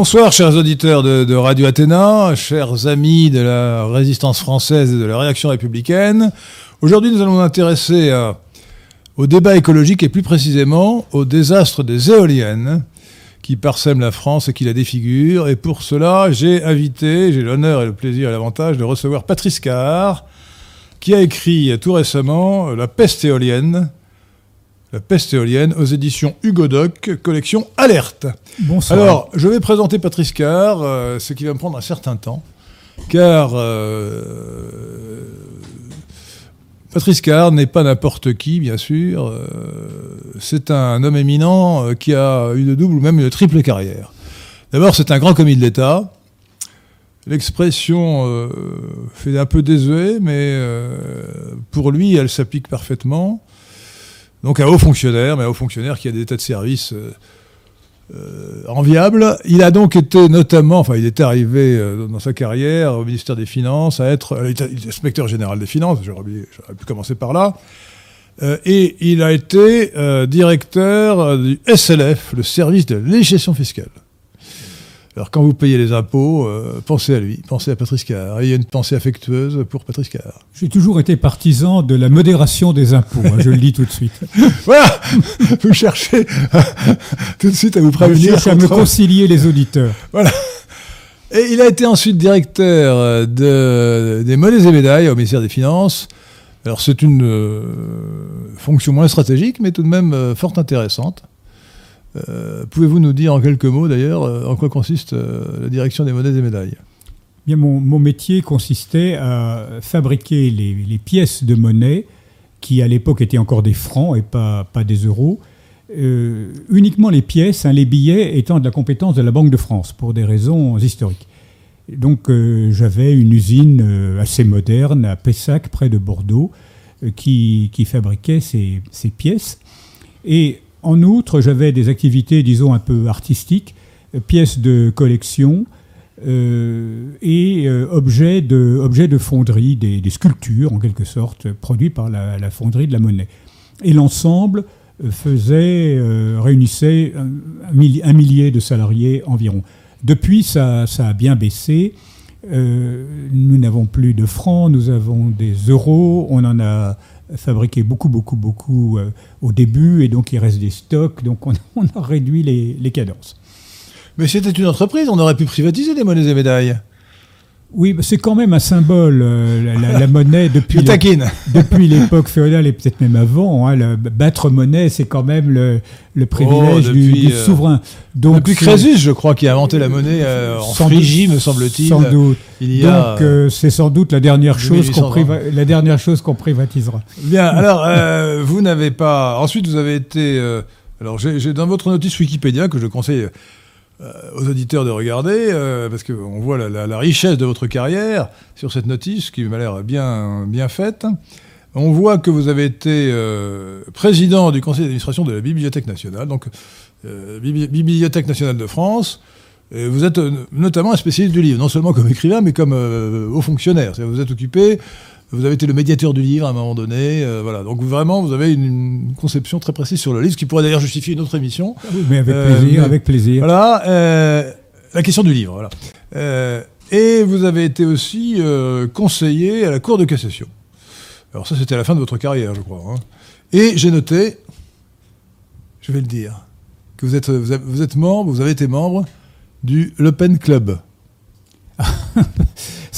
Bonsoir, chers auditeurs de, Radio Athéna, chers amis de la résistance française et de la réaction républicaine. Aujourd'hui, nous allons nous intéresser au débat écologique et plus précisément au désastre des éoliennes qui parsèment la France et qui la défigurent. Et pour cela, j'ai invité, j'ai l'honneur et le plaisir et l'avantage de recevoir Patrice Carr, qui a écrit tout récemment La peste éolienne, la peste éolienne aux éditions Hugo Doc, collection Alerte. Bonsoir. Alors, je vais présenter Patrice Carr, euh, ce qui va me prendre un certain temps, car euh, Patrice Carr n'est pas n'importe qui, bien sûr. Euh, c'est un homme éminent qui a une double ou même une triple carrière. D'abord, c'est un grand commis de l'État. L'expression fait un peu désuet, mais pour lui, elle s'applique parfaitement. Donc un haut fonctionnaire, mais un haut fonctionnaire qui a des états de service euh, euh, enviables. Il a donc été notamment, enfin il est arrivé euh, dans sa carrière au ministère des Finances à être inspecteur général des Finances, j'aurais pu commencer par là. et il a été directeur du SLF, le service de législation fiscale. Alors quand vous payez les impôts, euh, pensez à lui, pensez à Patrice Carr. Il y a une pensée affectueuse pour Patrice Carr. J'ai toujours été partisan de la modération des impôts, hein, je le dis tout de suite. voilà Vous cherchez tout de suite à vous prévenir. Je cherche à me concilier les auditeurs. Voilà. Et il a été ensuite directeur de, des monnaies et médailles au ministère des Finances. Alors c'est une euh, fonction moins stratégique, mais tout de même euh, fort intéressante. Euh, pouvez-vous nous dire en quelques mots d'ailleurs euh, en quoi consiste euh, la direction des monnaies et médailles? Bien, mon, métier consistait à fabriquer les, pièces de monnaie qui à l'époque étaient encore des francs et pas, pas des euros. uniquement les pièces, hein, les billets étant de la compétence de la Banque de France pour des raisons historiques. Donc j'avais une usine assez moderne à Pessac, près de Bordeaux, qui, qui, fabriquait ces, ces pièces. Et en outre, j'avais des activités, disons, un peu artistiques, euh, pièces de collection euh, et euh, objets, de, objets de fonderie, des, sculptures en quelque sorte, produits par la, fonderie de la monnaie. Et l'ensemble faisait, réunissait un, millier de salariés environ. Depuis, ça, ça a bien baissé. nous n'avons plus de francs, nous avons des euros, on en a fabriqué beaucoup, beaucoup, beaucoup euh, au début, et donc il reste des stocks, donc on, a réduit les, les cadences. Mais c'était une entreprise, on aurait pu privatiser les monnaies et médailles. Oui, c'est quand même un symbole, euh, la, monnaie, depuis depuis l'époque féodale et peut-être même avant. Hein, battre monnaie, c'est quand même le, le privilège oh, du, euh, souverain. Donc, depuis Crésus, je crois, qui a inventé la monnaie euh, en Phrygie, me semble-t-il. Sans doute. Donc c'est sans doute la dernière, chose qu'on la dernière chose qu'on privatisera. Bien, alors, vous n'avez pas... Ensuite, vous avez été... alors, j'ai dans votre notice Wikipédia, que je conseille aux auditeurs de regarder, euh, parce qu'on voit la, richesse de votre carrière sur cette notice qui m'a l'air bien, bien faite. On voit que vous avez été euh, président du conseil d'administration de la Bibliothèque nationale, donc Bibliothèque nationale de France. Vous êtes notamment un spécialiste du livre, non seulement comme écrivain, mais comme haut fonctionnaire. Vous êtes occupé vous avez été le médiateur du livre à un moment donné. Euh, voilà. Donc vraiment, vous avez une, conception très précise sur le livre, ce qui pourrait d'ailleurs justifier une autre émission. Ah oui, mais avec plaisir, euh, avec plaisir. Voilà. Euh, la question du livre. Voilà. et vous avez été aussi conseiller à la Cour de cassation. Alors ça, c'était à la fin de votre carrière, je crois. Hein. Et j'ai noté, je vais le dire, que vous êtes, vous êtes membre, vous avez été membre du Le Pen Club.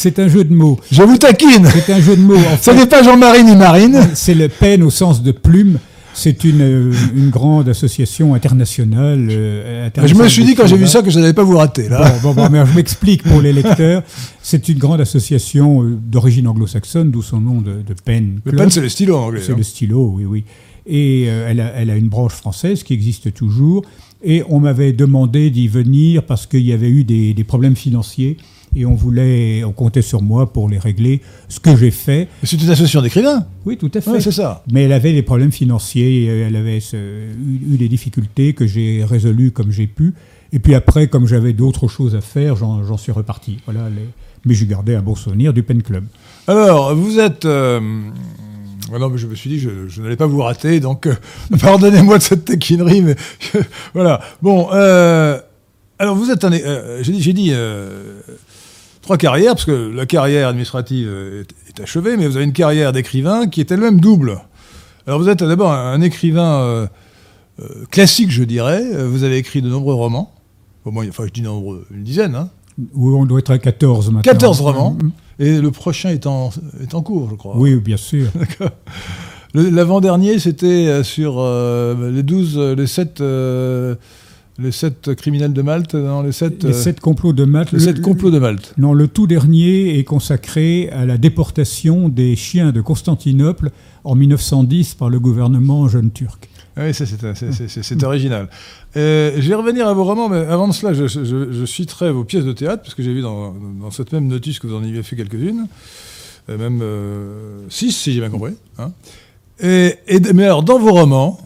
C'est un jeu de mots. Je vous taquine C'est un jeu de mots. En Ce n'est pas Jean-Marie ni Marine. C'est le peine au sens de plume. C'est une, euh, une, grande association internationale. Euh, je me suis dit quand j'ai vu ça que je n'allais pas vous rater. Là. Bon, bon, mais je m'explique pour les lecteurs. C'est une grande association euh, d'origine anglo-saxonne, d'où son nom de, de Pen. Le Pen, c'est le stylo anglais. C'est le stylo, oui, oui. Et elle, a, elle, a, une branche française qui existe toujours. Et on m'avait demandé d'y venir parce qu'il y avait eu des, des problèmes financiers et on voulait, on comptait sur moi pour les régler, ce que j'ai fait. C'est une association d'écrivains Oui, tout à fait. c'est ça. Mais elle avait des problèmes financiers, elle avait eu, des difficultés que j'ai résolues comme j'ai pu. Et puis après, comme j'avais d'autres choses à faire, j'en suis reparti. Voilà, Mais j'ai gardé un bon souvenir du Pen Club. Alors, vous êtes... Euh, non, mais je me suis dit, je, je n'allais pas vous rater, donc euh, pardonnez-moi de cette taquinerie, mais voilà. Bon, euh, Alors vous êtes un... euh, j'ai dit, j'ai dit euh, trois carrières, parce que la carrière administrative est, est achevée, mais vous avez une carrière d'écrivain qui est elle-même double. Alors vous êtes d'abord un, un écrivain euh, euh, classique, je dirais. Vous avez écrit de nombreux romans. Au moins, enfin je dis nombreux, une dizaine. Hein. Où on doit être à 14 maintenant. 14 romans. Et le prochain est en, est en cours, je crois. Oui, bien sûr. L'avant-dernier, c'était euh, sur euh, les 12, euh, les 7, les sept criminels de Malte, non, les 7, Les sept complots de Malte. les sept complots de Malte. Non, le tout dernier est consacré à la déportation des chiens de Constantinople en 1910 par le gouvernement jeune turc. Ah Oui, c'est, c'est- c'est original. Euh, je vais revenir à vos romans, mais avant de cela, je, je- je citerai vos pièces de théâtre, parce que j'ai vu dans, dans cette même notice que vous en aviez fait quelques-unes, euh, même euh, six, si j'ai bien compris. hein. Et, et- mais alors, dans vos romans,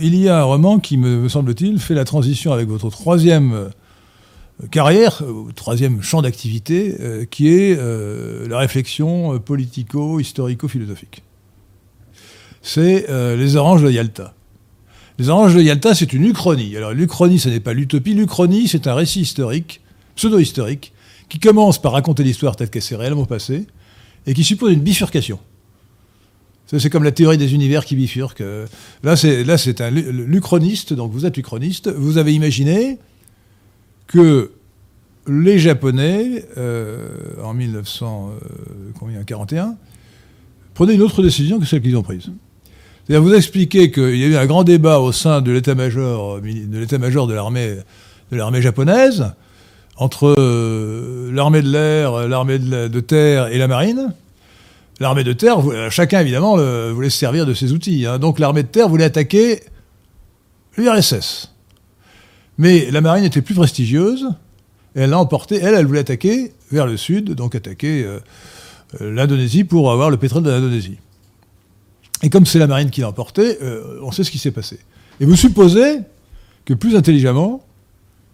il y a un roman qui, me, semble-t-il, fait la transition avec votre troisième euh, carrière, euh, troisième champ d'activité, euh, qui est la réflexion politico-historico-philosophique. C'est Les Oranges de Yalta. Les Oranges de Yalta, c'est une uchronie. Alors, l'uchronie, ce n'est pas l'utopie. L'uchronie, c'est un récit historique, pseudo-historique, qui commence par raconter l'histoire telle qu'elle s'est réellement passée, et qui suppose une bifurcation. C'est comme la théorie des univers qui bifurquent. Euh, Là, c'est un lu- l'uchroniste, donc vous êtes uchroniste. Vous avez imaginé que les Japonais, euh, en 1941, prenaient une autre décision que celle qu'ils ont prise. C'est-à-dire vous expliquez qu'il y a eu un grand débat au sein de l'état-major euh, de l'armée japonaise entre euh, l'armée de l'air, l'armée de, la- de terre et la marine. L'armée de terre, euh, chacun évidemment voulait se servir de ses outils. hein. Donc l'armée de terre voulait attaquer l'URSS. Mais la marine était plus prestigieuse. Elle l'a emporté. Elle, elle voulait attaquer vers le sud, donc attaquer euh, euh, l'Indonésie pour avoir le pétrole de l'Indonésie. Et comme c'est la marine qui l'a emporté, on sait ce qui s'est passé. Et vous supposez que plus intelligemment,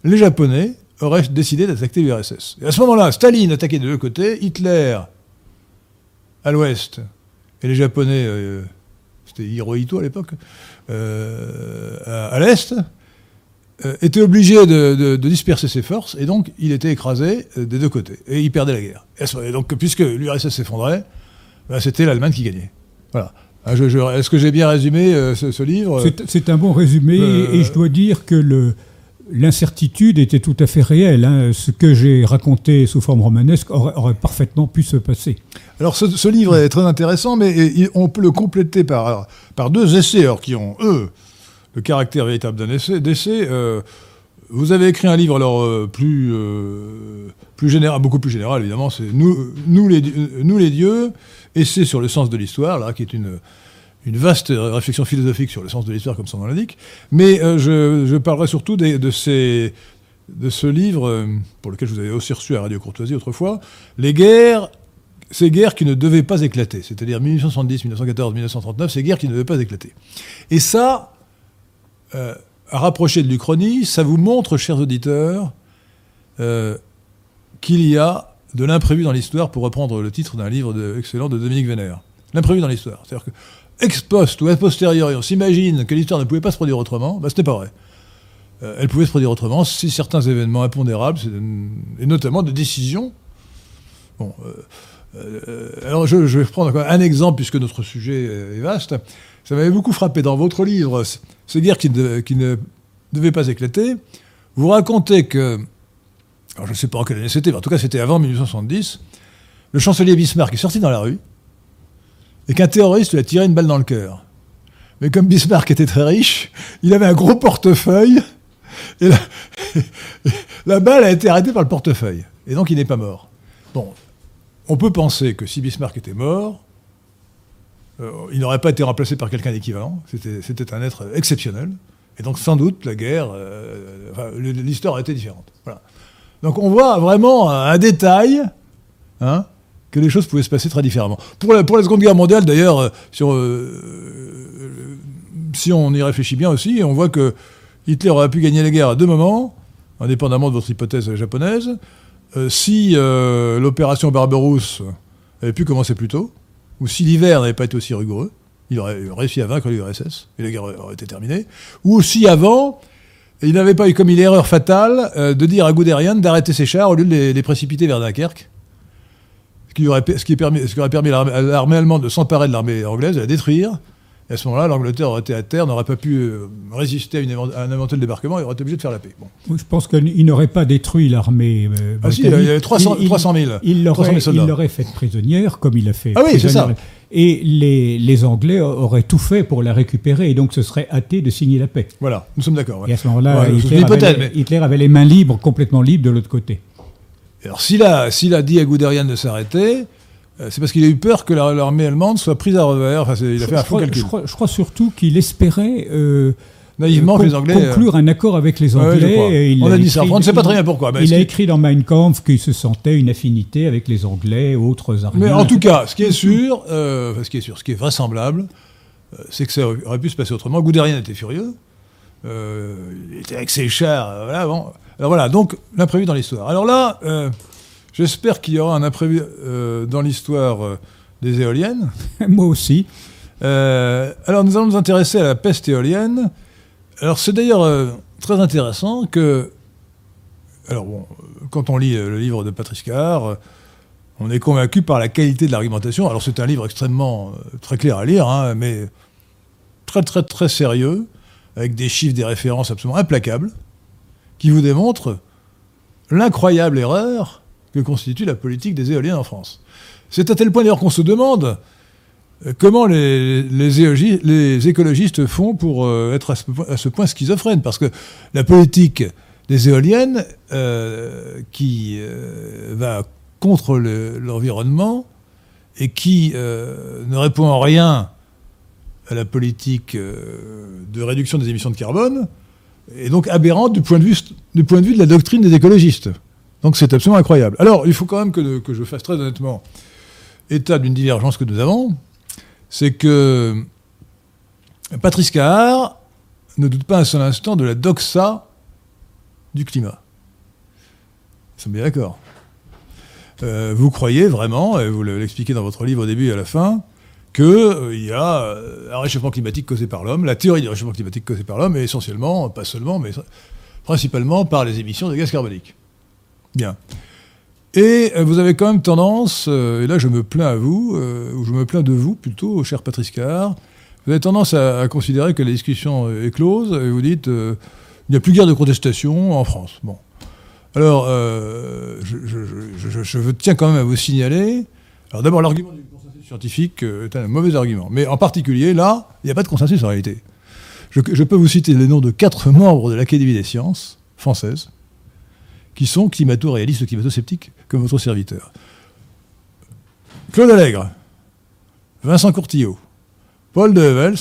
les Japonais auraient décidé d'attaquer l'URSS. Et à ce moment-là, Staline attaquait de deux côtés, Hitler à l'ouest, et les Japonais, euh, c'était Hirohito à l'époque, euh, à, à l'est, euh, étaient obligés de, de- de disperser ses forces, et donc il était écrasé des deux côtés, et il perdait la guerre. Et, donc, puisque l'URSS s'effondrait, ben, c'était l'Allemagne qui gagnait. Voilà. Ah, Est-ce que j'ai bien résumé euh, ce, ce livre? C'est- C'est un bon résumé Euh, et je dois dire que le- l'incertitude était tout à fait réelle. hein. Ce que j'ai raconté sous forme romanesque aurait, parfaitement pu se passer. Alors ce, livre est très intéressant, mais on peut le compléter par, par deux essais alors, qui ont, eux, le caractère véritable d'un essai. Euh, vous avez écrit un livre alors euh, plus, euh, plus général, beaucoup plus général évidemment, c'est nous, nous, les, nous les dieux, essai sur le sens de l'histoire, là, qui est une, une vaste réflexion philosophique sur le sens de l'histoire, comme son nom l'indique. Mais euh, je, parlerai surtout de, ce livre, euh, pour lequel je vous avais aussi reçu à Radio Courtoisie autrefois, Les guerres ces guerres qui ne devaient pas éclater, c'est-à-dire 1870, 1914, 1939, ces guerres qui ne devaient pas éclater. Et ça, euh, à rapprocher de l'Uchronie, ça vous montre, chers auditeurs, euh, qu'il y a de l'imprévu dans l'histoire, pour reprendre le titre d'un livre excellent de Dominique Vénère. L'imprévu dans l'histoire. C'est-à-dire que, ex post ou a posteriori, on s'imagine que l'histoire ne pouvait pas se produire autrement, bah, ce n'est pas vrai. Euh, elle pouvait se produire autrement si certains événements impondérables, et notamment de décisions, bon, euh, euh, alors, je, je vais prendre encore un exemple, puisque notre sujet est vaste. Ça m'avait beaucoup frappé dans votre livre, ces guerres qui qui ne devaient pas éclater. Vous racontez que, alors je ne sais pas en quelle année c'était, mais en tout cas c'était avant 1870, le chancelier Bismarck est sorti dans la rue et qu'un terroriste lui a tiré une balle dans le cœur. Mais comme Bismarck était très riche, il avait un gros portefeuille et la, balle a été arrêtée par le portefeuille. Et donc il n'est pas mort. Bon, on peut penser que si Bismarck était mort, euh, il n'aurait pas été remplacé par quelqu'un d'équivalent. C'était, un être exceptionnel. Et donc, sans doute, la guerre, euh, l'histoire a été différente. Donc, on voit vraiment un, un détail hein, que les choses pouvaient se passer très différemment. Pour la, Seconde Guerre mondiale, d'ailleurs, euh, si, on, euh, euh, si on y réfléchit bien aussi, on voit que Hitler aurait pu gagner la guerre à deux moments, indépendamment de votre hypothèse japonaise. Si l'opération Barberousse avait pu commencer plus tôt, ou si l'hiver n'avait pas été aussi rigoureux, il aurait réussi à vaincre l'URSS, et la guerre aurait été terminée, ou si avant, il n'avait pas eu commis l'erreur fatale de dire à Guderian d'arrêter ses chars au lieu de les précipiter vers Dunkerque. Ce qui, aurait, ce qui, permis, ce qui aurait permis à l'armée allemande de s'emparer de l'armée anglaise, de la détruire. Et à ce moment-là, l'Angleterre aurait été à terre, n'aurait pas pu euh, résister à, une, à, un éventuel débarquement, il aurait été obligé de faire la paix. Bon. Je pense qu'il n'aurait pas détruit l'armée. Euh, ah si, il y avait 300, il, 300 000. Il l'aurait fait prisonnière, comme il a fait. Ah oui, c'est ça. Et les, les, Anglais auraient tout fait pour la récupérer, et donc ce serait hâté de signer la paix. Voilà, nous sommes d'accord. Ouais. Et à ce moment-là. Hitler, avait les mains libres, complètement libres de l'autre côté. Alors s'il a, a dit à Guderian de s'arrêter, euh, c'est parce qu'il a eu peur que l'armée allemande soit prise à revers. Enfin, il a fait un faux calcul. Je crois, surtout qu'il espérait euh, naïvement les Anglais conclure un accord avec les Anglais. on a, dit ça. On ne sait pas très bien pourquoi. il a écrit dans Mein Kampf qu'il se sentait une affinité avec les Anglais, autres armées. Mais en tout cas, ce qui est sûr, euh, ce qui est sûr, ce qui est vraisemblable, c'est que ça aurait pu se passer autrement. Guderian était furieux. il était avec ses chars. voilà, bon. Alors voilà, donc l'imprévu dans l'histoire. Alors là. J'espère qu'il y aura un imprévu euh, dans l'histoire euh, des éoliennes. Moi aussi. Euh, alors nous allons nous intéresser à la peste éolienne. Alors c'est d'ailleurs très intéressant que... Alors bon, quand on lit le livre de Patrice Carr, on est convaincu par la qualité de l'argumentation. Alors c'est un livre extrêmement très clair à lire, hein, mais très très très sérieux, avec des chiffres, des références absolument implacables, qui vous démontrent l'incroyable erreur que constitue la politique des éoliennes en France. C'est à tel point d'ailleurs qu'on se demande euh, comment les, les, écologistes font pour euh, être à ce, point schizophrènes, parce que la politique des éoliennes euh, qui va contre l'environnement et qui ne répond en rien à la politique de réduction des émissions de carbone, est donc aberrante du point de vue, du point de, vue de la doctrine des écologistes. Donc c'est absolument incroyable. Alors, il faut quand même que, je fasse très honnêtement état d'une divergence que nous avons. C'est que Patrice Cahar ne doute pas un seul instant de la doxa du climat. Nous sommes bien d'accord. Euh, vous croyez vraiment, et vous l'expliquez dans votre livre au début et à la fin, qu'il euh, y a euh, un réchauffement climatique causé par l'homme, la théorie du réchauffement climatique causé par l'homme, et essentiellement, pas seulement, mais principalement par les émissions de gaz carboniques. Bien. Et euh, vous avez quand même tendance, et là je me plains à vous, ou je me plains de vous plutôt, cher Patrice Carr, vous avez tendance à, considérer que la discussion est close, et vous dites il n'y a plus guère de contestation en France. Bon. Alors, je, tiens quand même à vous signaler. Alors d'abord, l'argument du scientifique est un mauvais argument. Mais en particulier, là, il n'y a pas de consensus en réalité. Je, peux vous citer les noms de quatre membres de l'Académie des sciences françaises qui sont climato-réalistes ou climato-sceptiques, comme votre serviteur. Claude Allègre, Vincent Courtillot, Paul de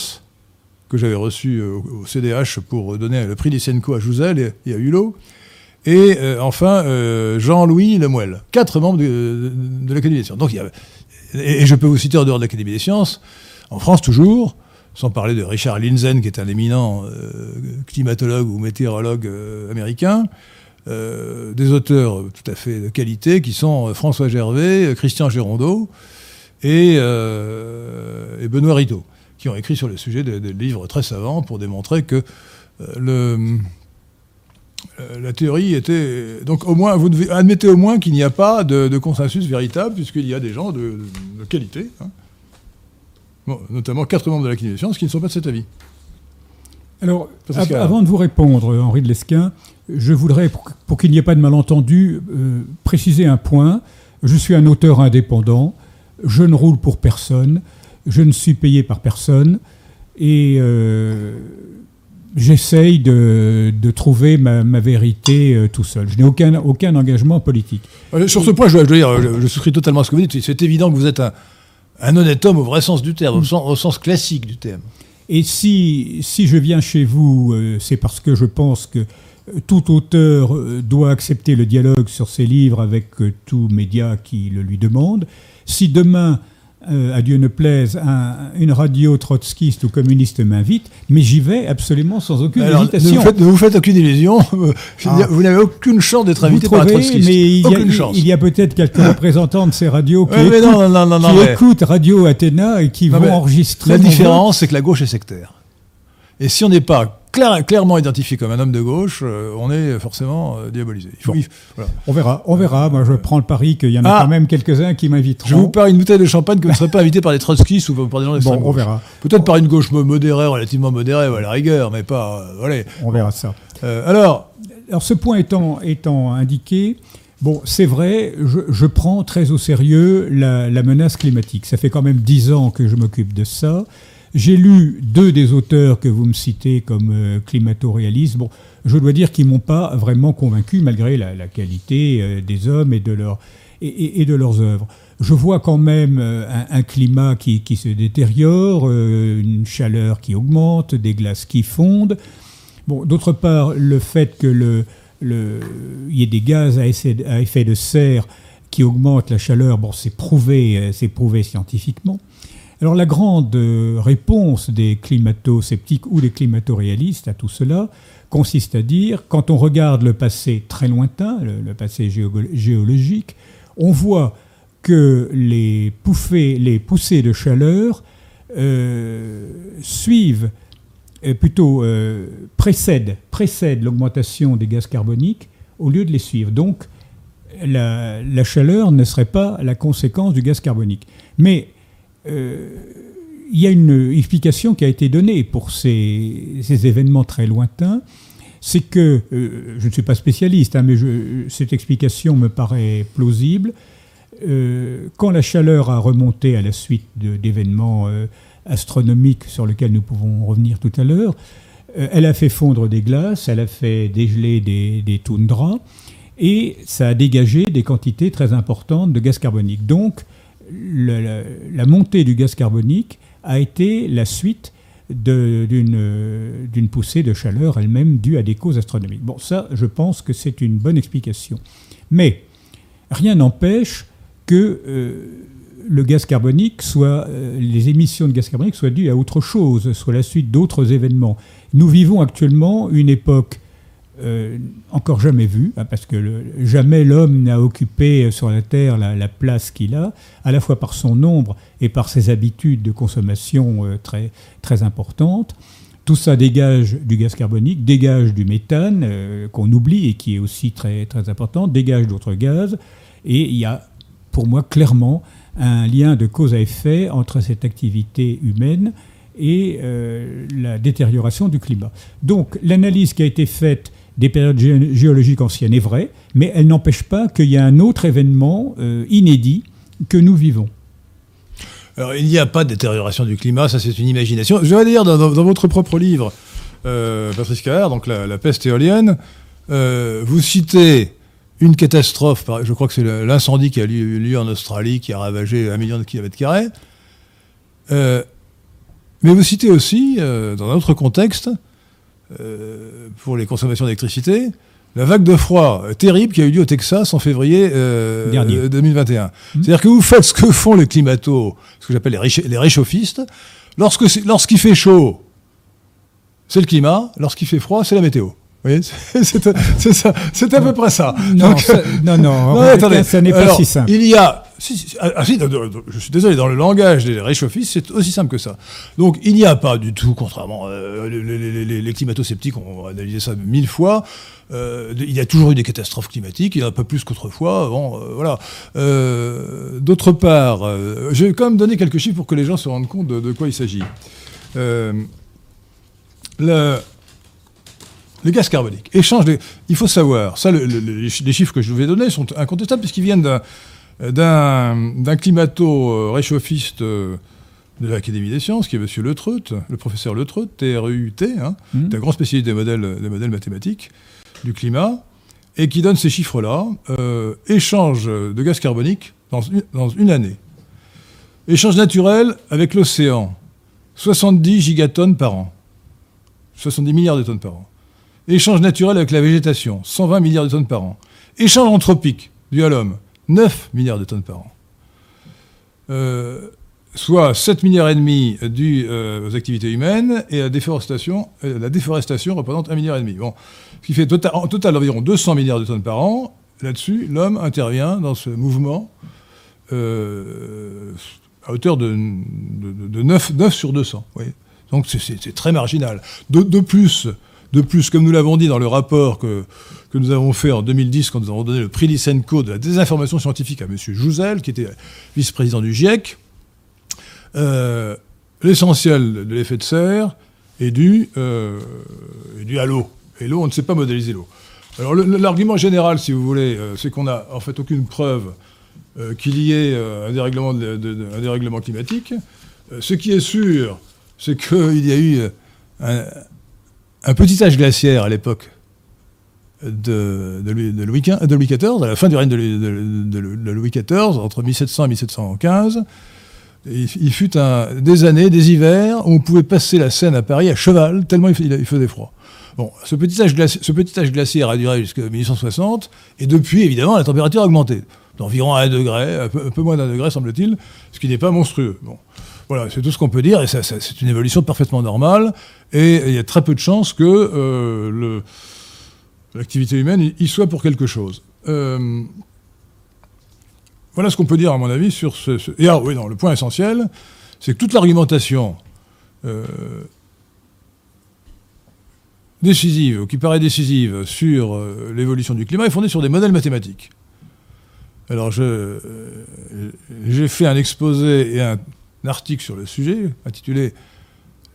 que j'avais reçu euh, au CDH pour donner le prix Lysenko à Jouzel et à Hulot, et euh, enfin euh, Jean-Louis Lemuel, quatre membres de, l'Académie des sciences. Donc, et, je peux vous citer en dehors de l'Académie des sciences, en France toujours, sans parler de Richard Linzen, qui est un éminent climatologue ou météorologue américain, euh, des auteurs tout à fait de qualité qui sont euh, François Gervais, euh, Christian Gérondeau et, Benoît Ritaud, qui ont écrit sur le sujet des, livres très savants pour démontrer que le, la théorie était. Donc, au moins, vous devez, admettez au moins qu'il n'y a pas de, consensus véritable, puisqu'il y a des gens de, qualité, hein. notamment quatre membres de la des sciences, qui ne sont pas de cet avis. Alors, avant de vous répondre, Henri de Lesquin, je voudrais, pour, qu'il n'y ait pas de malentendu, euh, préciser un point. Je suis un auteur indépendant, je ne roule pour personne, je ne suis payé par personne, et euh, j'essaye de, trouver ma, vérité euh, tout seul. Je n'ai aucun, aucun engagement politique. Sur ce point, je, dire, je, souscris totalement à ce que vous dites. C'est évident que vous êtes un, honnête homme au vrai sens du terme, au sens classique du terme. Et si, si je viens chez vous, euh, c'est parce que je pense que euh, tout auteur euh, doit accepter le dialogue sur ses livres avec tout média qui le lui demande. Si demain euh, à Dieu ne plaise, une radio trotskiste ou communiste m'invite, mais j'y vais absolument sans aucune hésitation. Ne vous, faites, aucune illusion, ah. vous n'avez aucune chance d'être invité par un trotskiste. Mais il y a, il y a peut-être quelques représentants de ces radios qui, écoutent, Radio Athéna et qui vont enregistrer. La différence, c'est que la gauche est sectaire. Et si on n'est pas clairement identifié comme un homme de gauche, euh, on est forcément euh, diabolisé. On verra, on verra. Moi, je prends le pari qu'il y en a ah. quand même quelques-uns qui m'inviteront. Je vous parie une bouteille de champagne que vous ne serez pas invité par des trotskistes ou par des gens d'extrême Bon, on verra. Peut-être par une gauche modérée, relativement modérée, à la rigueur, mais pas. voilà. On verra ça. alors, alors, ce point étant, étant indiqué, Bon, c'est vrai, je, prends très au sérieux la, menace climatique. Ça fait quand même dix ans que je m'occupe de ça. J'ai lu deux des auteurs que vous me citez comme euh, climato-réalistes. Bon, je dois dire qu'ils m'ont pas vraiment convaincu, malgré la, qualité euh, des hommes et de, et, de leurs œuvres. Je vois quand même euh, un, climat qui, qui, se détériore, une chaleur qui augmente, des glaces qui fondent. Bon, d'autre part, le fait que le, il y ait des gaz à effet, de serre qui augmentent la chaleur, bon, c'est prouvé, c'est prouvé scientifiquement. Alors la grande euh, réponse des climato-sceptiques ou des climato-réalistes à tout cela consiste à dire, quand on regarde le passé très lointain, le, passé géologique, on voit que les, poussées, de chaleur euh, suivent euh, plutôt euh, précède, précède l'augmentation des gaz carboniques au lieu de les suivre. Donc la, chaleur ne serait pas la conséquence du gaz carbonique. Mais il y a une explication qui a été donnée pour ces, événements très lointains. C'est que, je ne suis pas spécialiste, hein, mais cette explication me paraît plausible. quand la chaleur a remonté à la suite d'événements astronomique sur lequel nous pouvons revenir tout à l'heure. Euh, elle a fait fondre des glaces, elle a fait dégeler des, des toundras, et ça a dégagé des quantités très importantes de gaz carbonique. Donc, la, montée du gaz carbonique a été la suite d'une poussée de chaleur elle-même due à des causes astronomiques. Bon, ça, je pense que c'est une bonne explication. Mais rien n'empêche que euh, le gaz carbonique soit, euh, les émissions de gaz carbonique soient dues à autre chose, soit la suite d'autres événements. Nous vivons actuellement une époque euh, encore jamais vue, hein, parce que jamais l'homme n'a occupé sur la Terre la, place qu'il a, à la fois par son nombre et par ses habitudes de consommation euh, très, très importantes. Tout ça dégage du gaz carbonique, dégage du méthane, qu'on oublie et qui est aussi très, très important, dégage d'autres gaz. Et il y a, pour moi, clairement un lien de cause à effet entre cette activité humaine et euh, la détérioration du climat. Donc l'analyse qui a été faite des périodes géologiques anciennes est vraie, mais elle n'empêche pas qu'il y a un autre événement euh, inédit que nous vivons. Alors, il n'y a pas de détérioration du climat, ça c'est une imagination. Je vais dire, dans, votre propre livre, euh, Patrice Carrère, donc la, peste éolienne, vous citez une catastrophe, je crois que c'est l'incendie qui a eu lieu en Australie, qui a ravagé un million de kilomètres carrés. Euh, mais vous citez aussi, euh, dans un autre contexte, euh, pour les consommations d'électricité, la vague de froid terrible qui a eu lieu au Texas en février 2021. Mmh. C'est-à-dire que vous faites ce que font les climatos, ce que j'appelle les, réchauffistes. Lorsqu'il fait chaud, c'est le climat. Lorsqu'il fait froid, c'est la météo. Oui, c'est ça, c'est à peu près ça. Non, non, non, attendez, ça n'est pas si simple. Il y a, ah, ah, si, je suis désolé, dans le langage des réchauffistes, c'est aussi simple que ça. Donc, il n'y a pas du tout, contrairement, euh, les, climato-sceptiques ont analysé ça mille fois. Euh, il y a toujours eu des catastrophes climatiques, il n'y en a pas plus qu'autrefois. Bon, euh, voilà. D'autre part, je vais quand même donner quelques chiffres pour que les gens se rendent compte de, quoi il s'agit. le gaz carbonique. Échange Il faut savoir, ça, les chiffres que je vous ai donnés sont incontestables puisqu'ils viennent d'un climato-réchauffiste euh, de l'Académie des sciences, qui est M. Letreut, le professeur Letreut, T-R-U-T, hein, mmh. un grand spécialiste des modèles, des modèles mathématiques du climat, et qui donne ces chiffres-là. Euh, échange de gaz carbonique dans une, dans une année. Échange naturel avec l'océan, 70 gigatonnes par an. 70 milliards de tonnes par an. Échange naturel avec la végétation, 120 milliards de tonnes par an. Échange anthropique, dû à l'homme, 9 milliards de tonnes par an. Euh, soit 7 milliards et demi dû euh, aux activités humaines, et la déforestation, euh, la déforestation représente 1 milliard et demi. Ce qui fait tota-, en total environ 200 milliards de tonnes par an. Là-dessus, l'homme intervient dans ce mouvement à hauteur de, 9, 9, sur 200. Donc c'est très marginal. De plus, De plus, comme nous l'avons dit dans le rapport que, nous avons fait en 2010, quand nous avons donné le prix Lysenko de la désinformation scientifique à M. Jouzel, qui était vice-président du GIEC, euh, l'essentiel de l'effet de serre est dû, euh, est dû à l'eau. Et l'eau, on ne sait pas modéliser l'eau. Alors l'argument général, si vous voulez, euh, c'est qu'on n'a en fait aucune preuve qu'il y ait un dérèglement, un dérèglement climatique. ce qui est sûr, c'est qu'il y a eu un, petit âge glaciaire à l'époque de, Louis, XIV, à la fin du règne de, Louis XIV, entre 1700 et 1715. Il, fut un, des années, des hivers, où on pouvait passer la Seine à Paris à cheval, tellement il faisait froid. Bon, ce petit âge, glaciaire a duré jusqu'à 1860, et depuis, évidemment, la température a augmenté, d'environ 1 degré, un peu, moins d'un degré, semble-t-il, ce qui n'est pas monstrueux. Bon. Voilà, c'est tout ce qu'on peut dire, et c'est une évolution parfaitement normale, et il y a très peu de chances que euh, l'activité humaine y soit pour quelque chose. Euh, voilà ce qu'on peut dire, à mon avis, sur ce... Et ah oui, non, le point essentiel, c'est que toute l'argumentation euh, décisive, ou qui paraît décisive sur l'évolution du climat, est fondée sur des modèles mathématiques. Alors, j'ai fait un exposé et un article sur le sujet, intitulé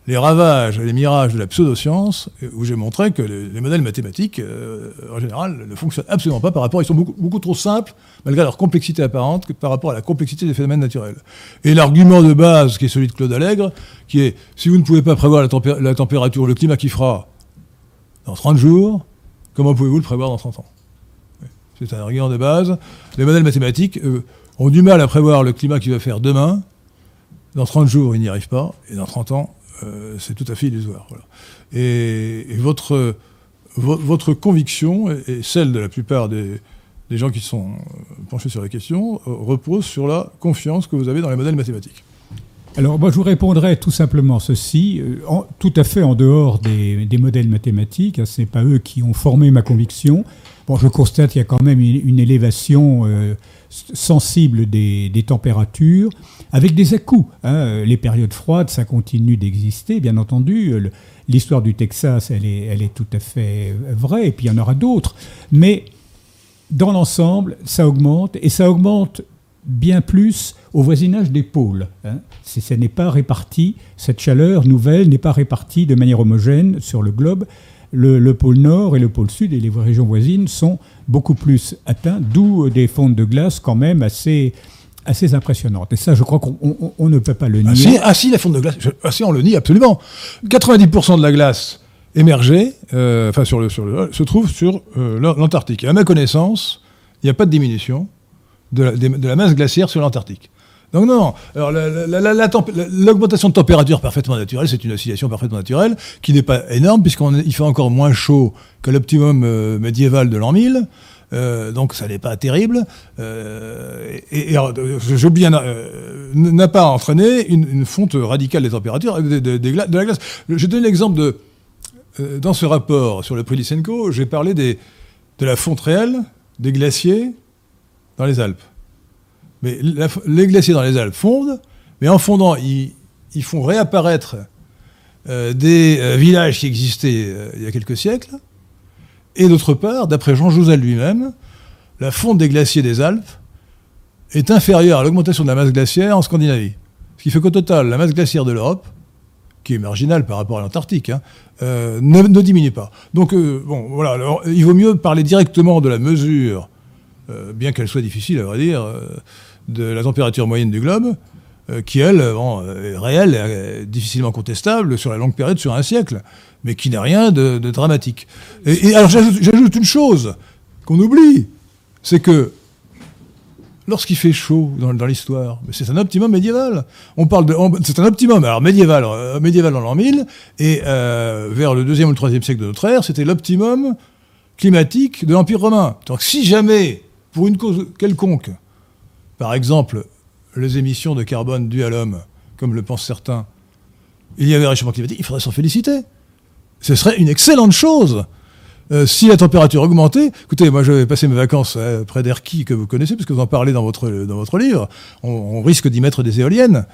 Les ravages et les mirages de la pseudoscience, où j'ai montré que les, modèles mathématiques, euh, en général, ne fonctionnent absolument pas par rapport, ils sont beaucoup, trop simples, malgré leur complexité apparente, par rapport à la complexité des phénomènes naturels. Et l'argument de base, qui est celui de Claude Allègre, qui est, si vous ne pouvez pas prévoir la, température, le climat qui fera, dans 30 jours, comment pouvez-vous le prévoir dans 30 ans? C'est un argument de base. Les modèles mathématiques ont du mal à prévoir le climat qu'il va faire demain. Dans 30 jours, ils n'y arrivent pas. Et dans 30 ans, euh, c'est tout à fait illusoire. Et, votre, conviction, et celle de la plupart des, gens qui sont euh, penchés sur la question, repose sur la confiance que vous avez dans les modèles mathématiques. Alors moi je vous répondrai tout simplement ceci, euh, tout à fait en dehors des, modèles mathématiques, hein, ce n'est pas eux qui ont formé ma conviction. Bon, je constate qu'il y a quand même une, élévation euh, sensible des, températures, avec des à-coups. Hein. Les périodes froides, ça continue d'exister, bien entendu. L'histoire du Texas, elle est, elle est tout à fait vraie, et puis il y en aura d'autres. Mais dans l'ensemble, ça augmente, et ça augmente bien plus au voisinage des pôles. Hein. Ce n'est pas réparti, cette chaleur nouvelle n'est pas répartie de manière homogène sur le globe. Le, pôle nord et le pôle sud et les régions voisines sont beaucoup plus atteints, d'où des fonds de glace quand même assez, assez impressionnantes. Et ça, je crois qu'on ne peut pas le nier. Ah si, la fonte de glace, ah si, on le nie absolument. 90% de la glace émergée, euh, enfin sur le, sur le, se trouve sur euh, l'Antarctique. Et à ma connaissance, il n'y a pas de diminution de la, masse glaciaire sur l'Antarctique. Donc non, alors l'augmentation de température parfaitement naturelle, c'est une oscillation parfaitement naturelle qui n'est pas énorme puisqu'il fait encore moins chaud que l'optimum euh, médiéval de l'an 1000. Euh, donc ça n'est pas terrible. Euh, et, bien n'a pas entraîné une, fonte radicale des températures de, la glace. Je donne l'exemple de dans ce rapport sur le prix Lysenko, j'ai parlé de la fonte réelle des glaciers dans les Alpes. Mais les glaciers dans les Alpes fondent, mais en fondant, ils, font réapparaître euh, des euh, villages qui existaient euh, il y a quelques siècles. Et d'autre part, d'après Jean Jouzel lui-même, la fonte des glaciers des Alpes est inférieure à l'augmentation de la masse glaciaire en Scandinavie. Ce qui fait qu'au total, la masse glaciaire de l'Europe, qui est marginale par rapport à l'Antarctique, hein, ne, diminue pas. Donc, bon, voilà, il vaut mieux parler directement de la mesure bien qu'elle soit difficile à vrai dire, euh, de la température moyenne du globe, euh, qui elle est réelle, difficilement contestable sur la longue période, sur un siècle, mais qui n'a rien de, dramatique. Et, alors j'ajoute une chose qu'on oublie, c'est que lorsqu'il fait chaud dans, l'histoire, c'est un optimum médiéval. On parle de, c'est un optimum alors médiéval, médiéval dans l'an 1000 et vers le deuxième ou le troisième siècle de notre ère, c'était l'optimum climatique de l'Empire romain. Donc si jamais pour une cause quelconque, par exemple les émissions de carbone dues à l'homme, comme le pensent certains, il y avait un réchauffement climatique, il faudrait s'en féliciter. Ce serait une excellente chose. Euh, si la température augmentait, écoutez, moi j'avais passé mes vacances euh, près d'Erquy, que vous connaissez, parce que vous en parlez dans votre livre, on, risque d'y mettre des éoliennes.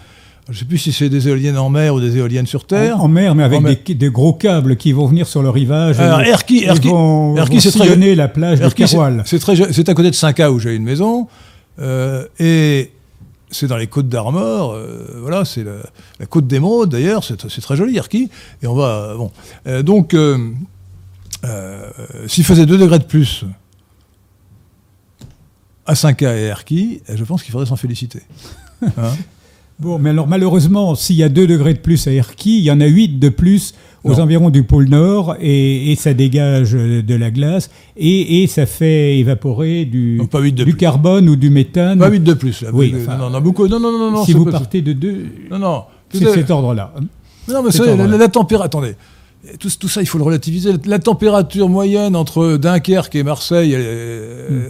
Je ne sais plus si c'est des éoliennes en mer ou des éoliennes sur terre. En, mer, mais avec Des, gros câbles qui vont venir sur le rivage. Alors, Erki, Erki, vont, Erki c'est très la plage Erki, de C'est c'est à côté de 5A où j'ai une maison. Euh, et c'est dans les côtes d'Armor, euh, voilà, c'est la, côte d'Émeraude d'ailleurs, c'est très joli, Erki. Et on va. Bon. Euh, donc, s'il faisait 2 degrés de plus à 5A et Erki, je pense qu'il faudrait s'en féliciter. Hein Bon, mais alors malheureusement, s'il y a 2 degrés de plus à Erquy, il y en a 8 de plus aux environs du pôle Nord et, ça dégage de la glace et, ça fait évaporer du, du carbone ou du méthane. Pas 8 de plus. Là. Oui, non, non, beaucoup. Non, non, non, non Si vous partez de 2, non, non, c'est cet ordre-là. Non, mais la, la, température. Attendez. Tout, tout, ça, il faut le relativiser. La température moyenne entre Dunkerque et Marseille, hmm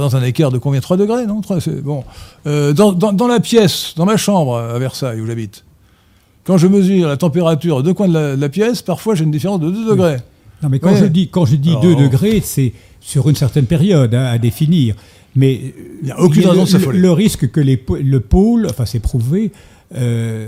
dans un écart de combien? 3 degrés, non? Bon. Euh, dans, la pièce, dans ma chambre à Versailles, où j'habite, quand je mesure la température de coins de la, pièce, parfois j'ai une différence de 2 degrés. Non, mais quand je dis, quand je dis 2 degrés, c'est sur une certaine période hein, à définir. Mais il n'y a aucune raison de s'affoler. Le risque que les, le pôle, enfin c'est prouvé, euh,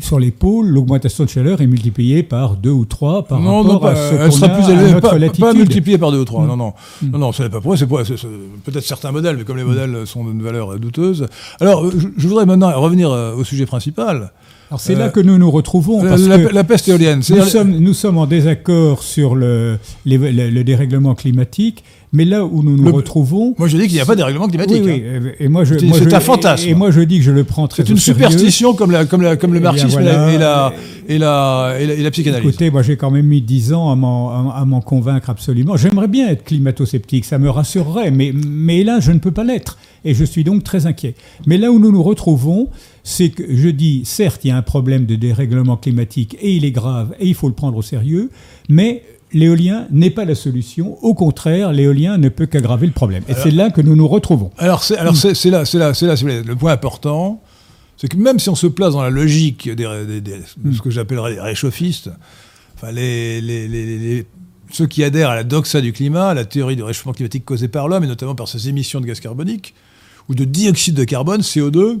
sur les pôles, l'augmentation de chaleur est multipliée par 2 ou 3 par non, rapport non, à ce elle sera plus élevée, pas, pas, multipliée par 2 ou 3. Mm. Non, non, mm. non, non, ce n'est pas pour c'est peut-être certains modèles, mais comme les modèles sont d'une valeur douteuse. Alors, je, voudrais maintenant revenir euh, au sujet principal. Alors c'est là euh, que nous nous retrouvons. Parce la, peste éolienne. Nous sommes, nous sommes en désaccord sur le, le dérèglement climatique mais là où nous nous retrouvons. Moi, je dis qu'il n'y a pas de règlement climatique. Oui, oui. Hein. Et moi, je. C'est un fantasme. Et, moi, je dis que je le prends très. C'est une superstition comme, la, comme, la, comme le marxisme et, la, et, la, et, la, et, la, psychanalyse. Écoutez, moi, j'ai quand même mis dix ans à m'en convaincre absolument. J'aimerais bien être climato-sceptique, ça me rassurerait, mais, mais là, je ne peux pas l'être. Et je suis donc très inquiet. Mais là où nous nous retrouvons, c'est que je dis, certes, il y a un problème de dérèglement climatique et il est grave et il faut le prendre au sérieux, mais l'éolien n'est pas la solution. Au contraire, l'éolien ne peut qu'aggraver le problème. Et c'est là que nous nous retrouvons. Alors, c'est, alors c'est, là, c'est là, c'est là, le point important. C'est que même si on se place dans la logique des, de ce que j'appellerais les réchauffistes, enfin les, les, les, ceux qui adhèrent à la doxa du climat, à la théorie du réchauffement climatique causé par l'homme, et notamment par ses émissions de gaz carbonique, ou de dioxyde de carbone, CO2,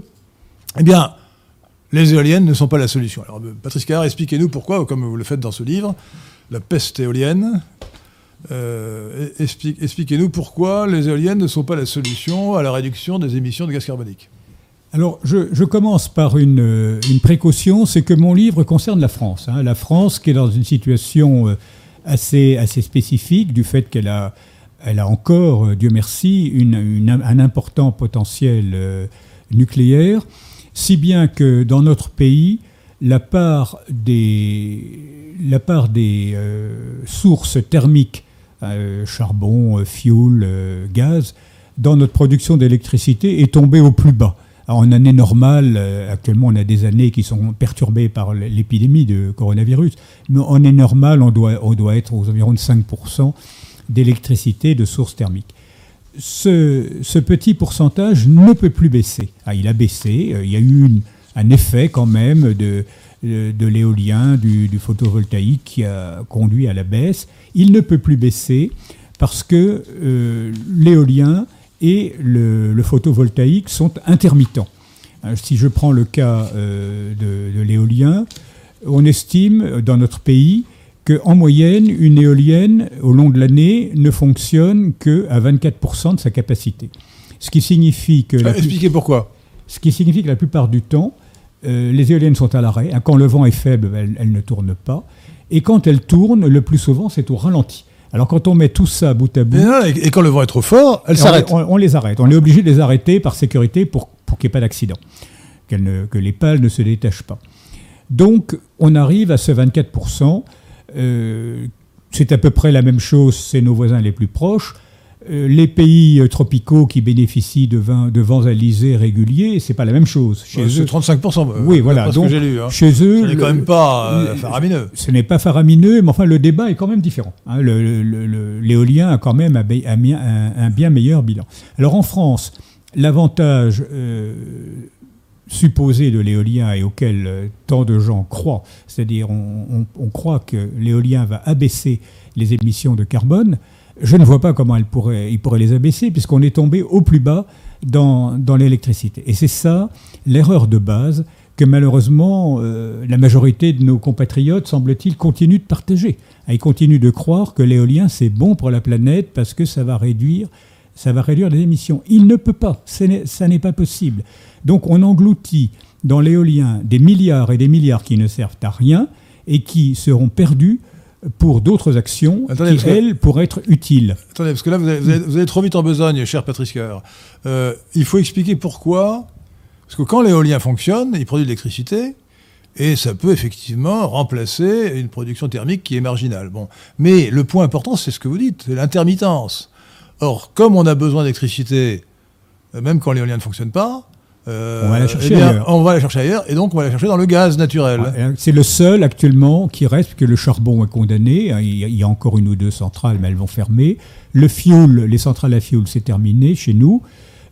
eh bien, les éoliennes ne sont pas la solution. Alors, Patrice Carrère, expliquez-nous pourquoi, comme vous le faites dans ce livre, la peste éolienne. Euh, expliquez-nous pourquoi les éoliennes ne sont pas la solution à la réduction des émissions de gaz carbonique. Alors, je, commence par une, précaution, c'est que mon livre concerne la France. Hein. la France qui est dans une situation euh, assez, assez spécifique du fait qu'elle a, elle a encore, euh, Dieu merci, un important potentiel nucléaire, si bien que dans notre pays, la part des la part des euh, sources thermiques, euh, charbon, euh, fioul, gaz, dans notre production d'électricité est tombée au plus bas. en année normale, actuellement on a des années qui sont perturbées par l'épidémie de coronavirus, mais en année normale on doit, être aux environs de 5% d'électricité de sources thermiques. Ce, petit pourcentage ne peut plus baisser. Ah, il a baissé, il y a eu un effet quand même de, de l'éolien, du, photovoltaïque qui a conduit à la baisse. Il ne peut plus baisser parce que euh, l'éolien et le, photovoltaïque sont intermittents. Euh, si je prends le cas euh, de, l'éolien, on estime dans notre pays qu'en moyenne, une éolienne, au long de l'année, ne fonctionne qu'à 24% de sa capacité. Ce qui signifie que... expliquez pourquoi. Ce qui signifie que la plupart du temps, euh, les éoliennes sont à l'arrêt. Hein, quand le vent est faible, elles, ne tournent pas. Et quand elles tournent, le plus souvent, c'est au ralenti. Alors quand on met tout ça bout à bout... Et, quand le vent est trop fort, elles s'arrêtent. On, les arrête. On est obligé de les arrêter par sécurité pour, pour qu'il n'y ait pas d'accident. que les pales ne se détachent pas. Donc on arrive à ce 24%. Euh, c'est à peu près la même chose, c'est nos voisins les plus proches. Euh, les pays euh, tropicaux qui bénéficient de, de vents alizés réguliers, c'est pas la même chose. Chez eux, c'est 35%. Euh, oui, voilà. Donc, lu, hein. chez eux, ce n'est quand même pas faramineux. Ce n'est pas faramineux, mais enfin le débat est quand même différent. Hein. L'éolien a quand même un, bien meilleur bilan. Alors en France, l'avantage supposé de l'éolien et auquel tant de gens croient, c'est-à-dire on, on croit que l'éolien va abaisser les émissions de carbone je ne vois pas comment il pourrait les abaisser, puisqu'on est tombé au plus bas dans, dans l'électricité. Et c'est ça l'erreur de base que malheureusement euh, la majorité de nos compatriotes, semble-t-il, continuent de partager. Ils continuent de croire que l'éolien c'est bon pour la planète parce que ça va réduire, ça va réduire les émissions. Il ne peut pas, ça n'est pas possible. Donc on engloutit dans l'éolien des milliards et des milliards qui ne servent à rien et qui seront perdus pour d'autres actions qui, elles, pourraient être utiles. Attendez, parce que là, vous allez, trop vite en besogne, cher Patrice Coeur. Euh, il faut expliquer pourquoi. Parce que quand l'éolien fonctionne, il produit de l'électricité, et ça peut effectivement remplacer une production thermique qui est marginale. Bon. Mais le point important, c'est ce que vous dites, c'est l'intermittence. Or, comme on a besoin d'électricité, euh, même quand l'éolien ne fonctionne pas, euh, on va la chercher eh ailleurs. On va la chercher ailleurs, et donc on va la chercher dans le gaz naturel. c'est le seul actuellement qui reste, que le charbon est condamné. Hein, il y a encore une ou deux centrales, mais elles vont fermer. Le fioul, les centrales à fioul, c'est terminé chez nous.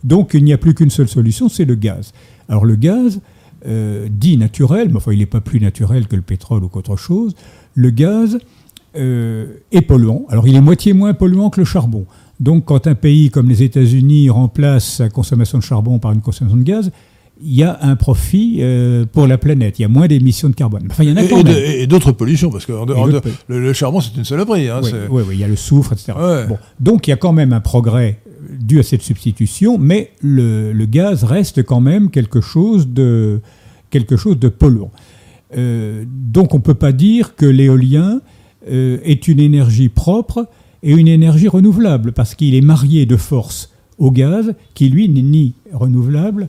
Donc il n'y a plus qu'une seule solution, c'est le gaz. Alors le gaz, euh, dit naturel, mais enfin il n'est pas plus naturel que le pétrole ou qu'autre chose, le gaz euh, est polluant. Alors il est moitié moins polluant que le charbon. Donc quand un pays comme les États-Unis remplace sa consommation de charbon par une consommation de gaz, il y a un profit euh, pour la planète. Il y a moins d'émissions de carbone. Enfin, il y en a quand et, même. Et d'autres pollutions, parce que le, charbon, c'est une saloperie. Hein, oui, oui, il y a le soufre, etc. Bon, donc, il y a quand même un progrès dû à cette substitution, mais le, gaz reste quand même quelque chose de, quelque chose de polluant. Euh, donc, on ne peut pas dire que l'éolien euh, est une énergie propre et une énergie renouvelable, parce qu'il est marié de force au gaz, qui lui n'est ni renouvelable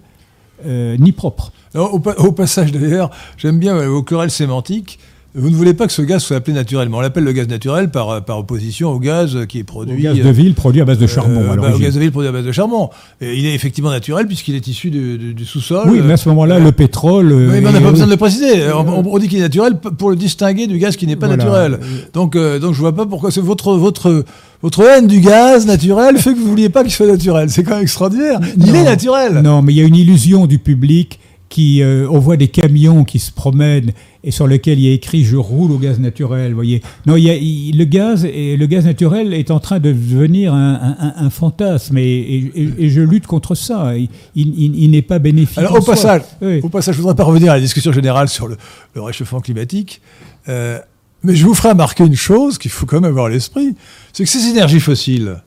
euh, ni propre. au, passage d'ailleurs, j'aime bien vos querelles sémantiques. Vous ne voulez pas que ce gaz soit appelé naturellement. On l'appelle le gaz naturel par, par opposition au gaz qui est produit. Au gaz de ville produit à base de euh, charbon. Euh, bah, au gaz de ville produit à base de charbon. Et il est effectivement naturel puisqu'il est issu du, sous-sol. Oui, mais à ce moment-là, le pétrole. Oui, mais on n'a pas besoin de le préciser. On, dit qu'il est naturel pour le distinguer du gaz qui n'est pas naturel. Donc, euh, donc je vois pas pourquoi c'est votre votre votre haine du gaz naturel fait que vous vouliez pas qu'il soit naturel. C'est quand même extraordinaire. Il est naturel. Non, mais il y a une illusion du public qui, euh, on voit des camions qui se promènent et sur lesquels il y a écrit je roule au gaz naturel, voyez. Non, il y a, le gaz et le gaz naturel est en train de devenir un, fantasme et, je lutte contre ça. Il, n'est pas bénéfique. Alors au passage, au passage, je voudrais pas revenir à la discussion générale sur le, réchauffement climatique, euh, mais je vous ferai remarquer une chose qu'il faut quand même avoir à l'esprit, c'est que ces énergies fossiles,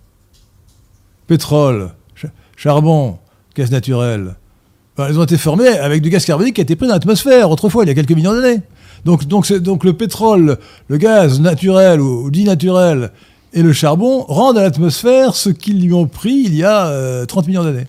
pétrole, charbon, gaz naturel, elles ont été formées avec du gaz carbonique qui a été pris dans l'atmosphère autrefois, il y a quelques millions d'années. Donc, donc, donc le pétrole, le gaz naturel ou, dit naturel et le charbon rendent à l'atmosphère ce qu'ils lui ont pris il y a 30 euh, millions d'années.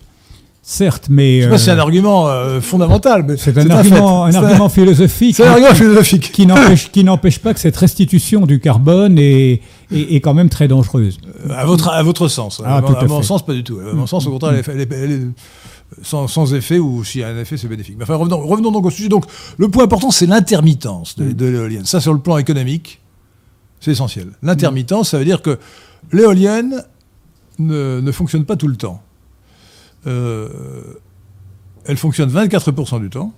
Certes, mais. Je sais pas si c'est un euh, argument euh, fondamental, mais. C'est un, argument, un, argument philosophique. C'est un argument philosophique. Qui n'empêche pas que cette restitution du carbone est, est, quand même très dangereuse. à, votre, à votre sens. Ah, à, mon sens, pas du tout. À mon sens, au contraire, elle est sans, effet ou s'il y a un effet, c'est bénéfique. Mais enfin, revenons, donc au sujet. Donc, le point important, c'est l'intermittence de, mm. l'éolienne. Ça, sur le plan économique, c'est essentiel. L'intermittence, ça veut dire que l'éolienne ne, fonctionne pas tout le temps. Euh, elle fonctionne 24% du temps.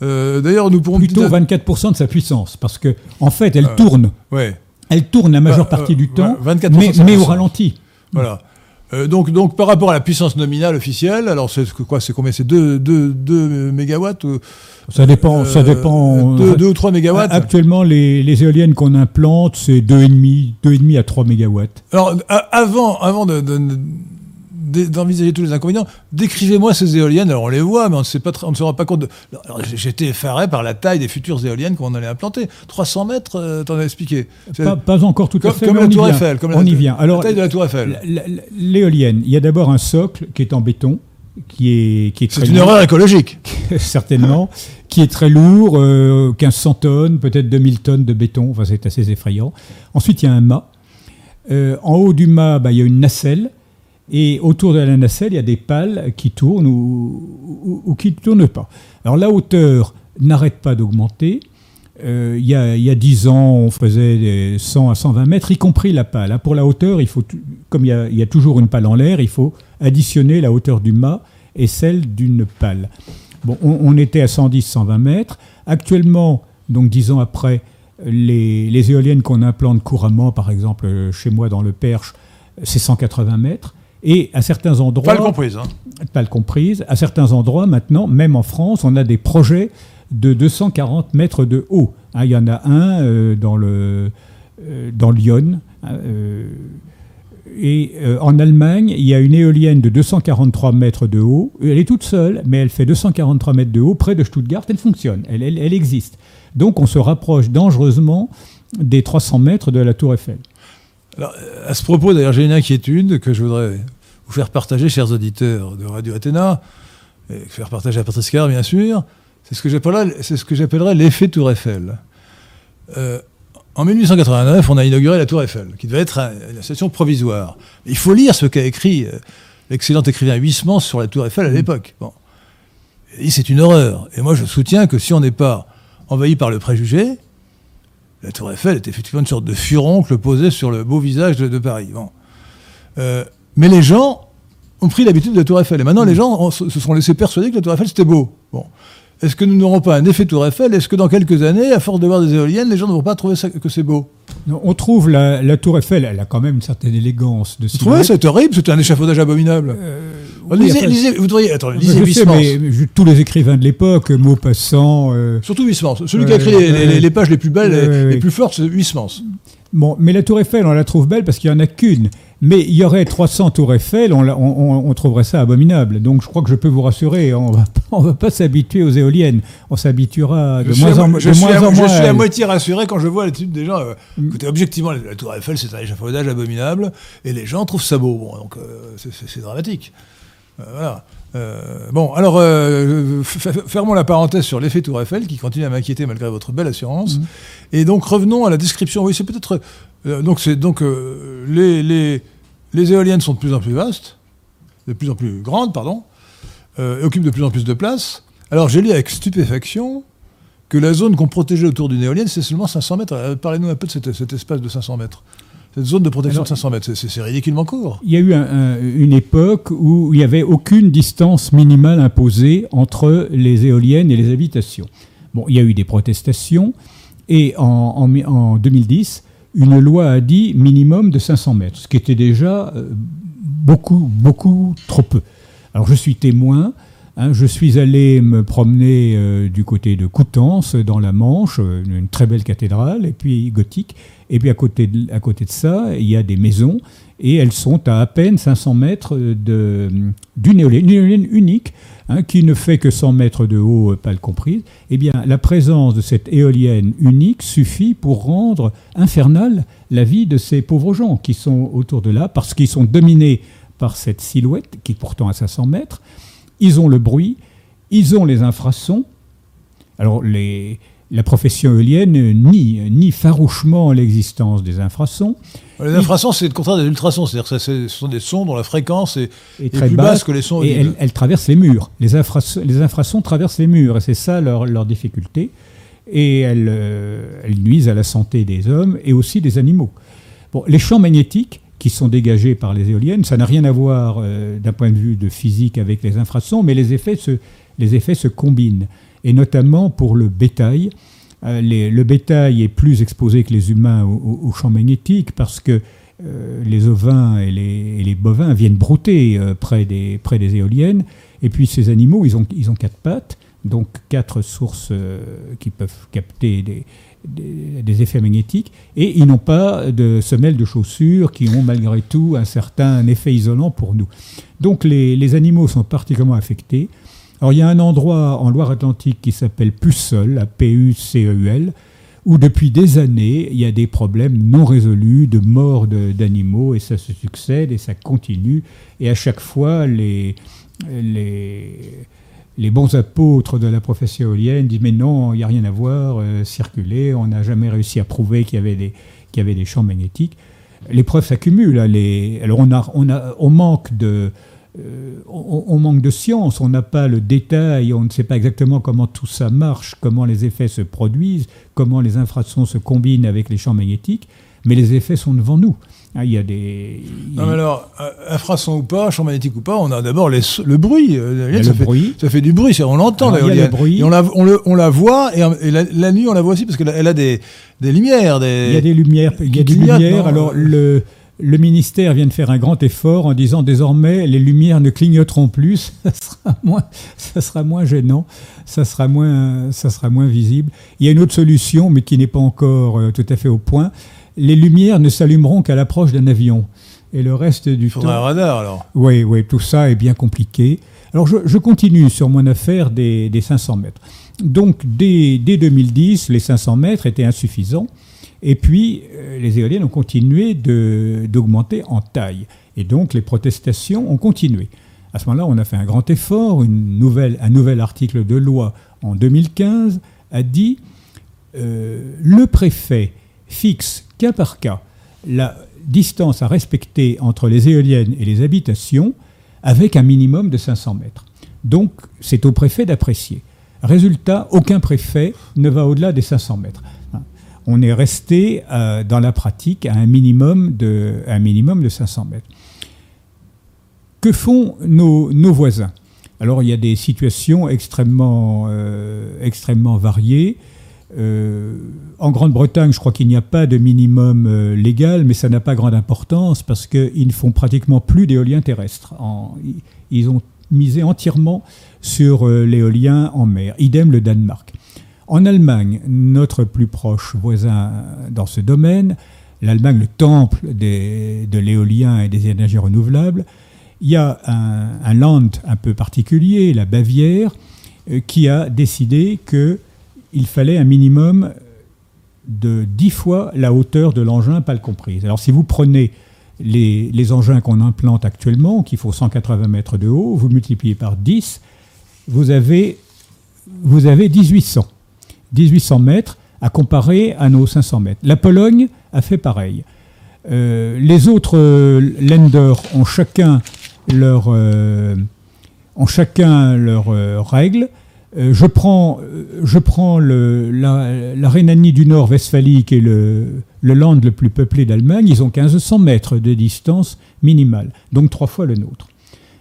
Euh, d'ailleurs, nous pourrons plutôt 24% de sa puissance, parce que en fait, elle euh, tourne. Ouais. Elle tourne la majeure partie du temps, mais, mais au ralenti. Voilà. Euh, donc, donc, par rapport à la puissance nominale officielle, alors c'est quoi C'est combien? C'est 2, 2, 2 mégawatts Ça dépend. ça euh, dépend 2, ou 3 mégawatts? Actuellement, les, les éoliennes qu'on implante, c'est 2,5, 2,5 à 3 mégawatts. Alors, avant, avant de, de d'envisager tous les inconvénients. Décrivez-moi ces éoliennes. Alors on les voit, mais on ne, sait pas, on ne se rend pas compte. De... J'étais effaré par la taille des futures éoliennes qu'on allait implanter. 300 mètres, euh, t'en as expliqué. Pas, pas, encore tout à fait. Comme la Tour Eiffel. Comme on y vient. Alors, la taille de la Tour Eiffel. L'éolienne, il y a d'abord un socle qui est en béton. Qui est, qui est C'est une erreur écologique. certainement. qui est très lourd, 1500 euh, tonnes, peut-être 2000 tonnes de béton. Enfin, c'est assez effrayant. Ensuite, il y a un mât. Euh, en haut du mât, bah, il y a une nacelle et autour de la nacelle, il y a des pales qui tournent ou, qui ne tournent pas. Alors la hauteur n'arrête pas d'augmenter. Euh, il, y a, il y a 10 ans, on faisait 100 à 120 mètres, y compris la pale. Hein, pour la hauteur, il faut, comme il y, a, il y a toujours une pale en l'air, il faut additionner la hauteur du mât et celle d'une pale. Bon, on, était à 110-120 mètres. Actuellement, donc 10 ans après, les éoliennes qu'on implante couramment, par exemple chez moi dans le Perche, c'est 180 mètres. Et à certains endroits. Pas le comprise. Hein. Pas le comprise. À certains endroits, maintenant, même en France, on a des projets de 240 mètres de haut. Hein, il y en a un euh, dans, le, euh, dans Lyon. Euh, et en Allemagne, il y a une éolienne de 243 mètres de haut. Elle est toute seule, mais elle fait 243 mètres de haut près de Stuttgart. Elle fonctionne, elle, elle, elle existe. Donc on se rapproche dangereusement des 300 mètres de la Tour Eiffel. Alors, à ce propos, d'ailleurs, j'ai une inquiétude que je voudrais vous faire partager, chers auditeurs de Radio Athéna, et faire partager à Patrice Carr, bien sûr. C'est ce que j'appellerais l'effet Tour Eiffel. Euh, en 1889, on a inauguré la Tour Eiffel, qui devait être une station provisoire. il faut lire ce qu'a écrit euh, l'excellent écrivain Huysmans sur la Tour Eiffel à l'époque. Bon. c'est une horreur. Et moi, je soutiens que si on n'est pas envahi par le préjugé, la Tour Eiffel est effectivement une sorte de furoncle posé sur le beau visage de, Paris. Euh, mais les gens ont pris l'habitude de la Tour Eiffel. Et maintenant, les gens se sont laissés persuader que la Tour Eiffel, c'était beau. Bon. Est-ce que nous n'aurons pas un effet Tour Eiffel? Est-ce que dans quelques années, à force de voir des éoliennes, les gens ne vont pas trouver que c'est beau? On trouve la, Tour Eiffel, elle a quand même une certaine élégance de Vous trouvez C'est horrible, c'est un échafaudage abominable. Euh, lisez, vous devriez, attends, lisez mais tous les écrivains de l'époque, Maupassant... Euh, Surtout Huysmans. Celui qui a écrit les, pages les plus belles, les, plus fortes, c'est Huysmans. Bon, mais la Tour Eiffel, on la trouve belle parce qu'il n'y en a qu'une. Mais il y aurait 300 tours Eiffel, on, trouverait ça abominable. Donc je crois que je peux vous rassurer, on va, ne va pas s'habituer aux éoliennes. On s'habituera de moins en, moins. Je suis à moitié rassuré quand je vois l'attitude des gens. Euh, mm. écoutez, objectivement, la, tour Eiffel, c'est un échafaudage abominable, et les gens trouvent ça beau. donc euh, c'est dramatique. Euh, voilà. bon, alors, fermons la parenthèse sur l'effet Tour Eiffel, qui continue à m'inquiéter malgré votre belle assurance. Mm. Et donc, revenons à la description. Oui, c'est peut-être donc, c'est, donc euh, les, les, éoliennes sont de plus en plus vastes, de plus en plus grandes, pardon, euh, et occupent de plus en plus de place. Alors j'ai lu avec stupéfaction que la zone qu'on protégeait autour d'une éolienne, c'est seulement 500 mètres. Parlez-nous un peu de cet, espace de 500 mètres. Cette zone de protection de 500 mètres, c'est, ridiculement court. Il y a eu une époque où il n'y avait aucune distance minimale imposée entre les éoliennes et les habitations. Bon, il y a eu des protestations, et en, en, en 2010, une loi a dit minimum de 500 mètres, ce qui était déjà euh, beaucoup, beaucoup trop peu. Alors je suis témoin, hein, je suis allé me promener euh, du côté de Coutances, dans la Manche, une, très belle cathédrale, et puis gothique, et puis à côté de, à côté de ça, il y a des maisons, et elles sont à à peine 500 mètres d'une éolienne, une éolienne unique, Hein, qui ne fait que 100 mètres de haut, euh, pas le comprise, eh bien, la présence de cette éolienne unique suffit pour rendre infernale la vie de ces pauvres gens qui sont autour de là, parce qu'ils sont dominés par cette silhouette, qui est pourtant à 500 mètres. Ils ont le bruit, ils ont les infrasons. Alors, les, la profession éolienne nie, nie farouchement l'existence des infrasons. Les infrasons, c'est le contraire des ultrasons, c'est-à-dire que ce sont des sons dont la fréquence est, plus basse, que les sons. Et elles, traversent les murs. Les, infrasons, les infrasons traversent les murs, et c'est ça leur, leur, difficulté. Et euh, elles, nuisent à la santé des hommes et aussi des animaux. Bon, les champs magnétiques qui sont dégagés par les éoliennes, ça n'a rien à voir euh, d'un point de vue de physique avec les infrasons, mais les effets se, les effets se combinent et notamment pour le bétail. Euh, le bétail est plus exposé que les humains aux, champs magnétiques parce que euh, les ovins et les, bovins viennent brouter euh, près, des, éoliennes. Et puis ces animaux, ils ont, quatre pattes, donc quatre sources qui peuvent capter des, effets magnétiques, et ils n'ont pas de semelles de chaussures qui ont malgré tout un certain effet isolant pour nous. Donc les animaux sont particulièrement affectés. Alors il y a un endroit en Loire-Atlantique qui s'appelle Puceul, P-U-C-E-U-L, où depuis des années, il y a des problèmes non résolus de mort d'animaux, et ça se succède, et ça continue. Et à chaque fois, les, les, les bons apôtres de la prophétie éolienne disent Mais non, il n'y a rien à voir, euh, circuler, on n'a jamais réussi à prouver qu'il y, avait des, y avait des champs magnétiques. Les preuves s'accumulent. Alors on, a, on, a, on manque de euh, on, manque de science, on n'a pas le détail, on ne sait pas exactement comment tout ça marche, comment les effets se produisent, comment les infrasons se combinent avec les champs magnétiques, mais les effets sont devant nous. Ah, il y a des. Non, mais alors, euh, infrasons ou pas, champ magnétique ou pas, on a d'abord le bruit. Euh, ça, fait, bruit. ça fait du bruit, on l'entend. Il y a le bruit. on, la, on, la voit, et, la, nuit, on la voit aussi parce qu'elle a des, des lumières. Des... Il y a des lumières. Il y a des lumières. Alors, le le ministère vient de faire un grand effort en disant désormais les lumières ne clignoteront plus, ça sera moins, ça sera moins gênant, ça sera moins, ça sera moins visible. Il y a une autre solution, mais qui n'est pas encore euh, tout à fait au point. Les lumières ne s'allumeront qu'à l'approche d'un avion. Et le reste du temps. un radar alors. Oui, oui, tout ça est bien compliqué. Alors je, continue sur mon affaire des, 500 mètres. Donc dès, dès 2010, les 500 mètres étaient insuffisants. Et puis, euh, les éoliennes ont continué d'augmenter en taille. Et donc, les protestations ont continué. À ce moment-là, on a fait un grand effort. Un nouvel article de loi en 2015 a dit euh, le préfet fixe cas par cas la distance à respecter entre les éoliennes et les habitations avec un minimum de 500 mètres. Donc, c'est au préfet d'apprécier. Résultat, aucun préfet ne va au-delà des 500 mètres on est resté euh, dans la pratique à un minimum de, un minimum de 500 mètres. Que font nos, voisins? Alors il y a des situations extrêmement, euh, variées. Euh, en Grande-Bretagne, je crois qu'il n'y a pas de minimum légal, mais ça n'a pas grande importance parce qu'ils ne font pratiquement plus d'éolien terrestre. ils ont misé entièrement sur l'éolien en mer. Idem le Danemark. En Allemagne, notre plus proche voisin dans ce domaine, l'Allemagne, le temple de l'éolien et des énergies renouvelables, il y a un, land un peu particulier, la Bavière, euh, qui a décidé qu'il fallait un minimum de 10 fois la hauteur de l'engin, pas le comprise. Alors si vous prenez les, les engins qu'on implante actuellement, qui font 180 mètres de haut, vous multipliez par 10, vous avez, vous avez 1800. 1800 mètres à comparer à nos 500 mètres. La Pologne a fait pareil. Euh, les autres euh, lenders ont chacun leur, euh, ont chacun leurs règles. je prends, je prends la, Rhénanie du Nord, Westphalie, qui est le, le land le plus peuplé d'Allemagne. Ils ont 1500 mètres de distance minimale, donc trois fois le nôtre.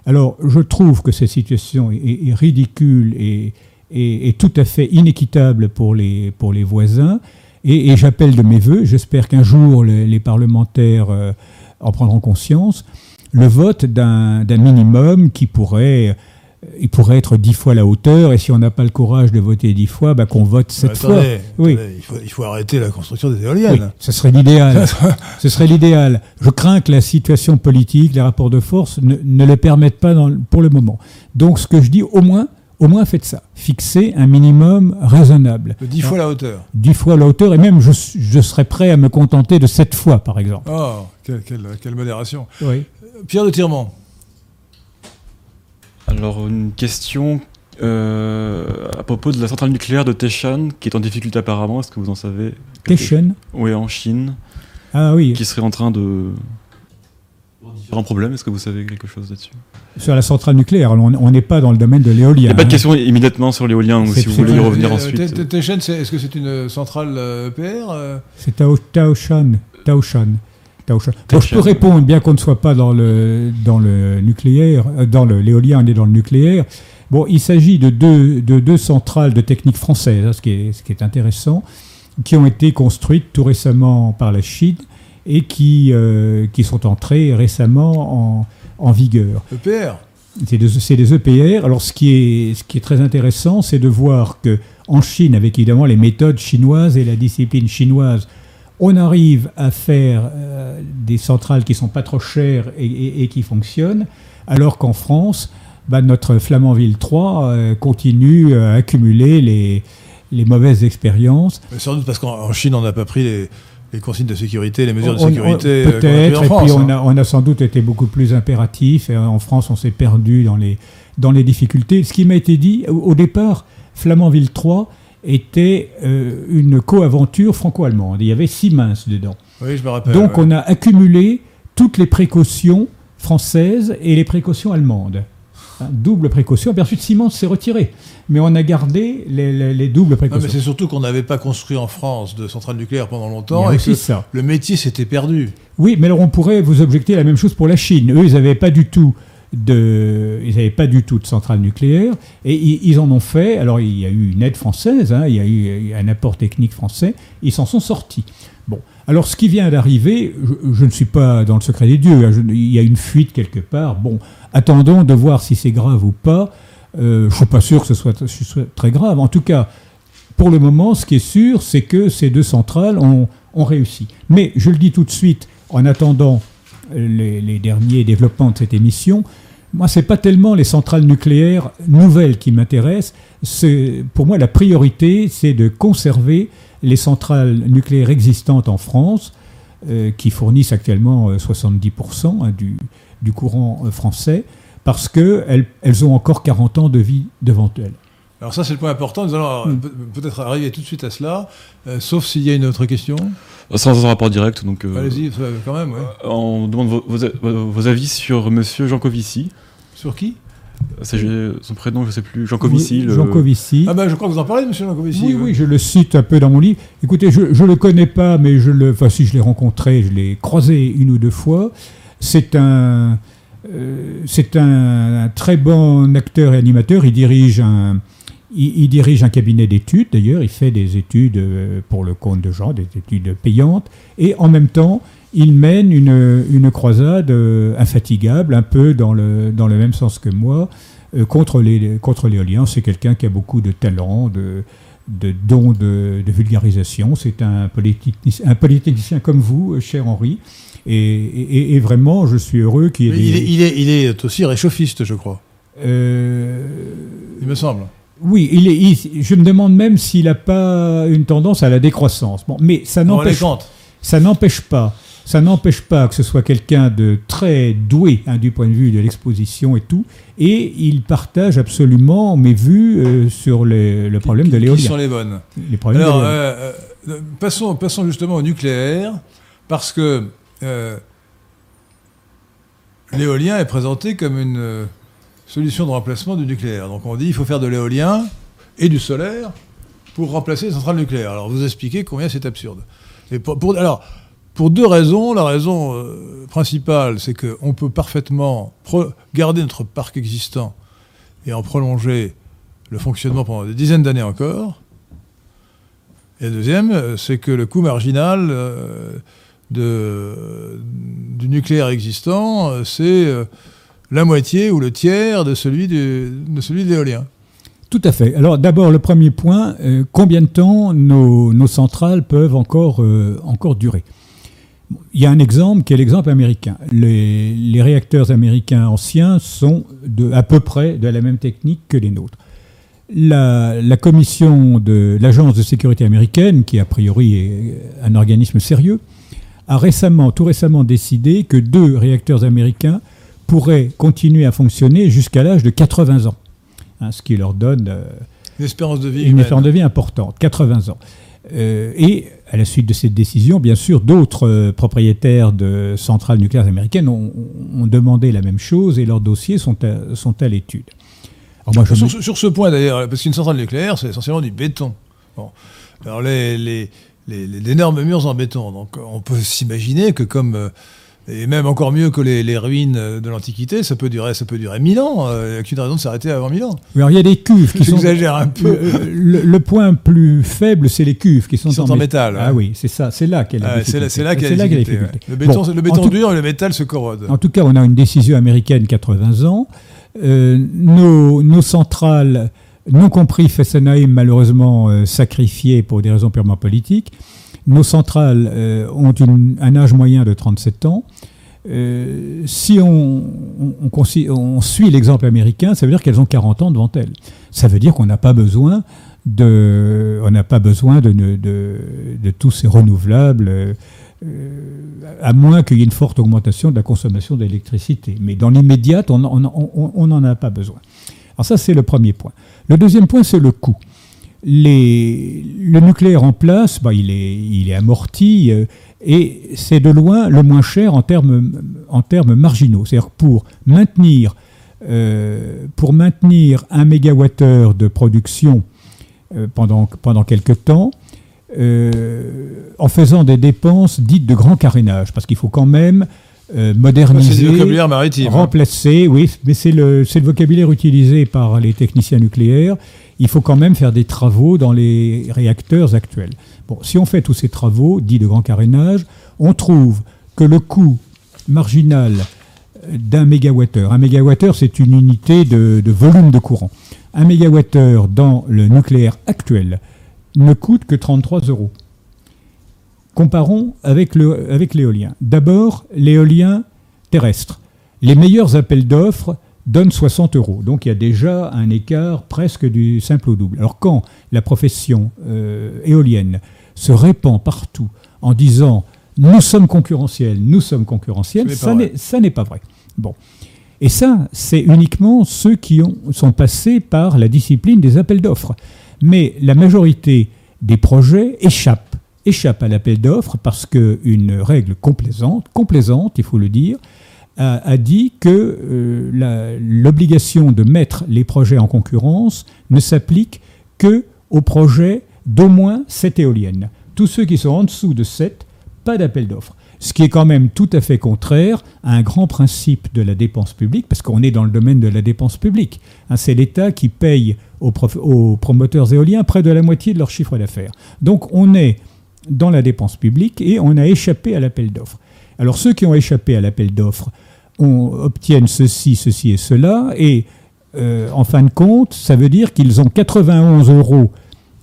Alors, je trouve que cette situation est ridicule et, est, tout à fait inéquitable pour les, pour les voisins. Et, j'appelle de mes voeux, j'espère qu'un jour les, parlementaires euh, en prendront conscience, le vote d'un minimum qui pourrait euh, il pourrait être dix fois la hauteur, et si on n'a pas le courage de voter dix fois, bah, qu'on vote sept fois. Oui. Il, faut, il, faut, arrêter la construction des éoliennes. ce serait l'idéal. ce serait l'idéal. Je crains que la situation politique, les rapports de force ne, ne le permettent pas dans, pour le moment. Donc ce que je dis, au moins, au moins faites ça. Fixez un minimum raisonnable. Dix fois la hauteur. Dix fois la hauteur, et même je, serais prêt à me contenter de sept fois, par exemple. Oh, quelle, modération. Oui. Pierre de Tirement. Alors, une question euh, à propos de la centrale nucléaire de Teshan, qui est en difficulté apparemment, est-ce que vous en savez? Teshan Oui, en Chine. Ah oui. Qui serait en train de un problème Est-ce que vous savez quelque chose là-dessus? Sur la centrale nucléaire, on n'est pas dans le domaine de l'éolien. Il n'y a pas de hein. question immédiatement sur l'éolien, si vous voulez y revenir ensuite. est-ce que c'est une centrale EPR e euh? C'est Taoshan. Taoshan. je peux répondre, bien qu'on ne soit pas dans le, dans le nucléaire, euh, dans l'éolien, on est dans le nucléaire. Bon, il s'agit de deux, de deux centrales de technique française, hein, ce, qui est, ce qui est intéressant, qui ont été construites tout récemment par la Chine et qui, euh, qui sont entrés récemment en, en vigueur. EPR c'est des, des, EPR. Alors, ce qui est, ce qui est très intéressant, c'est de voir que en Chine, avec évidemment les méthodes chinoises et la discipline chinoise, on arrive à faire euh, des centrales qui sont pas trop chères et, et, qui fonctionnent, alors qu'en France, bah, notre Flamanville 3 euh, continue à accumuler les, les mauvaises expériences. sans doute parce qu'en Chine, on n'a pas pris les, les consignes de sécurité, les mesures de sécurité. Euh, peut-être, et puis on, a, on, a, sans doute été beaucoup plus impératif. Et en France, on s'est perdu dans les, dans les difficultés. Ce qui m'a été dit, au, départ, Flamanville 3 était euh, une co-aventure franco-allemande. Il y avait Siemens dedans. Oui, je me rappelle. Donc on a accumulé toutes les précautions françaises et les précautions allemandes. Hein, double précaution. Puis ensuite, Siemens s'est retiré mais on a gardé les, doubles précautions. mais c'est surtout qu'on n'avait pas construit en France de centrales nucléaires pendant longtemps et que ça. le métier s'était perdu. Oui, mais alors on pourrait vous objecter la même chose pour la Chine. Eux, ils n'avaient pas du tout ils n'avaient pas du tout de centrale nucléaire, et ils, en ont fait. Alors il y a eu une aide française, hein, il y a eu un apport technique français, ils s'en sont sortis. Bon, alors ce qui vient d'arriver, je, ne suis pas dans le secret des dieux, hein, il y a une fuite quelque part. Bon, attendons de voir si c'est grave ou pas. Euh, je ne suis pas sûr que ce soit, très grave. En tout cas, pour le moment, ce qui est sûr, c'est que ces deux centrales ont, réussi. Mais je le dis tout de suite, en attendant les, derniers développements de cette émission, moi, ce n'est pas tellement les centrales nucléaires nouvelles qui m'intéressent. Pour moi, la priorité, c'est de conserver les centrales nucléaires existantes en France, euh, qui fournissent actuellement 70% euh, hein, du, courant euh, français, parce qu'elles elles ont encore 40 ans de vie devant elles. Alors ça, c'est le point important. Nous allons hmm. peut-être arriver tout de suite à cela, sauf s'il y a une autre question. Sans un rapport direct, donc. Allez-y, quand même. Ouais. on demande vos, vos, avis sur Monsieur Jean Covici. Sur qui? Son prénom, je ne sais plus, Jean Covici. Jean Covici. Ah ben, je crois que vous en parlez, monsieur Jean Covici. Oui, oui, je le cite un peu dans mon livre. Écoutez, je ne le connais pas, mais je le, enfin, si je l'ai rencontré, je l'ai croisé une ou deux fois. C'est un, euh, c'est un, très bon acteur et animateur. Il dirige un, il, dirige un cabinet d'études, d'ailleurs. Il fait des études euh, pour le compte de gens, des études payantes. Et en même temps, il mène une, croisade euh, infatigable, un peu dans le, dans le même sens que moi, euh, contre, les, contre l'éolien. C'est quelqu'un qui a beaucoup de talent, de, de dons de, vulgarisation. C'est un un politicien comme vous, cher Henri. Et, vraiment, je suis heureux qu'il ait... Il est, il, est, aussi réchauffiste, je crois. il me semble. Oui, il est, je me demande même s'il n'a pas une tendance à la décroissance. Bon, mais ça n'empêche, ça n'empêche pas ça n'empêche pas que ce soit quelqu'un de très doué hein, du point de vue de l'exposition et tout, et il partage absolument mes vues euh, sur le problème de l'éolien. Qui sont les bonnes Alors, euh, euh, passons, passons justement au nucléaire, parce que l'éolien est présenté comme une solution de remplacement du nucléaire. Donc on dit il faut faire de l'éolien et du solaire pour remplacer les centrales nucléaires. Alors vous expliquez combien c'est absurde. Et pour, alors, pour deux raisons. La raison euh, principale, c'est qu'on peut parfaitement garder notre parc existant et en prolonger le fonctionnement pendant des dizaines d'années encore. Et la deuxième, euh, c'est que le coût marginal euh, du nucléaire existant, c'est la moitié ou le tiers de celui, de celui l'éolien. Tout à fait. Alors d'abord, le premier point, combien de temps nos, centrales peuvent encore, encore durer? Il y a un exemple qui est l'exemple américain. Les, réacteurs américains anciens sont à peu près de la même technique que les nôtres. La, commission de l'agence de sécurité américaine, qui a priori est un organisme sérieux, a récemment, tout récemment décidé que deux réacteurs américains pourraient continuer à fonctionner jusqu'à l'âge de 80 ans, hein, ce qui leur donne euh, une espérance de vie, une espérance de vie importante, 80 ans. Euh, et à la suite de cette décision, bien sûr, d'autres euh, propriétaires de centrales nucléaires américaines ont, demandé la même chose et leurs dossiers sont à, sont à l'étude. Sur, ce point d'ailleurs, parce qu'une centrale nucléaire, c'est essentiellement du béton. Alors les, les, les, énormes murs en béton, donc on peut s'imaginer que comme et même encore mieux que les, ruines de l'Antiquité, ça peut durer, ça peut durer mille ans. Il n'y a qu'une raison de s'arrêter avant mille ans. Alors il y a des cuves qui sont. un peu. Le, point plus faible, c'est les cuves qui sont, en, métal. Ah oui, c'est ça, c'est là qu'elle a. c'est là, qu'elle difficulté. Le béton, le béton dur et le métal se corrodent. En tout cas, on a une décision américaine 80 ans. Euh, nos, nos, centrales, non compris Fessenheim, malheureusement euh, sacrifiées pour des raisons purement politiques, nos centrales euh, ont un âge moyen de 37 ans. Euh, si on, on, suit l'exemple américain, ça veut dire qu'elles ont 40 ans devant elles. Ça veut dire qu'on n'a pas besoin de, on n'a pas besoin de, tous ces renouvelables, euh, à moins qu'il y ait une forte augmentation de la consommation d'électricité. Mais dans l'immédiat, on n'en a pas besoin. Alors ça, c'est le premier point. Le deuxième point, c'est le coût le nucléaire en place, bah, il, est, amorti euh, et c'est de loin le moins cher en termes, en termes marginaux. C'est-à-dire pour maintenir, euh, pour maintenir un mégawattheure de production euh, pendant, pendant quelques temps, en faisant des dépenses dites de grand carénage, parce qu'il faut quand même euh, moderniser, du vocabulaire maritime. hein. remplacer. Oui, mais c'est le, vocabulaire utilisé par les techniciens nucléaires. Il faut quand même faire des travaux dans les réacteurs actuels. Bon, si on fait tous ces travaux, dits de grand carénage, on trouve que le coût marginal d'un mégawattheure, un mégawattheure c'est une unité de, de volume de courant, un mégawattheure dans le nucléaire actuel ne coûte que 33 euros. Comparons avec le- avec l'éolien. D'abord, l'éolien terrestre. Les meilleurs appels d'offres donnent 60 euros. Donc il y a déjà un écart presque du simple au double. Alors quand la profession euh, éolienne se répand partout en disant nous sommes concurrentiels, nous sommes concurrentiels, ça n'est pas vrai. Bon. Et ça, c'est uniquement ceux qui ont, sont passés par la discipline des appels d'offres. Mais la majorité des projets échappent, échappent à l'appel d'offres parce qu'une règle complaisante, complaisante, il faut le dire, a, dit que euh, l'obligation de mettre les projets en concurrence ne s'applique que aux projets d'au moins 7 éoliennes. Tous ceux qui sont en dessous de 7, pas d'appel d'offres. Ce qui est quand même tout à fait contraire à un grand principe de la dépense publique, parce qu'on est dans le domaine de la dépense publique. Hein, C'est l'État qui paye aux, aux promoteurs éoliens près de la moitié de leur chiffre d'affaires. Donc on est dans la dépense publique et on a échappé à l'appel d'offres. Alors ceux qui ont échappé à l'appel d'offres obtiennent ceci, ceci et cela, et euh, en fin de compte, ça veut dire qu'ils ont 91 euros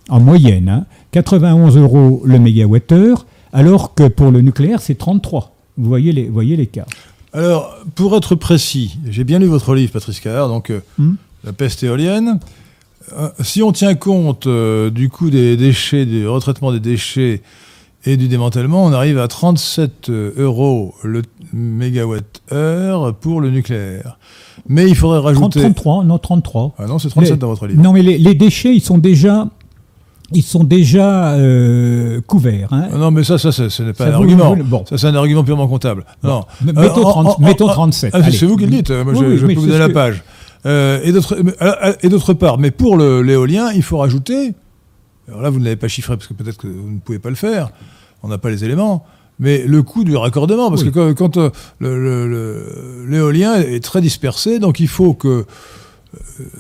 en moyenne, hein, 91 euros le mégawattheure, alors que pour le nucléaire, c'est 33. Vous voyez les- voyez l'écart. Alors, pour être précis, j'ai bien lu votre livre, Patrice Carr, donc euh, Hmm. La peste éolienne. Euh, si on tient compte euh, du coût des déchets, du retraitement des déchets et du démantèlement, on arrive à 37 euros le mégawatt-heure pour le nucléaire. Mais il faudrait 30, rajouter. 33, non 33. Ah non, c'est 37 Les- dans votre livre. Non, mais les, les déchets, ils sont déjà, ils sont déjà euh, couverts. hein. Non, mais ça, ça, ça, ce n'est pas Ça, un argument. bon. Ça, c'est un argument purement comptable. Non. Mais Euh, mettons, en- 30 en- mettons en- 37. Ah, c'est- vous qui le dites. Moi, Oui, je, oui, je peux vous donner la que- page. Euh, et d'autre mais, euh, et d'autre part, mais pour l'éolien, il faut rajouter. Alors là, vous ne l'avez pas chiffré parce que peut-être que vous ne pouvez pas le faire. On n'a pas les éléments. Mais le coût du raccordement, parce Oui. que quand, euh, l'éolien est très dispersé, donc il faut que euh,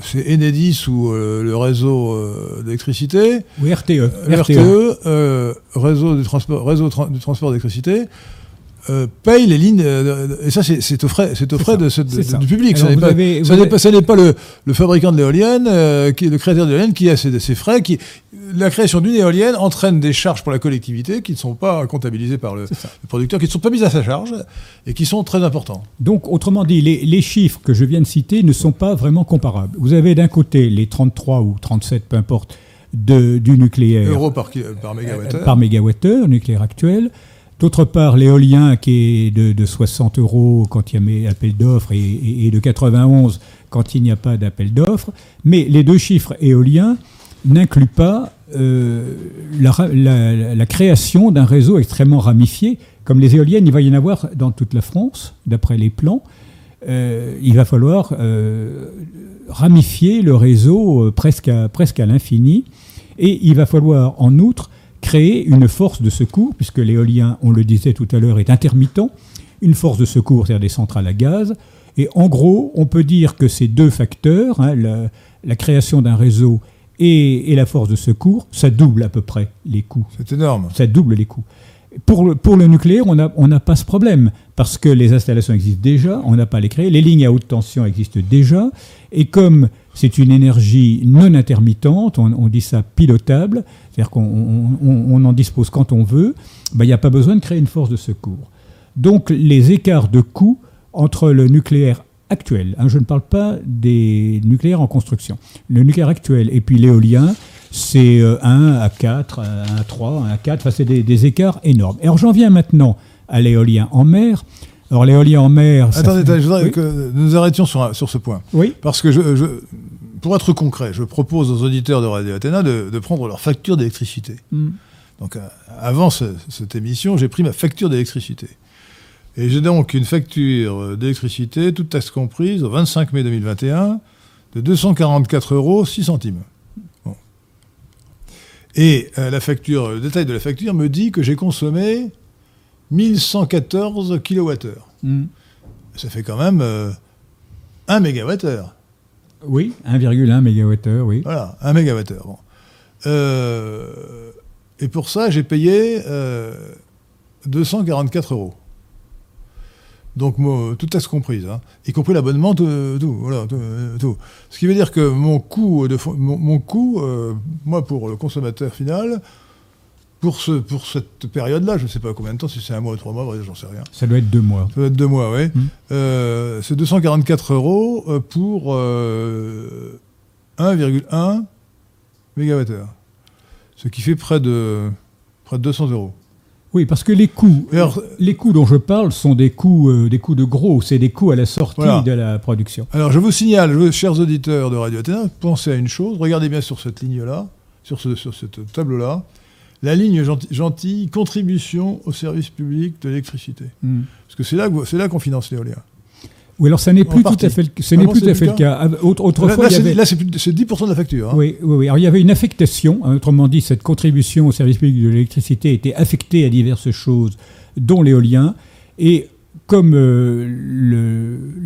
c'est Enedis ou euh, le réseau euh, d'électricité Oui, RTE. RTE, euh, réseau, du transport, réseau tra- du transport d'électricité, euh, paye les lignes. euh, de- et ça, c'est aux frais, c'est aux frais de du public. Alors, Ça n'est pas, avez- ça avez- pas, ça n'est pas le, le fabricant de l'éolienne, euh, qui, le créateur de l'éolienne, qui a ses, ses frais. Qui, la création d'une éolienne entraîne des charges pour la collectivité qui ne sont pas comptabilisées par le, producteur, qui ne sont pas mises à sa charge et qui sont très importants. Donc, autrement dit, les, les chiffres que je viens de citer ne sont pas vraiment comparables. Vous avez d'un côté les 33 ou 37, peu importe, de, du nucléaire Euros par, par mégawattheure. par mégawattheure, nucléaire actuel. D'autre part, l'éolien qui est de, de 60 euros quand il y a mes appels d'offres et, de 91 quand il n'y a pas d'appel d'offres. Mais les deux chiffres éoliens n'incluent pas euh, la, création d'un réseau extrêmement ramifié. Comme les éoliennes, il va y en avoir dans toute la France, d'après les plans. Euh, il va falloir euh, ramifier le réseau presque à l'infini. Et il va falloir en outre créer une force de secours, puisque l'éolien, on le disait tout à l'heure, est intermittent, une force de secours, c'est-à-dire des centrales à gaz. Et en gros, on peut dire que ces deux facteurs, hein, la, la création d'un réseau et, et la force de secours, ça double à peu près les coûts C'est énorme. ça double les coûts. Pour le, pour le nucléaire, on n'a on n'a pas ce problème, parce que les installations existent déjà, on n'a pas à les créer, les lignes à haute tension existent déjà, et comme c'est une énergie non intermittente, on, dit ça pilotable, c'est-à-dire qu'on on- on- on en dispose quand on veut, ben, il n'y a pas besoin de créer une force de secours. Donc les écarts de coûts entre le nucléaire actuel, hein, je ne parle pas des nucléaires en construction, le nucléaire actuel et puis l'éolien, c'est euh, 1 à 4, 1 à 3, 1 à 4, enfin c'est des, des écarts énormes. Alors j'en viens maintenant à l'éolien en mer. Alors l'éolien en mer... Attendez, fait- je voudrais oui, que nous arrêtions sur, ce point. oui, Parce que, je, je- pour être concret, je propose aux auditeurs de Radio Athéna de, de prendre leur facture d'électricité. Mm. Donc, euh, avant ce- cette émission, j'ai pris ma facture d'électricité. Et j'ai donc une facture d'électricité, toute taxe comprise, au 25 mai 2021, de 244 euros 6 centimes. Bon. Et euh, la facture, le détail de la facture me dit que j'ai consommé 1114 kWh. Hmm. Ça fait quand même euh, 1 mégawattheure. Oui, 1,1 MWh, oui. Voilà, 1 mégawattheure. Bon. Euh, et pour ça, j'ai payé euh, 244 euros. Donc, moi, toute taxe comprise, hein, y compris l'abonnement, tout, tout, voilà, tout, tout. Ce qui veut dire que mon coût, de, mon, mon coût euh, moi, pour le consommateur final, pour, ce, pour cette période-là, je ne sais pas combien de temps, si c'est un mois ou trois mois, j'en sais rien. Ça doit être deux mois. Ça doit être deux mois, oui. Mm. Euh, c'est 244 euros euh, pour euh, 1,1 mégawattheure. Ce qui fait près de, près de 200 euros. Oui, parce que les coûts, alors- les coûts dont je parle sont des coûts, euh, des coûts de gros, c'est des coûts à la sortie Voilà. de la production. Alors, je vous signale, chers auditeurs de Radio Athéna, pensez à une chose, regardez bien sur cette ligne-là, sur, ce, sur cette tableau-là, la ligne gentille, contribution au service public de l'électricité. Hmm. Parce que c'est là, c'est là qu'on finance l'éolien. Oui, alors ça n'est plus tout à fait, le- ce n'est bon, plus c'est tout à fait le le cas. Là, Autrefois, là, il y c'est avait... là, c'est plus- c'est 10% de la facture. hein. Oui, oui, oui. Alors il y avait une affectation, hein, autrement dit, cette contribution au service public de l'électricité était affectée à diverses choses, dont l'éolien. Et comme euh,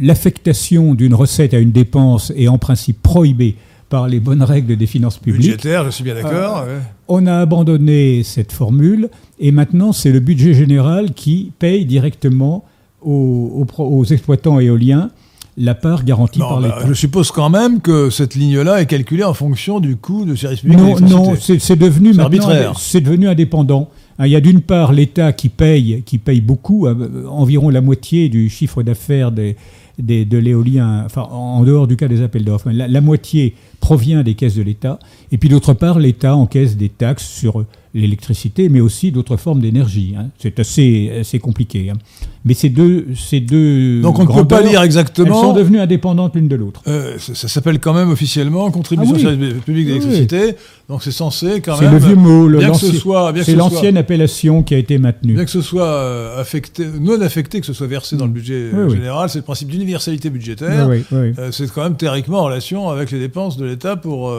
l'affectation d'une recette à une dépense est en principe prohibée par les bonnes règles des finances publiques, Budgétaire, je suis bien d'accord. ouais. on a abandonné cette formule et maintenant c'est le budget général qui paye directement aux, aux exploitants éoliens la part garantie Non, par bah, l'État. je suppose quand même que cette ligne-là est calculée en fonction du coût de service public Non, non, c'est devenu arbitraire. C'est devenu indépendant. Hein, Il y a d'une part l'État qui paye, qui paye beaucoup, euh, environ la moitié du chiffre d'affaires des, de l'éolien, enfin en dehors du cas des appels d'offres. La, la moitié provient des caisses de l'État. Et puis d'autre part, l'État encaisse des taxes sur l'électricité, mais aussi d'autres formes d'énergie. hein. C'est assez, assez compliqué. hein. Mais ces deux, ces deux Donc on ne peut pas lire Elles sont exactement. devenues indépendantes l'une de l'autre. Euh, ça ça s'appelle quand même officiellement contribution Ah oui. au service public Oui, d'électricité. Donc c'est censé quand C'est même. le vieux mot, le- bien que ce soit, c'est ce l'ancienne appellation qui a été maintenue. Bien que ce soit euh, affecté, non affecté, que ce soit versé dans le budget. Oui, général, c'est le principe d'universalité budgétaire. Euh, c'est quand même théoriquement en relation avec les dépenses de l'État pour,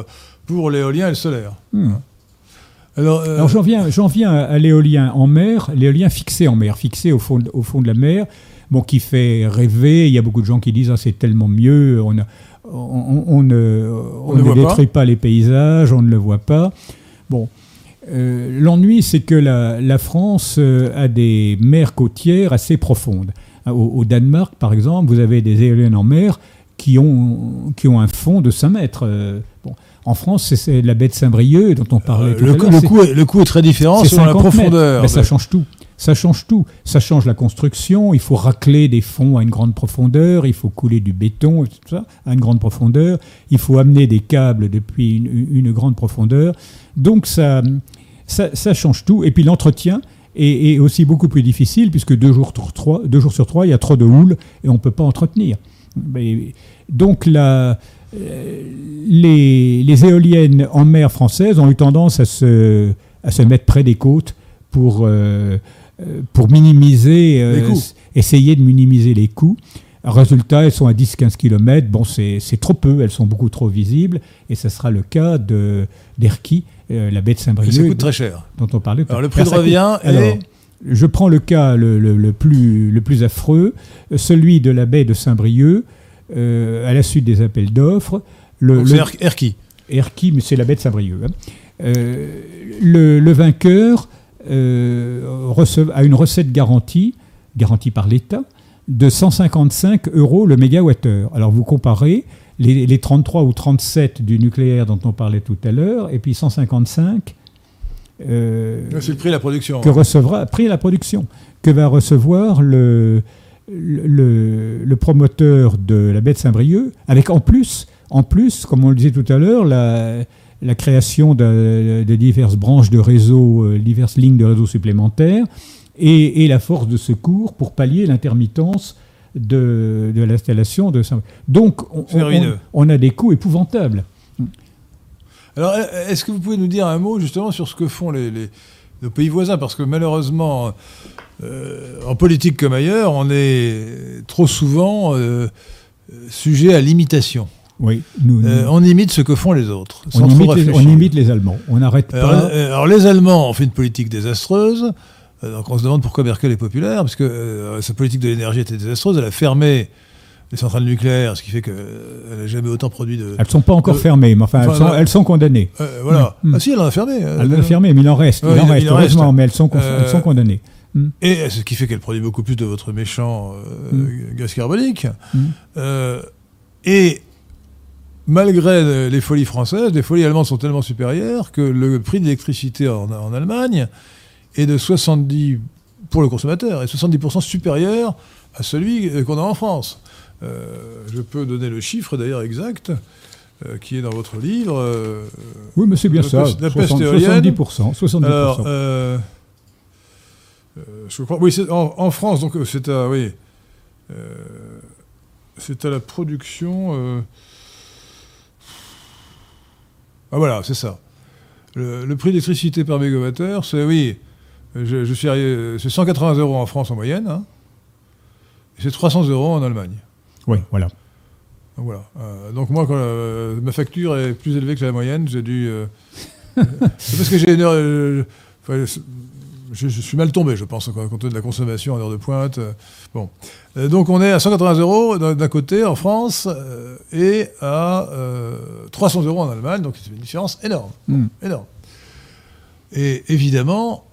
pour l'éolien et le solaire. Hmm. Alors, euh, Alors j'en viens, j'en viens à, l'éolien en mer, l'éolien fixé en mer, fixé au fond, de- au fond de la mer, bon, qui fait rêver. Il y a beaucoup de gens qui disent ah, c'est tellement mieux, on, a- on, on- on ne, on ne ne voit détruit pas. les paysages, on ne le voit pas. Bon, euh, l'ennui c'est que la, la France euh, a des mers côtières assez profondes. Au, au Danemark, par exemple, vous avez des éoliennes en mer qui ont, qui ont un fond de 5 mètres. Euh, en France, c'est- la baie de Saint-Brieuc dont on parlait euh, tout le, à coût, l'heure. le coût est, le coût est très différent selon la 50 mètres. profondeur. Ça change tout. Ça change tout. Ça change la construction. Il faut racler des fonds à une grande profondeur. Il faut couler du béton, et tout ça, à une grande profondeur. Il faut amener des câbles depuis une, une grande profondeur. Donc ça, ça, ça change tout. Et puis l'entretien est, aussi beaucoup plus difficile puisque deux jours, sur trois, deux jours sur trois, il y a trop de houle et on ne peut pas entretenir. Mais- donc la, les, les éoliennes en mer françaises ont eu tendance à se, à se mettre près des côtes pour, euh, euh, pour minimiser, euh, essayer de minimiser les coûts. Résultat, elles sont à 10-15 km. Bon, c'est trop peu, elles sont beaucoup trop visibles. Et ce sera le cas de d'Erquy, euh, la baie de Et ça Saint-Brieuc, coûte très cher. dont on parlait. Alors le prix de coûte- revient alors, est. je prends le cas le, le- le plus, le plus affreux, euh, celui de la baie de Saint-Brieuc, euh, à la suite des appels d'offres. Le, donc le- c'est Er- Erquy. Erquy, mais c'est la de Saint-Brieuc. hein. Euh, le, le vainqueur euh, receve- a une recette garantie, garantie par l'État, de 155 euros le mégawattheure. Alors vous comparez les, les 33 ou 37 du nucléaire dont on parlait tout à l'heure, et puis 155 euh, C'est le prix de la production. que recevra, prix à la production, que va recevoir le, le, le promoteur de la baie de Saint-Brieuc, avec en plus, en plus, comme on le disait tout à l'heure, la, la création de, de diverses branches de réseau, euh, diverses lignes de réseau supplémentaires, et, et la force de secours pour pallier l'intermittence de, de l'installation de Saint-Brieuc. Donc, on, a des coûts épouvantables. Alors, est-ce que vous pouvez nous dire un mot justement sur ce que font les, les- nos pays voisins? Parce que malheureusement, euh, en politique comme ailleurs, on est trop souvent euh, sujet à l'imitation. Oui, nous, Euh, nous- on imite ce que font les autres. on, sans imite les, on réfléchir. imite les Allemands. On n'arrête Alors, pas. alors, les Allemands ont fait une politique désastreuse. Donc on se demande pourquoi Merkel est populaire, parce que sa politique de l'énergie était désastreuse. Elle a fermé les centrales nucléaires, ce qui fait qu'elle n'a jamais autant produit de. Elles ne sont pas encore fermées, mais enfin, elles, sont, là- elles sont condamnées. Euh, voilà. Mm. Ah si, elle en a fermé. euh, Elles sont fermées, mais il en reste. Ouais, il en il- reste, il en reste. heureusement, mais elles sont, con- Euh, elles sont condamnées. Et ce qui fait qu'elle produit beaucoup plus de votre méchant euh, Mm. gaz carbonique. Mm. Euh, et malgré le- les folies françaises, les folies allemandes sont tellement supérieures que le prix de l'électricité en, en Allemagne est de 70% pour le consommateur est 70% supérieur à celui euh, qu'on a en France. Euh, je peux donner le chiffre d'ailleurs exact euh, qui est dans votre livre. euh, Oui, mais c'est bien ça. peste- la peste 60, éolienne. 70%. 70%. Alors, euh, je crois, oui, c'est en, en France, donc euh, c'est à, oui, euh, c'est à la production. euh, ah voilà, c'est ça. Le, le prix d'électricité par mégawattheure, c'est oui, je, je suis arrivé- c'est 180 euros en France en moyenne, hein, et c'est 300 euros en Allemagne. oui, voilà. Donc voilà. Euh, donc moi, quand euh, ma facture est plus élevée que la moyenne, j'ai dû. euh, c'est parce que j'ai une heure. euh, enfin, je, je suis mal tombé, je pense, compte tenu de la consommation en heure de pointe. euh, bon. Euh, donc on est à 180 euros d'un côté en France euh, et à euh, 300 euros en Allemagne, donc c'est une différence énorme. Mm. Énorme. Et évidemment,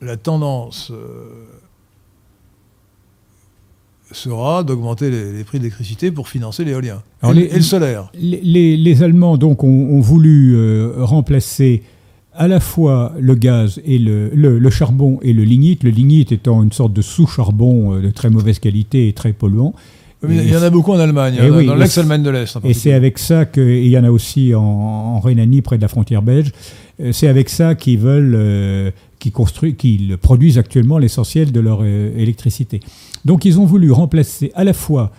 la tendance sera d'augmenter les, les prix de l'électricité pour financer l'éolien et, le- les- et le solaire. Les, les- les Allemands donc ont, ont voulu euh, remplacer à la fois le gaz et le, le- le charbon et le lignite, le lignite étant une sorte de sous-charbon euh, de très mauvaise qualité et très polluant. Mais il y en a beaucoup en Allemagne, Eh oui, dans l'ex-Allemagne de l'Est. Et c'est avec ça que, et il y en a aussi en, en Rhénanie, près de la frontière belge, euh, c'est avec ça qu'ils veulent, euh, qu'ils construisent, qu'ils produisent actuellement l'essentiel de leur euh, électricité. Donc ils ont voulu remplacer à la fois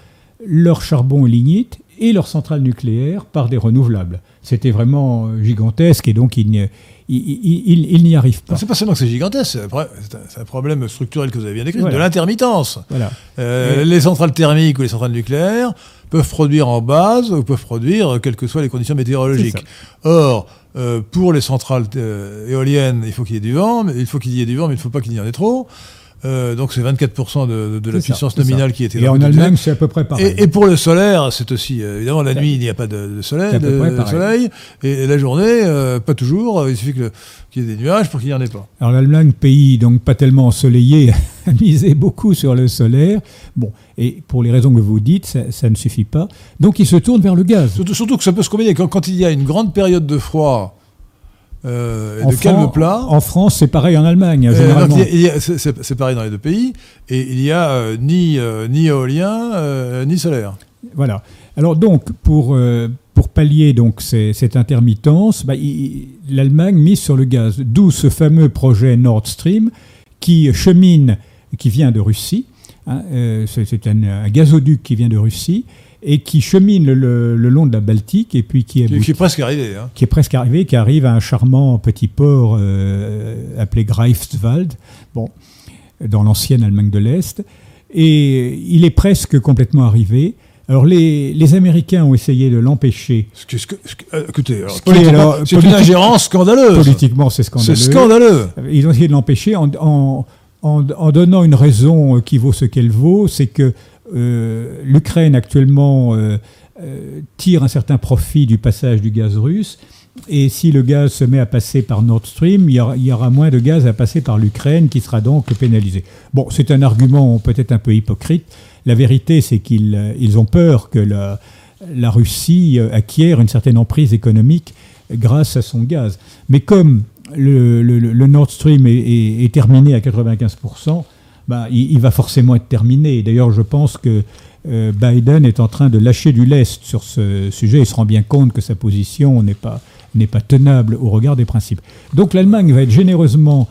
leur charbon et lignite et leur centrale nucléaire par des renouvelables. C'était vraiment euh, gigantesque et donc ils n'y arrivent pas. C'est pas seulement que c'est gigantesque, c'est un, problème structurel que vous avez bien décrit, Voilà. de l'intermittence. Voilà. Euh. Les centrales thermiques ou les centrales nucléaires peuvent produire en base ou peuvent produire euh, quelles que soient les conditions météorologiques. Or, euh, pour les centrales euh, éoliennes, il faut qu'il y ait du vent, mais il faut qu'il y ait du vent, mais il ne faut pas qu'il y en ait trop. Euh, donc c'est 24% de, de la ça, puissance ça. nominale qui était Et dans en. Allemagne, c'est à peu près pareil. Et, et pour le solaire, c'est aussi, euh, évidemment, la nuit, il n'y a pas de, de soleil, de, de et, et la journée, euh, pas toujours, il suffit qu'il y ait des nuages pour qu'il n'y en ait pas. Alors l'Allemagne, pays donc pas tellement ensoleillé, a misé beaucoup sur le solaire. Bon, et pour les raisons que vous dites, ça, ça ne suffit pas. Donc il se tourne vers le gaz. Surtout, surtout que ça peut se combiner quand, quand il y a une grande période de froid euh, En de calme Fran- plat. En France, c'est pareil en Allemagne, euh, c'est- pareil dans les deux pays, et il y a euh, ni, euh, ni éolien ni solaire. Voilà. Alors donc, pour, pour pallier donc ces- cette intermittence, bah, l'Allemagne mise sur le gaz. D'où ce fameux projet Nord Stream qui chemine, qui vient de Russie. hein, c'est c'est un, un gazoduc qui vient de Russie et qui chemine le, long de la Baltique et puis qui Qui, aboutit qui est presque arrivé. Hein. qui est presque arrivé, qui arrive à un charmant petit port euh, appelé Greifswald, bon, dans l'ancienne Allemagne de l'Est. Et il est presque complètement arrivé. Alors les, les Américains ont essayé de l'empêcher. Euh, écoutez, c'est une ingérence scandaleuse. Politiquement, c'est scandaleux. C'est scandaleux. Ils ont essayé de l'empêcher en, en- en- donnant une raison qui vaut ce qu'elle vaut, c'est que euh, l'Ukraine actuellement euh, euh, tire un certain profit du passage du gaz russe, et si le gaz se met à passer par Nord Stream, il y aura, moins de gaz à passer par l'Ukraine qui sera donc pénalisé. Bon, c'est un argument peut-être un peu hypocrite. La vérité, c'est qu'ils euh, ils ont peur que la, la Russie euh, acquiert une certaine emprise économique grâce à son gaz. Mais comme le, le- le Nord Stream est, est- est terminé à 95%, bah, il, il va forcément être terminé. D'ailleurs, je pense que euh, Biden est en train de lâcher du lest sur ce sujet. Il se rend bien compte que sa position n'est pas, n'est pas tenable au regard des principes. Donc l'Allemagne va être généreusement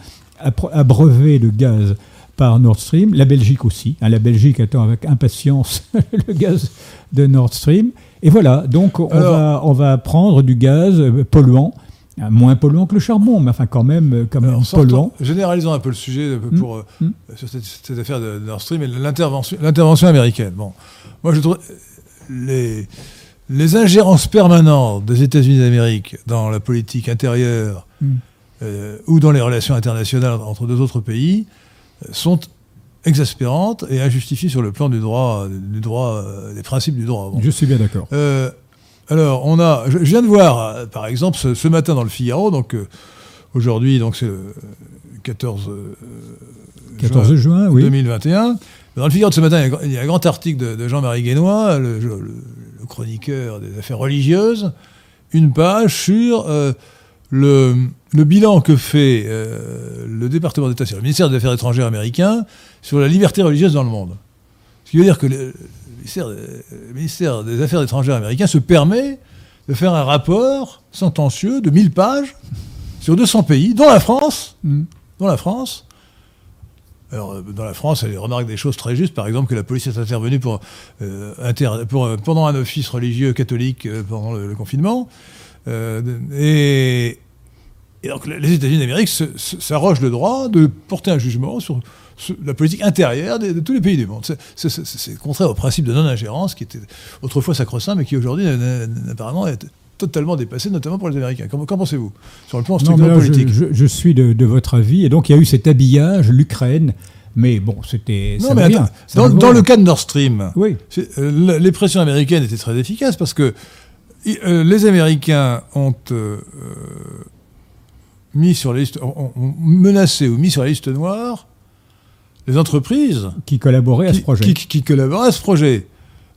abreuvée de gaz par Nord Stream, la Belgique aussi. hein, la Belgique attend avec impatience le gaz de Nord Stream. Et voilà, donc on, Alors- va, on va prendre du gaz euh, polluant, moins polluant que le charbon, mais enfin quand même, euh, quand même Alors, sortons- polluant. généralisons un peu le sujet euh, Mm. pour, euh, Mm. sur cette, cette affaire de Nord Stream et l'intervention, l'intervention américaine. Bon, moi je trouve les, les ingérences permanentes des États-Unis d'Amérique dans la politique intérieure Mm. euh, ou dans les relations internationales entre deux autres pays euh, sont exaspérantes et injustifiées sur le plan du droit, du droit euh, des principes du droit. Bon. Je suis bien d'accord. Euh, alors, on a, je, je viens de voir, euh, par exemple, ce, ce matin dans le Figaro, donc euh, aujourd'hui, donc c'est le 14, euh, 14 juin, oui. 2021. Dans le Figaro de ce matin, il y a un grand- article de, de Jean-Marie Guénois, le, le- le chroniqueur des affaires religieuses, une page sur euh, le, le bilan que fait le département d'État, c'est le ministère des Affaires étrangères américain, sur la liberté religieuse dans le monde. Ce qui veut dire que ministère, le ministère des Affaires étrangères américain se permet de faire un rapport sentencieux de 1000 pages sur 200 pays, dont la France, Mm. dont la France. Alors, euh, dans la France, elle remarque des choses très justes, par exemple que la police est intervenue pour, euh, inter- pour, euh, pendant un office religieux catholique euh, pendant le, le confinement. Euh, et, et donc les États-Unis d'Amérique s'arrogent le droit de porter un jugement sur la politique intérieure de, de tous les pays du monde. C'est- contraire au principe de non-ingérence qui était autrefois sacro-saint, mais qui aujourd'hui apparemment est totalement dépassé, notamment pour les Américains. Qu'en pensez-vous Sur le plan Non, strictement là, je, politique. je- je suis de, de votre avis. Et donc, il y a eu cet habillage, l'Ukraine. Mais bon, c'était. Non, ça mais attends, Ça dans, le cas de Nord Stream, Oui. euh, les pressions américaines étaient très efficaces parce que euh, les Américains ont euh, mis sur la liste, ont menacé ou mis sur la liste noire les entreprises Qui collaborait à ce projet. qui- qui collaboraient à ce projet.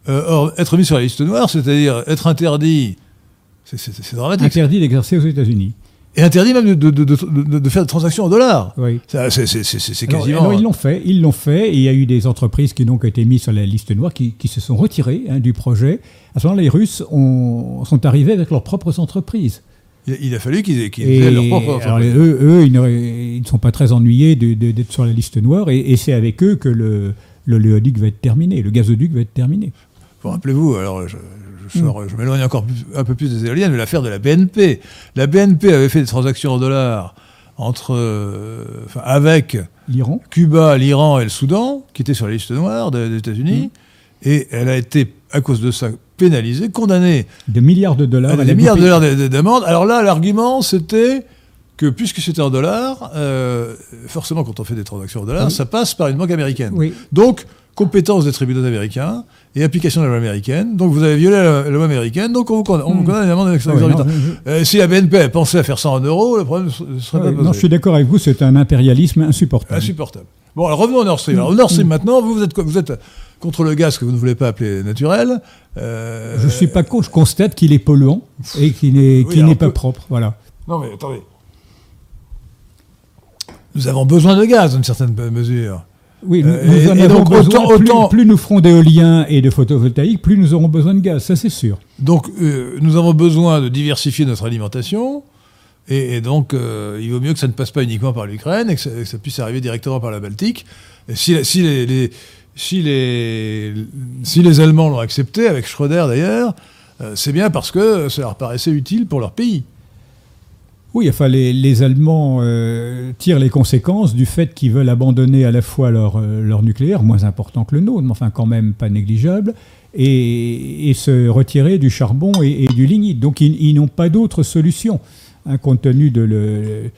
Euh, or, être mis sur la liste noire, c'est-à-dire être interdit, c'est- dramatique, Interdit d'exercer aux États-Unis. et interdit même de, de- de- de- faire des transactions en dollars. Oui. Ça, C'est c'est- c'est- c'est Alors, quasiment. alors, ils l'ont fait, ils l'ont fait, et il y a eu des entreprises qui donc été mises sur la liste noire, qui, qui se sont retirées hein, du projet. À ce moment-là, les Russes ont- sont arrivés avec leurs propres entreprises. Il, il a fallu qu'ils Et aient leur propre alors, eux, eux, ils ne sont pas très ennuyés d'être sur la liste noire, et, et c'est avec eux que le, le léoduc va être terminé, le gazoduc va être terminé. Bon, Rappelez-vous, alors je, je m'éloigne encore plus- un peu plus des éoliennes, mais l'affaire de la BNP. La BNP avait fait des transactions en dollars entre, euh, enfin, avec L'Iran Cuba, l'Iran et le Soudan, qui étaient sur la liste noire des, des États-Unis, et elle a été, à cause de ça, pénalisée, condamnée de milliards de dollars. à Elle des milliards de dollars d'amende. Alors là, l'argument, c'était que puisque c'était en dollars, euh, forcément, quand on fait des transactions en dollars, Oui. ça passe par une banque américaine. Oui. Donc, compétence des tribunaux américains et application de la loi américaine. Donc, vous avez violé la, la loi américaine, donc on vous condamne, on Hmm. condamne à une amende Ah exorbitante. non, je- Euh, si la BNP pensé à faire ça en euros, le problème ne serait pas non, je suis d'accord avec vous, c'est un impérialisme insupportable. Insupportable. Bon, alors revenons au Nord Stream. Alors, au Nord Stream, maintenant, vous, vous êtes, quoi vous êtes contre le gaz que vous ne voulez pas appeler naturel. Euh, Je suis pas con, je constate qu'il est polluant et qu'il n'est Oui, n'est pas peu- propre. Voilà. Non, mais attendez. Nous avons besoin de gaz, dans une certaine mesure. Oui, nous, Euh, nous et- en et avons donc, besoin. autant- plus, autant- plus nous ferons d'éolien et de photovoltaïque, plus nous aurons besoin de gaz, ça c'est sûr. Donc, euh, nous avons besoin de diversifier notre alimentation. Et, donc, euh, il vaut mieux que ça ne passe pas uniquement par l'Ukraine et que ça, puisse arriver directement par la Baltique. Si, les, si, les, si les Allemands l'ont accepté, avec Schröder d'ailleurs, euh, c'est bien parce que ça leur paraissait utile pour leur pays. Oui, enfin, les, les Allemands euh, tirent les conséquences du fait qu'ils veulent abandonner à la fois leur, leur nucléaire, moins important que le nôtre, mais enfin quand même pas négligeable, et, et se retirer du charbon et, et du lignite. Donc ils, ils n'ont pas d'autre solution, hein, compte tenu de,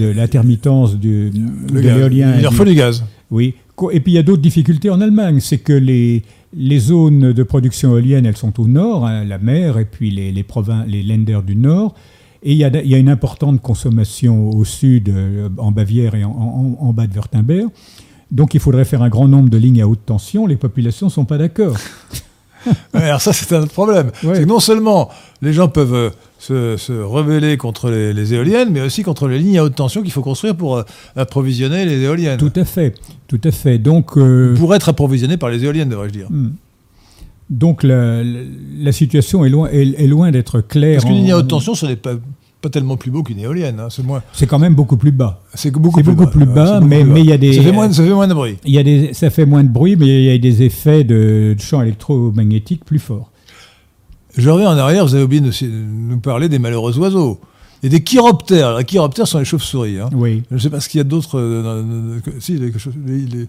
l'intermittence de gaz. l'éolien. Il leur faut du gaz. Oui. Et puis il y a d'autres difficultés en Allemagne, c'est que les, les zones de production éolienne, elles sont au nord, hein, la mer, et puis les, les, provin- les Länder du nord. Et il y, a, il y a une importante consommation au sud, euh, en Bavière et en, en- en bas de Württemberg. Donc il faudrait faire un grand nombre de lignes à haute tension. Les populations ne sont pas d'accord. Alors ça, c'est un autre problème. Ouais. C'est que non seulement les gens peuvent euh, se, se rebeller contre les, les éoliennes, mais aussi contre les lignes à haute tension qu'il faut construire pour euh, approvisionner les éoliennes. Tout à fait, tout à fait. Donc, euh, Pour être approvisionné par les éoliennes, devrais-je dire. hmm. donc la, la- la situation est loin, est, est loin d'être claire. Parce qu'une ligne à haute tension, ce n'est pas, pas tellement plus beau qu'une éolienne. hein. C'est moins. C'est quand même beaucoup plus bas. C'est beaucoup, plus, beaucoup bas. plus mais- il y a des- Ça fait moins, ça fait moins de bruit. Il y a des, ça fait moins de bruit, mais il y a des effets de, de champs électromagnétiques plus forts. Je reviens en arrière, vous avez oublié de nous parler des malheureux oiseaux. Et des chiroptères. Les chiroptères sont les chauves-souris. hein. Oui. Je ne sais pas ce qu'il y a d'autre. euh, Si, les, les- les-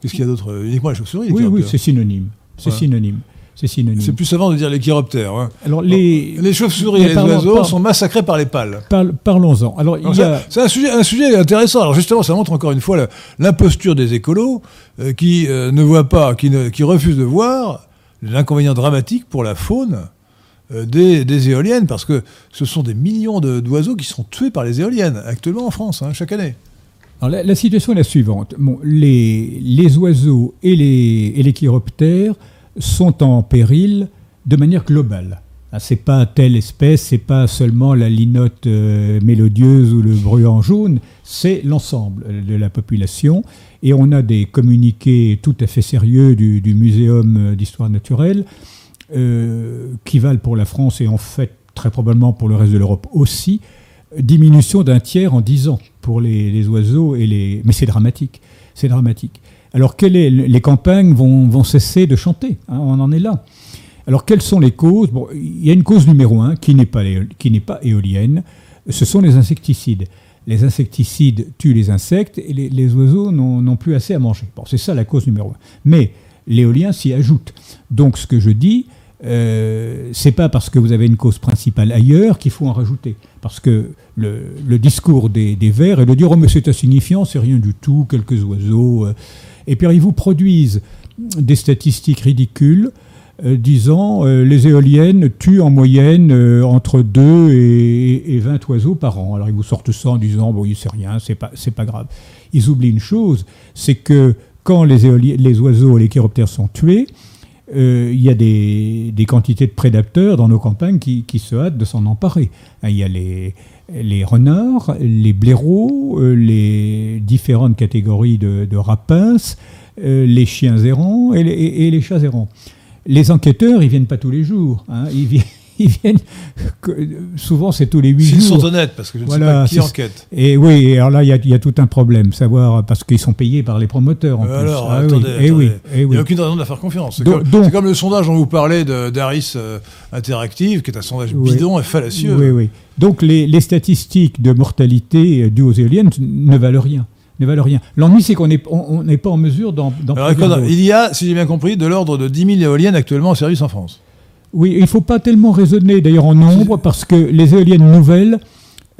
Qu'est-ce qu'il y a d'autre euh, Uniquement les chauves-souris Oui, oui, c'est synonyme. C'est synonyme. C'est synonyme. C'est plus savant de dire les chiroptères. hein. Alors les, Les chauves-souris et les parlons- oiseaux par- sont massacrés par les pales. parlons-en. Alors a, C'est un sujet, un sujet intéressant. Alors justement, ça montre encore une fois l'imposture des écolos euh, qui euh, ne voient pas, qui, ne- qui refusent de voir l'inconvénient dramatique pour la faune euh, des, des éoliennes, parce que ce sont des millions de- d'oiseaux qui sont tués par les éoliennes actuellement en France, hein, chaque année. Alors, la, la situation est la suivante. Bon, les, les oiseaux et les, et les chiroptères sont en péril de manière globale. Ah, C'est pas telle espèce, c'est pas seulement la linotte euh, mélodieuse ou le bruant jaune, c'est l'ensemble de la population. Et on a des communiqués tout à fait sérieux du, Muséum d'histoire naturelle euh, qui valent pour la France et en fait très probablement pour le reste de l'Europe aussi, diminution d'un tiers en 10 ans pour les, les oiseaux et les. Mais c'est dramatique, c'est dramatique. Alors quelle est, les campagnes vont, cesser de chanter, hein, on en est là. Alors quelles sont les causes? Il y a une cause numéro un qui n'est pas, pas éolienne, ce sont les insecticides. Les insecticides tuent les insectes et les, oiseaux n'ont plus assez à manger. Bon, c'est ça la cause numéro un. Mais l'éolien s'y ajoute. Donc ce que je dis, euh, c'est pas parce que vous avez une cause principale ailleurs qu'il faut en rajouter. Parce que le, discours des, Verts est de dire Oh, mais c'est insignifiant, c'est rien du tout, quelques oiseaux. euh. Et puis ils vous produisent des statistiques ridicules euh, disant euh, les éoliennes tuent en moyenne euh, entre 2 et, et 20 oiseaux par an. Alors ils vous sortent ça en disant bon, c'est rien, c'est pas, pas grave. Ils oublient une chose, c'est que quand les, les oiseaux et les chiroptères sont tués, il y a des, quantités de prédateurs dans nos campagnes qui, qui se hâtent de s'en emparer. Hein, Il y a les, les renards, les blaireaux, euh, les différentes catégories de, de rapaces, euh, les chiens errants et les, chats errants. Les enquêteurs, ils viennent pas tous les jours. hein, ils, vi- ils viennent, souvent c'est tous les huit S'ils jours. sont honnêtes, parce que je ne Voilà, sais pas qui enquête. Et oui, alors là, il y, a- il y a tout un problème, savoir parce qu'ils sont payés par les promoteurs en Euh, plus. alors, Ah oui, attendez, eh oui, eh Il n'y a aucune raison de la faire confiance. C'est Donc- comme, donc- c'est comme le sondage dont vous parlez d'Aris euh, Interactive, qui est un sondage Oui. bidon et fallacieux. Oui, oui. Donc les, les statistiques de mortalité euh, dues aux éoliennes ne valent rien. Ne valent rien. L'ennui, c'est qu'on n'est on- on n'est pas en mesure d'en il y a, si j'ai bien compris, de l'ordre de 10 000 éoliennes actuellement en service en France. Oui, il ne faut pas tellement raisonner d'ailleurs en nombre parce que les éoliennes nouvelles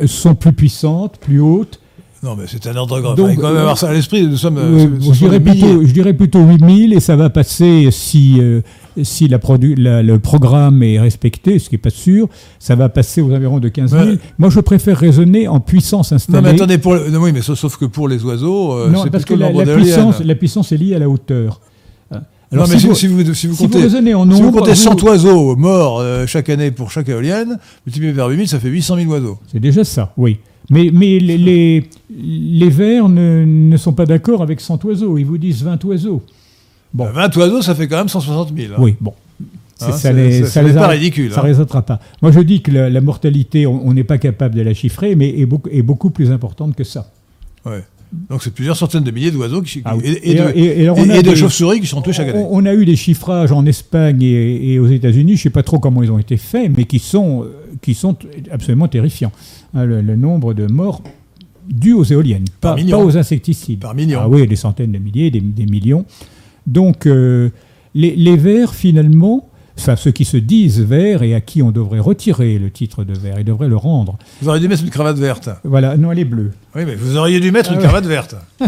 sont plus puissantes, plus hautes. Non, mais c'est un ordre grave. Donc, Il faut quand même avoir ça à l'esprit. Nous sommes. Euh, ce- ce je, dirais plutôt, je dirais plutôt 8000 et ça va passer si, euh, si la le programme est respecté, ce qui n'est pas sûr, ça va passer aux environs de 15 000. Ouais. Moi, je préfère raisonner en puissance installée. Non, mais attendez, pour le- non, oui, mais sauf, que pour les oiseaux, euh, Non, c'est parce que la, puissance, la puissance est liée à la hauteur. Hein. Non, Alors, mais si, vous, si vous, si vous si vous comptez, en nombre, comptez 100 vous- oiseaux morts euh, chaque année pour chaque éolienne, multiplié par 8000, ça fait 800 000 oiseaux. c'est déjà ça, oui. Mais, mais les, les, les Verts ne, ne sont pas d'accord avec 100 oiseaux, ils vous disent 20 oiseaux. Bon. Euh, 20 oiseaux, ça fait quand même 160 000. hein. Oui, bon. Hein, ça c'est- les, c'est- ça ça les n'est pas ridicule, Ça hein. ne résultera pas. Moi, je dis que la, la mortalité, on on n'est pas capable de la chiffrer, mais est beaucoup, est beaucoup plus importante que ça. Ouais. Donc c'est plusieurs centaines de milliers d'oiseaux qui- Ah oui. et, et de, et- et alors, de chauves-souris qui sont tués chaque année. On, on a eu des chiffrages en Espagne et, aux États-Unis, je ne sais pas trop comment ils ont été faits, mais qui sont, euh, qui sont absolument terrifiants. Hein, le, le nombre de morts dus aux éoliennes, Par pas, pas aux insecticides. Par million. Ah oui, des centaines de milliers, des, des millions. Donc, euh, les, les verts, finalement, enfin, ceux qui se disent verts et à qui on devrait retirer le titre de vert, ils devraient le rendre. Vous auriez dû mettre une cravate verte. Voilà, non, elle est bleue. Oui, mais vous auriez dû mettre Ah une ouais. cravate verte.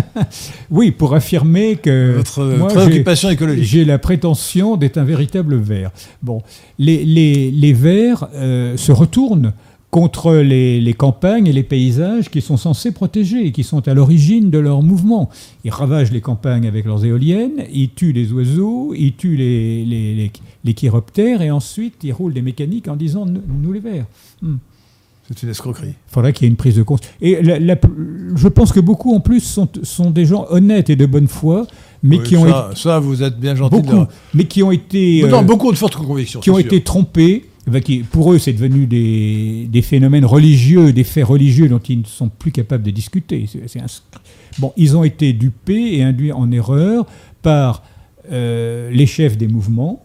Oui, pour affirmer que Votre moi, préoccupation écologique. j'ai la prétention d'être un véritable vert. Bon, les, les, les verts euh, se retournent contre les, les campagnes et les paysages qui sont censés protéger et qui sont à l'origine de leur mouvement. Ils ravagent les campagnes avec leurs éoliennes, ils tuent les oiseaux, ils tuent les, les, les, chiroptères et ensuite ils roulent des mécaniques en disant nous, les verts. C'est une escroquerie. Il faudrait qu'il y ait une prise de conscience. Et la- la- je pense que beaucoup en plus sont, sont des gens honnêtes et de bonne foi, mais Oui, qui ont ça, ça, vous êtes bien été gentil beaucoup, mais qui ont été Non, euh, beaucoup de fortes convictions. qui ont sûr. été trompés. enfin, qui, pour eux, c'est devenu des, des phénomènes religieux, des faits religieux dont ils ne sont plus capables de discuter. Un- Bon, ils ont été dupés et induits en erreur par euh, les chefs des mouvements,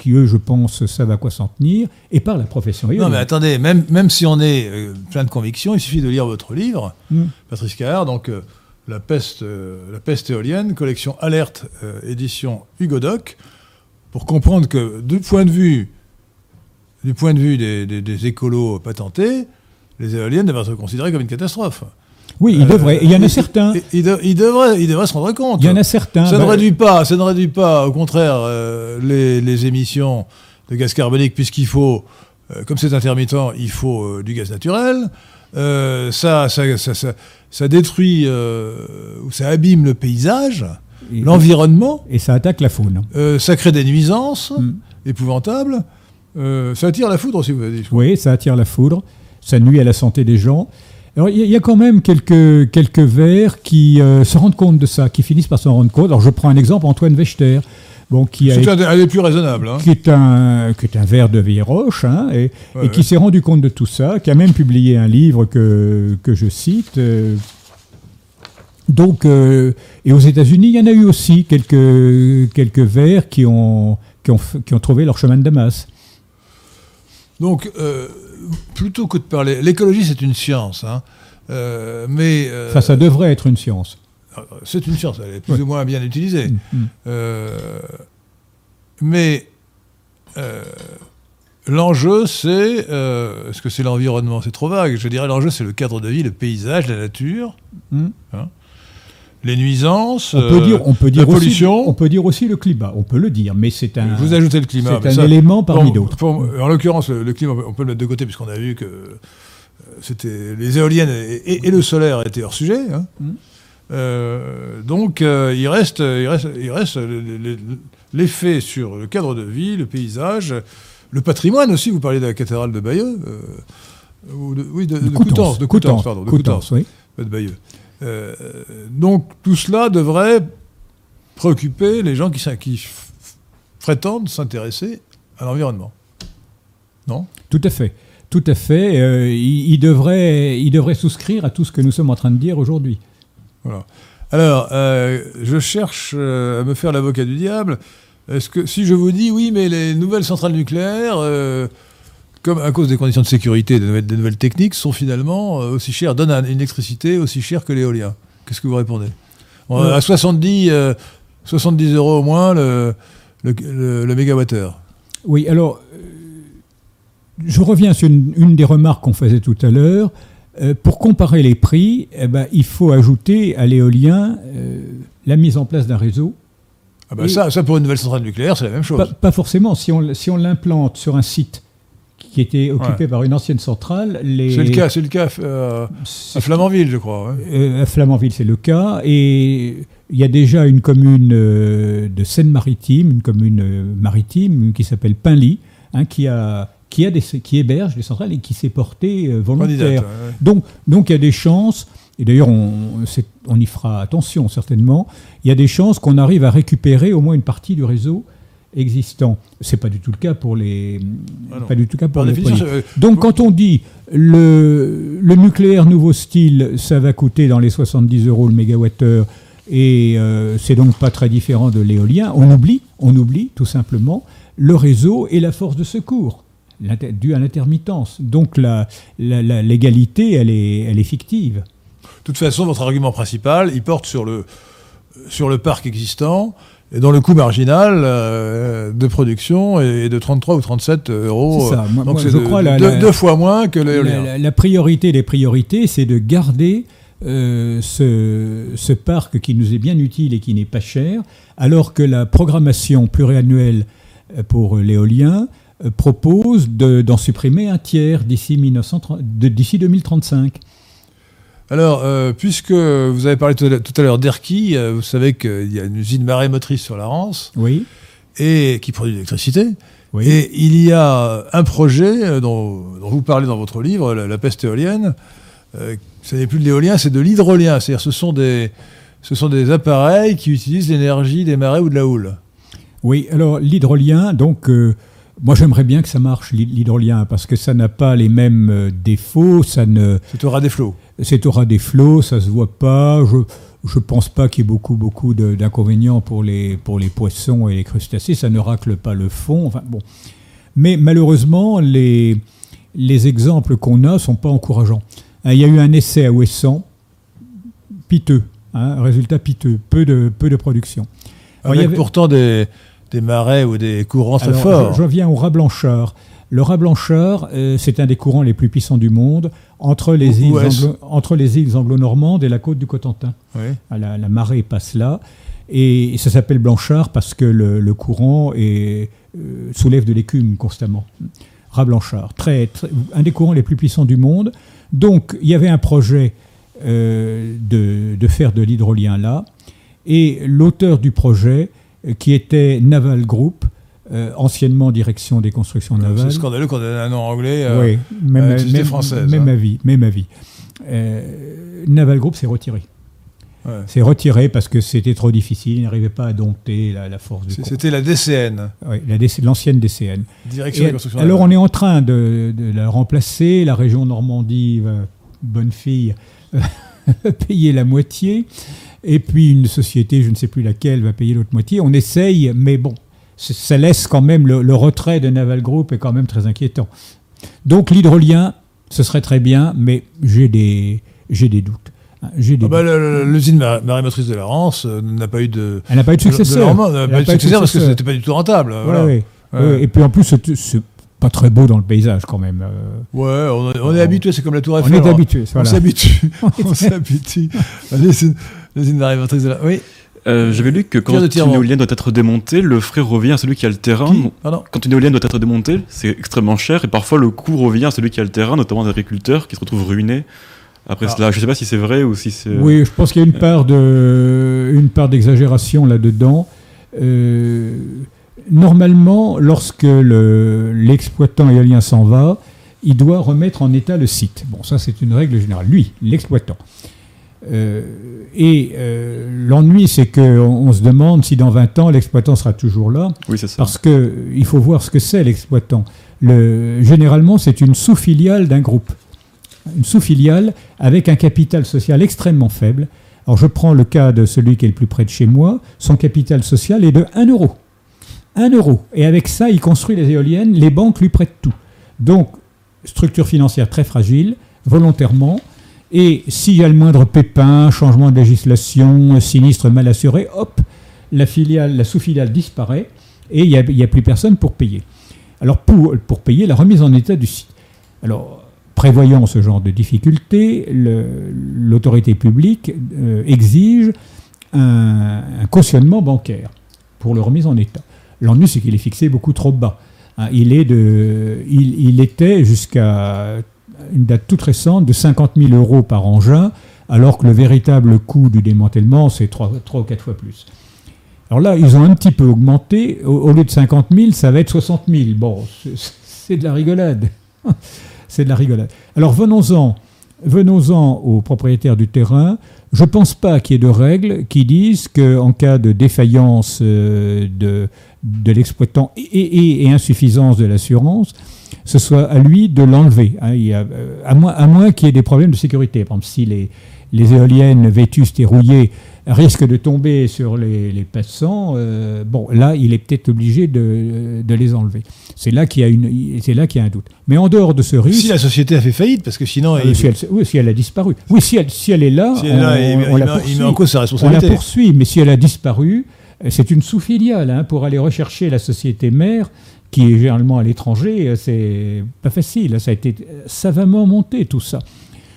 qui eux, je pense, savent à quoi s'en tenir, et par la profession Non, mais attendez, même, même si on est euh, plein de convictions, il suffit de lire votre livre, Mm. Patrice Carrard, donc euh, la, peste, euh, la peste éolienne, collection Alerte, édition Hugo Doc, pour comprendre que, du point de vue, du point de vue des, des- des écolos patentés, les éoliennes devraient être considérées comme une catastrophe. Oui, il Euh, devrait. Il y en a certains. Il, il de- il devrait, il devrait se rendre compte. Il y en a certains. Ça ne bah, réduit pas, ça ne réduit pas, au contraire, euh, les, les émissions de gaz carbonique, puisqu'il faut, euh, comme c'est intermittent, il faut euh, du gaz naturel. Euh, ça, ça, ça, ça- ça détruit ou ça abîme le paysage, l'environnement, Et ça attaque la faune. ça crée des nuisances Mm. épouvantables. Ça attire la foudre aussi, vous avez dit. je crois. Oui, ça attire la foudre, ça nuit à la santé des gens. Alors, il y, a- quand même quelques, quelques vers qui euh, se rendent compte de ça, qui finissent par s'en rendre compte. Alors, je prends un exemple, Antoine Wechter, bon, qui, a C'est un des- plus raisonnables. hein. qui, est un, qui est un vers de Vieille-Roche, hein, et, Ouais, et qui ouais. s'est rendu compte de tout ça, qui a même publié un livre que, que je cite. euh, donc, euh, et aux États-Unis, il y en a eu aussi quelques, quelques vers qui ont, qui, ont, qui ont trouvé leur chemin de Damas. Donc, plutôt que de parler, l'écologie c'est une science, hein. Euh, mais euh, ça devrait être une science. c'est une science, elle est plus Ouais. ou moins bien utilisée. Mm, mm. Euh, mais l'enjeu, c'est. Est-ce que c'est l'environnement? C'est trop vague. Je dirais l'enjeu, c'est le cadre de vie, le paysage, la nature, Mm. Les nuisances. On peut euh, dire, on peut dire la aussi, pollution. on peut dire aussi le climat. On peut le dire, mais c'est un, Vous ajoutez le climat. c'est mais un ça, élément parmi d'autres. en l'occurrence, le, le climat, on peut le mettre de côté puisqu'on a vu que euh, c'était les éoliennes et, et- et le solaire étaient hors sujet. hein. Mm. Euh, donc euh, il reste, il reste, il reste le- le- le- l'effet sur le cadre de vie, le paysage, le patrimoine aussi. Vous parlez de la cathédrale de Bayeux. euh, ou de, oui, de, de Coutances, de Coutances, pardon, de Coutances, Coutances, oui. pas de Bayeux. Euh, donc tout cela devrait préoccuper les gens qui, prétendent s'intéresser à l'environnement. Non? Tout à fait. Tout à fait. Euh, il, il devrait, il devrait souscrire à tout ce que nous sommes en train de dire aujourd'hui. Voilà. Alors, euh, je cherche à me faire l'avocat du diable. Est-ce que si je vous dis oui, mais les nouvelles centrales nucléaires, comme à cause des conditions de sécurité, des nouvelles, des nouvelles techniques, sont finalement euh, aussi chères, donnent un- une électricité aussi chère que l'éolien Qu'est-ce que vous répondez? On- Euh. À 70, euh, 70 euros au moins le, le, le- le mégawattheure. Oui, alors, euh, je reviens sur une, une des remarques qu'on faisait tout à l'heure. Euh, pour comparer les prix, eh ben, il faut ajouter à l'éolien la mise en place d'un réseau. Ah Et- ça, ça, pour une nouvelle centrale nucléaire, c'est la même chose. Pas, pas forcément. Si on, si on l'implante sur un site qui était occupé par une ancienne centrale, les, C'est le cas, c'est le cas euh, à Flamanville, je crois. ouais. Euh, à Flamanville, c'est le cas. Et il y a déjà une commune euh, de Seine-Maritime, une commune euh, maritime qui s'appelle Pinly, hein, qui, a, qui, a des, qui héberge des centrales et qui s'est portée Candidate, volontaire. ouais. Donc, donc il y a des chances, et d'ailleurs on, on y fera attention certainement, il y a des chances qu'on arrive à récupérer au moins une partie du réseau existant. C'est pas du tout le cas pour les, Ah pas du tout le cas pour les Donc quand on dit le, le nucléaire nouveau style, ça va coûter dans les 70 euros le mégawattheure et euh, c'est donc pas très différent de l'éolien, on oublie, on oublie tout simplement le réseau et la force de secours due à l'intermittence. Donc la, l'égalité, elle est, elle est fictive. De toute façon, votre argument principal, il porte sur le, sur le parc existant, dont le coût marginal euh, de production est de 33 ou 37 euros. C'est ça. Moi- Donc moi, c'est de- deux, fois moins que l'éolien. la- la priorité des priorités, c'est de garder euh, ce, ce parc qui nous est bien utile et qui n'est pas cher, alors que la programmation pluriannuelle euh, pour l'éolien euh, propose de- d'en supprimer un tiers d'ici 1930 de- d'ici 2035. Alors, euh, puisque vous avez parlé tout à l'heure- d'Erquy, euh, vous savez qu'il y a une usine marémotrice sur la Rance Oui, et qui produit de l'électricité. oui. Et il y a un projet euh, dont, dont vous parlez dans votre livre, La, la peste éolienne. Euh, ce n'est plus de l'éolien, c'est de l'hydrolien. C'est-à-dire ce sont des, ce sont des appareils qui utilisent l'énergie des marées ou de la houle. Oui, alors l'hydrolien, donc euh, moi j'aimerais bien que ça marche l'hy- l'hydrolien parce que ça n'a pas les mêmes euh, défauts, ça ne, C'est au ras des flots. C'est au ras des flots, ça se voit pas. Je ne pense pas qu'il y ait beaucoup, beaucoup d'inconvénients pour les, pour les poissons et les crustacés. Ça ne racle pas le fond. Enfin, bon. Mais malheureusement, les, les exemples qu'on a sont pas encourageants. Hein, Il y a eu un essai à Ouessant, piteux, hein, résultat piteux, peu de, peu de production. Alors, il y avait- pourtant des, des marais ou des courants très Alors, forts. Je, je reviens au rat blanchard. Le rat blanchard, euh, c'est un des courants les plus puissants du monde entre les, îles, anglo- entre les îles anglo-normandes et la côte du Cotentin. Oui. Ah, La, la marée passe là. Et ça s'appelle blanchard parce que le, le courant est, euh, soulève de l'écume constamment. Rat blanchard, très, très- un des courants les plus puissants du monde. Donc il y avait un projet euh, de, de faire de l'hydrolien là. Et l'auteur du projet, qui était Naval Group, euh, anciennement direction des constructions C'est navales. scandaleux qu'on ait un nom anglais. euh, oui, même, même- française, même hein. avis, même avis. Euh, Naval Group s'est retiré. ouais. C'est retiré parce que c'était trop difficile, il n'arrivait pas à dompter la, la force du C'est-. C'était la DCN, Oui, la DC l'ancienne DCN. Direction des constructions alors on est en train de, de la remplacer, la région Normandie, va, bonne fille, payer la moitié, et puis une société, je ne sais plus laquelle, va payer l'autre moitié. On essaye, mais bon, ça laisse quand même, le, le retrait de Naval Group est quand même très inquiétant. Donc l'hydrolien, ce serait très bien, mais j'ai des, j'ai des doutes. hein, J'ai des Ah bah, L'usine mar- marémotrice de la Rance euh, n'a pas eu de. Elle n'a pas eu de successeur. de n'a pas eu de successeur parce que c'était pas du tout rentable. Voilà. Et puis en plus, c'est- pas très beau dans le paysage quand même. euh, Ouais, on, est- on est On- habitué, c'est comme la Tour on Eiffel. est habitué. On Voilà. s'habitue. on s'habitue. L'usine l'usine marémotrice de la. Oui. Euh, J'avais lu que quand une éolienne doit être démontée, le frais revient à celui qui a le terrain. Quand une éolienne doit être démontée, c'est extrêmement cher et parfois le coût revient à celui qui a le terrain, notamment des agriculteurs qui se retrouvent ruinés. Après Ah. cela, je sais pas si c'est vrai ou si c'est. Oui, je pense qu'il y a une part de, une part d'exagération là-dedans. Euh, normalement, lorsque le- l'exploitant éolien s'en va, il doit remettre en état le site. Bon, ça c'est une règle générale. Lui, l'exploitant. Euh, et euh, l'ennui, c'est qu'on on se demande si dans 20 ans, l'exploitant sera toujours là. Oui, c'est ça. Parce que il faut voir ce que c'est l'exploitant. Le- Généralement, c'est une sous-filiale d'un groupe. Une sous-filiale avec un capital social extrêmement faible. Alors je prends le cas de celui qui est le plus près de chez moi. Son capital social est de 1 euro. 1 euro. Et avec ça, il construit les éoliennes. Les banques lui prêtent tout. Donc, structure financière très fragile, volontairement. Et s'il y a le moindre pépin, changement de législation, sinistre mal assuré, hop, la, filiale, la sous-filiale disparaît et il n'y a, plus personne pour payer. Alors pour, payer la remise en état du site. Alors, prévoyant ce genre de difficultés, l'autorité publique euh, exige un, cautionnement bancaire pour le remise en état. L'ennui, c'est qu'il est fixé beaucoup trop bas. Hein, il, est de, il était jusqu'à une date toute récente de 50 000 euros par engin, alors que le véritable coût du démantèlement, c'est 3, ou 4 fois plus. Alors là, ils ont un petit peu augmenté. Au, au lieu de 50 000, ça va être 60 000. Bon, c'est- c'est de la rigolade. c'est de la rigolade. Alors venons-en venons-en aux propriétaires du terrain. Je ne pense pas qu'il y ait de règles qui disent qu'en cas de défaillance euh, de, de l'exploitant et, et- et insuffisance de l'assurance, ce soit à lui de l'enlever. hein. A, euh, à moins, à moins qu'il y ait des problèmes de sécurité. Par exemple, si les, les éoliennes vétustes et rouillées risquent de tomber sur les, les passants, euh, bon, là, il est peut-être obligé de, de les enlever. C'est là qu'il y a une, là y a un doute. Mais en dehors de ce risque, Si la société a fait faillite, parce que sinon. euh, il- si, elle, oui, si elle a disparu. Oui, si elle, si elle est là, si elle est là, on, il, on il la met- il poursuit. met en cause sa On la responsabilité. poursuit, mais si elle a disparu, c'est une sous-filiale hein, pour aller rechercher la société mère qui est généralement à l'étranger. euh, C'est pas facile. Ça a été euh, savamment monté tout ça.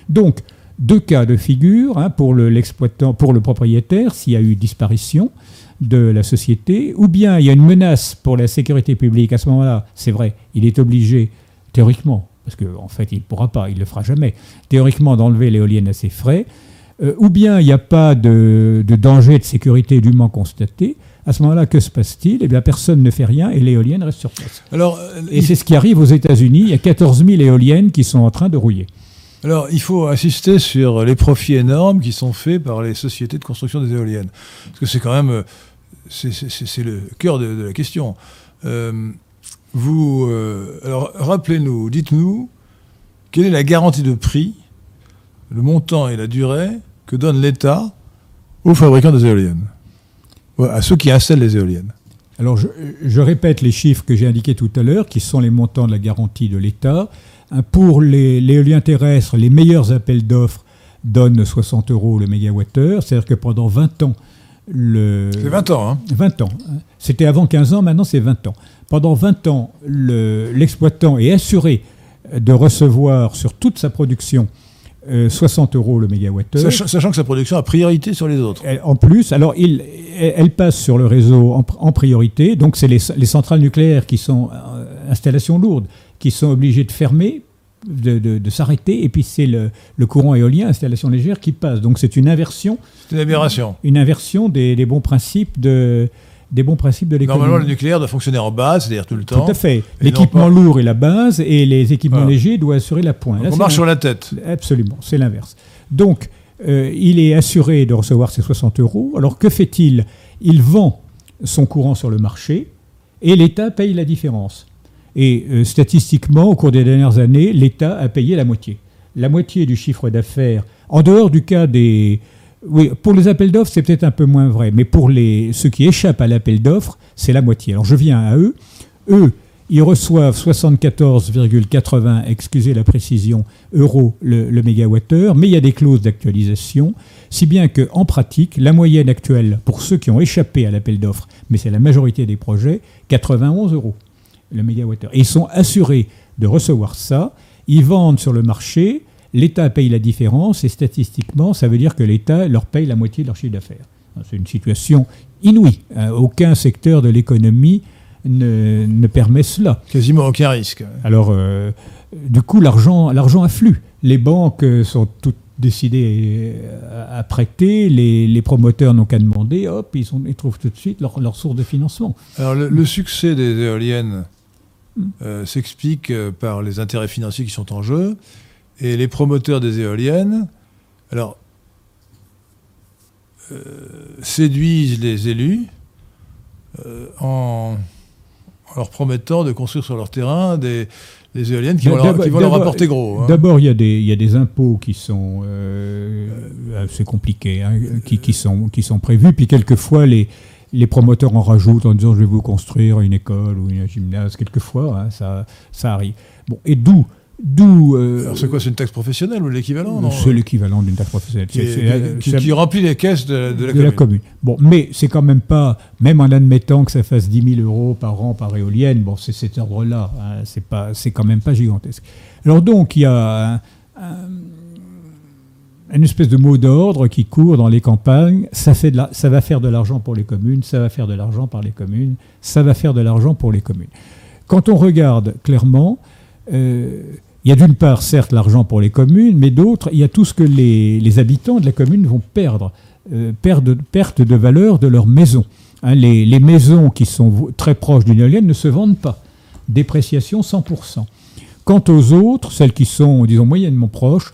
Donc deux cas de figure hein, pour le- l'exploitant, pour le propriétaire s'il y a eu disparition de la société, ou bien il y a une menace pour la sécurité publique. À ce moment-là, c'est vrai, il est obligé théoriquement, parce qu'en en fait il ne pourra pas, il ne le fera jamais, théoriquement d'enlever l'éolienne à ses frais, euh, ou bien il n'y a pas de, de danger de sécurité dûment constaté. À ce moment-là, que se passe-t-il? Eh bien, personne ne fait rien et l'éolienne reste sur place. Alors, euh, Et il- c'est ce qui arrive aux États-Unis. Il y a 14 000 éoliennes qui sont en train de rouiller. Alors, il faut insister sur les profits énormes qui sont faits par les sociétés de construction des éoliennes. Parce que c'est quand même. euh, c'est- le cœur de, de la question. Euh, vous. euh, alors, rappelez-nous, dites-nous, quelle est la garantie de prix, le montant et la durée que donne l'État aux fabricants des éoliennes À ceux qui installent les éoliennes. Alors, je, je répète les chiffres que j'ai indiqués tout à l'heure, qui sont les montants de la garantie de l'État. Hein, Pour l'éolien terrestre, les meilleurs appels d'offres donnent 60 euros le mégawattheure. C'est-à-dire que pendant 20 ans, le... C'est 20 ans, hein 20 ans. C'était avant 15 ans, maintenant c'est 20 ans. Pendant 20 ans, le- l'exploitant est assuré de recevoir sur toute sa production euh, 60 euros le mégawattheure. Sachant, sachant que sa production a priorité sur les autres. En plus, alors il, elle elle passe sur le réseau en, en priorité, donc c'est les, les centrales nucléaires qui sont euh, installations lourdes, qui sont obligées de fermer, de, de- de s'arrêter, et puis c'est le, le courant éolien, installation légère, qui passe. Donc c'est une inversion, C'est une aberration. une inversion des, des bons principes de, des bons principes de l'économie. Normalement, le nucléaire doit fonctionner en base, c'est-à-dire tout le Tout temps. à fait. L'équipement lourd est la base, et les équipements Voilà. légers doivent assurer la pointe. Là, on marche sur la tête. Absolument, c'est l'inverse. Donc, euh, il est assuré de recevoir ses 60 euros. Alors, que fait-il? Il vend son courant sur le marché et l'État paye la différence. Et euh, statistiquement, au cours des dernières années, l'État a payé la moitié. La moitié du chiffre d'affaires, en dehors du cas des... Oui, pour les appels d'offres, c'est peut-être un peu moins vrai, mais pour les, ceux qui échappent à l'appel d'offres, c'est la moitié. Alors je viens à eux. Eux, ils reçoivent 74,80, excusez la précision, euros le, le mégawattheure, mais il y a des clauses d'actualisation, si bien qu'en pratique, la moyenne actuelle pour ceux qui ont échappé à l'appel d'offres, mais c'est la majorité des projets, 91 euros le mégawattheure. Et ils sont assurés de recevoir ça, ils vendent sur le marché, l'État paye la différence, et statistiquement, ça veut dire que l'État leur paye la moitié de leur chiffre d'affaires. C'est une situation inouïe. Euh, Aucun secteur de l'économie ne, ne permet cela. Quasiment aucun risque. Alors, euh, du coup, l'argent, afflue. Les banques euh, sont toutes décidées à, prêter, les, les promoteurs n'ont qu'à demander, hop, ils, sont- ils trouvent tout de suite leur, leur source de financement. Alors le, le succès des éoliennes Hmm. euh, s'explique par les intérêts financiers qui sont en jeu. Et les promoteurs des éoliennes, alors, euh, séduisent les élus euh, en, en leur promettant de construire sur leur terrain des, des éoliennes qui vont leur, qui vont leur d'abord- rapporter gros. hein. D'abord, il y, a des- il y a des impôts qui sont euh, assez compliqués, hein, qui, qui sont, qui sont prévus. Puis quelquefois, les, les promoteurs en rajoutent en disant je vais vous construire une école ou un gymnase. Quelquefois, hein, ça, ça arrive. Bon, et d'où d'où euh, Alors c'est quoi C'est une taxe professionnelle ou l'équivalent c'est l'équivalent d'une taxe professionnelle. qui, c'est- qui- qui- c'est- qui remplit les caisses de, de la de la commune. commune. Bon, mais c'est quand même pas, même en admettant que ça fasse 10 000 euros par an par éolienne, bon, c'est cet ordre-là, hein, c'est pas, c'est quand même pas gigantesque. Alors donc, il y a un- un- une espèce de mot d'ordre qui court dans les campagnes, ça, fait de la- ça va faire de l'argent pour les communes, ça va faire de l'argent par les communes, ça va faire de l'argent pour les communes. Quand on regarde clairement, il y a d'une part, certes, l'argent pour les communes, mais d'autre, il y a tout ce que les, habitants de la commune vont perdre, euh, perte de valeur de leur maison. Hein, les, maisons qui sont très proches d'une éolienne ne se vendent pas. Dépréciation 100%. Quant aux autres, celles qui sont, disons, moyennement proches,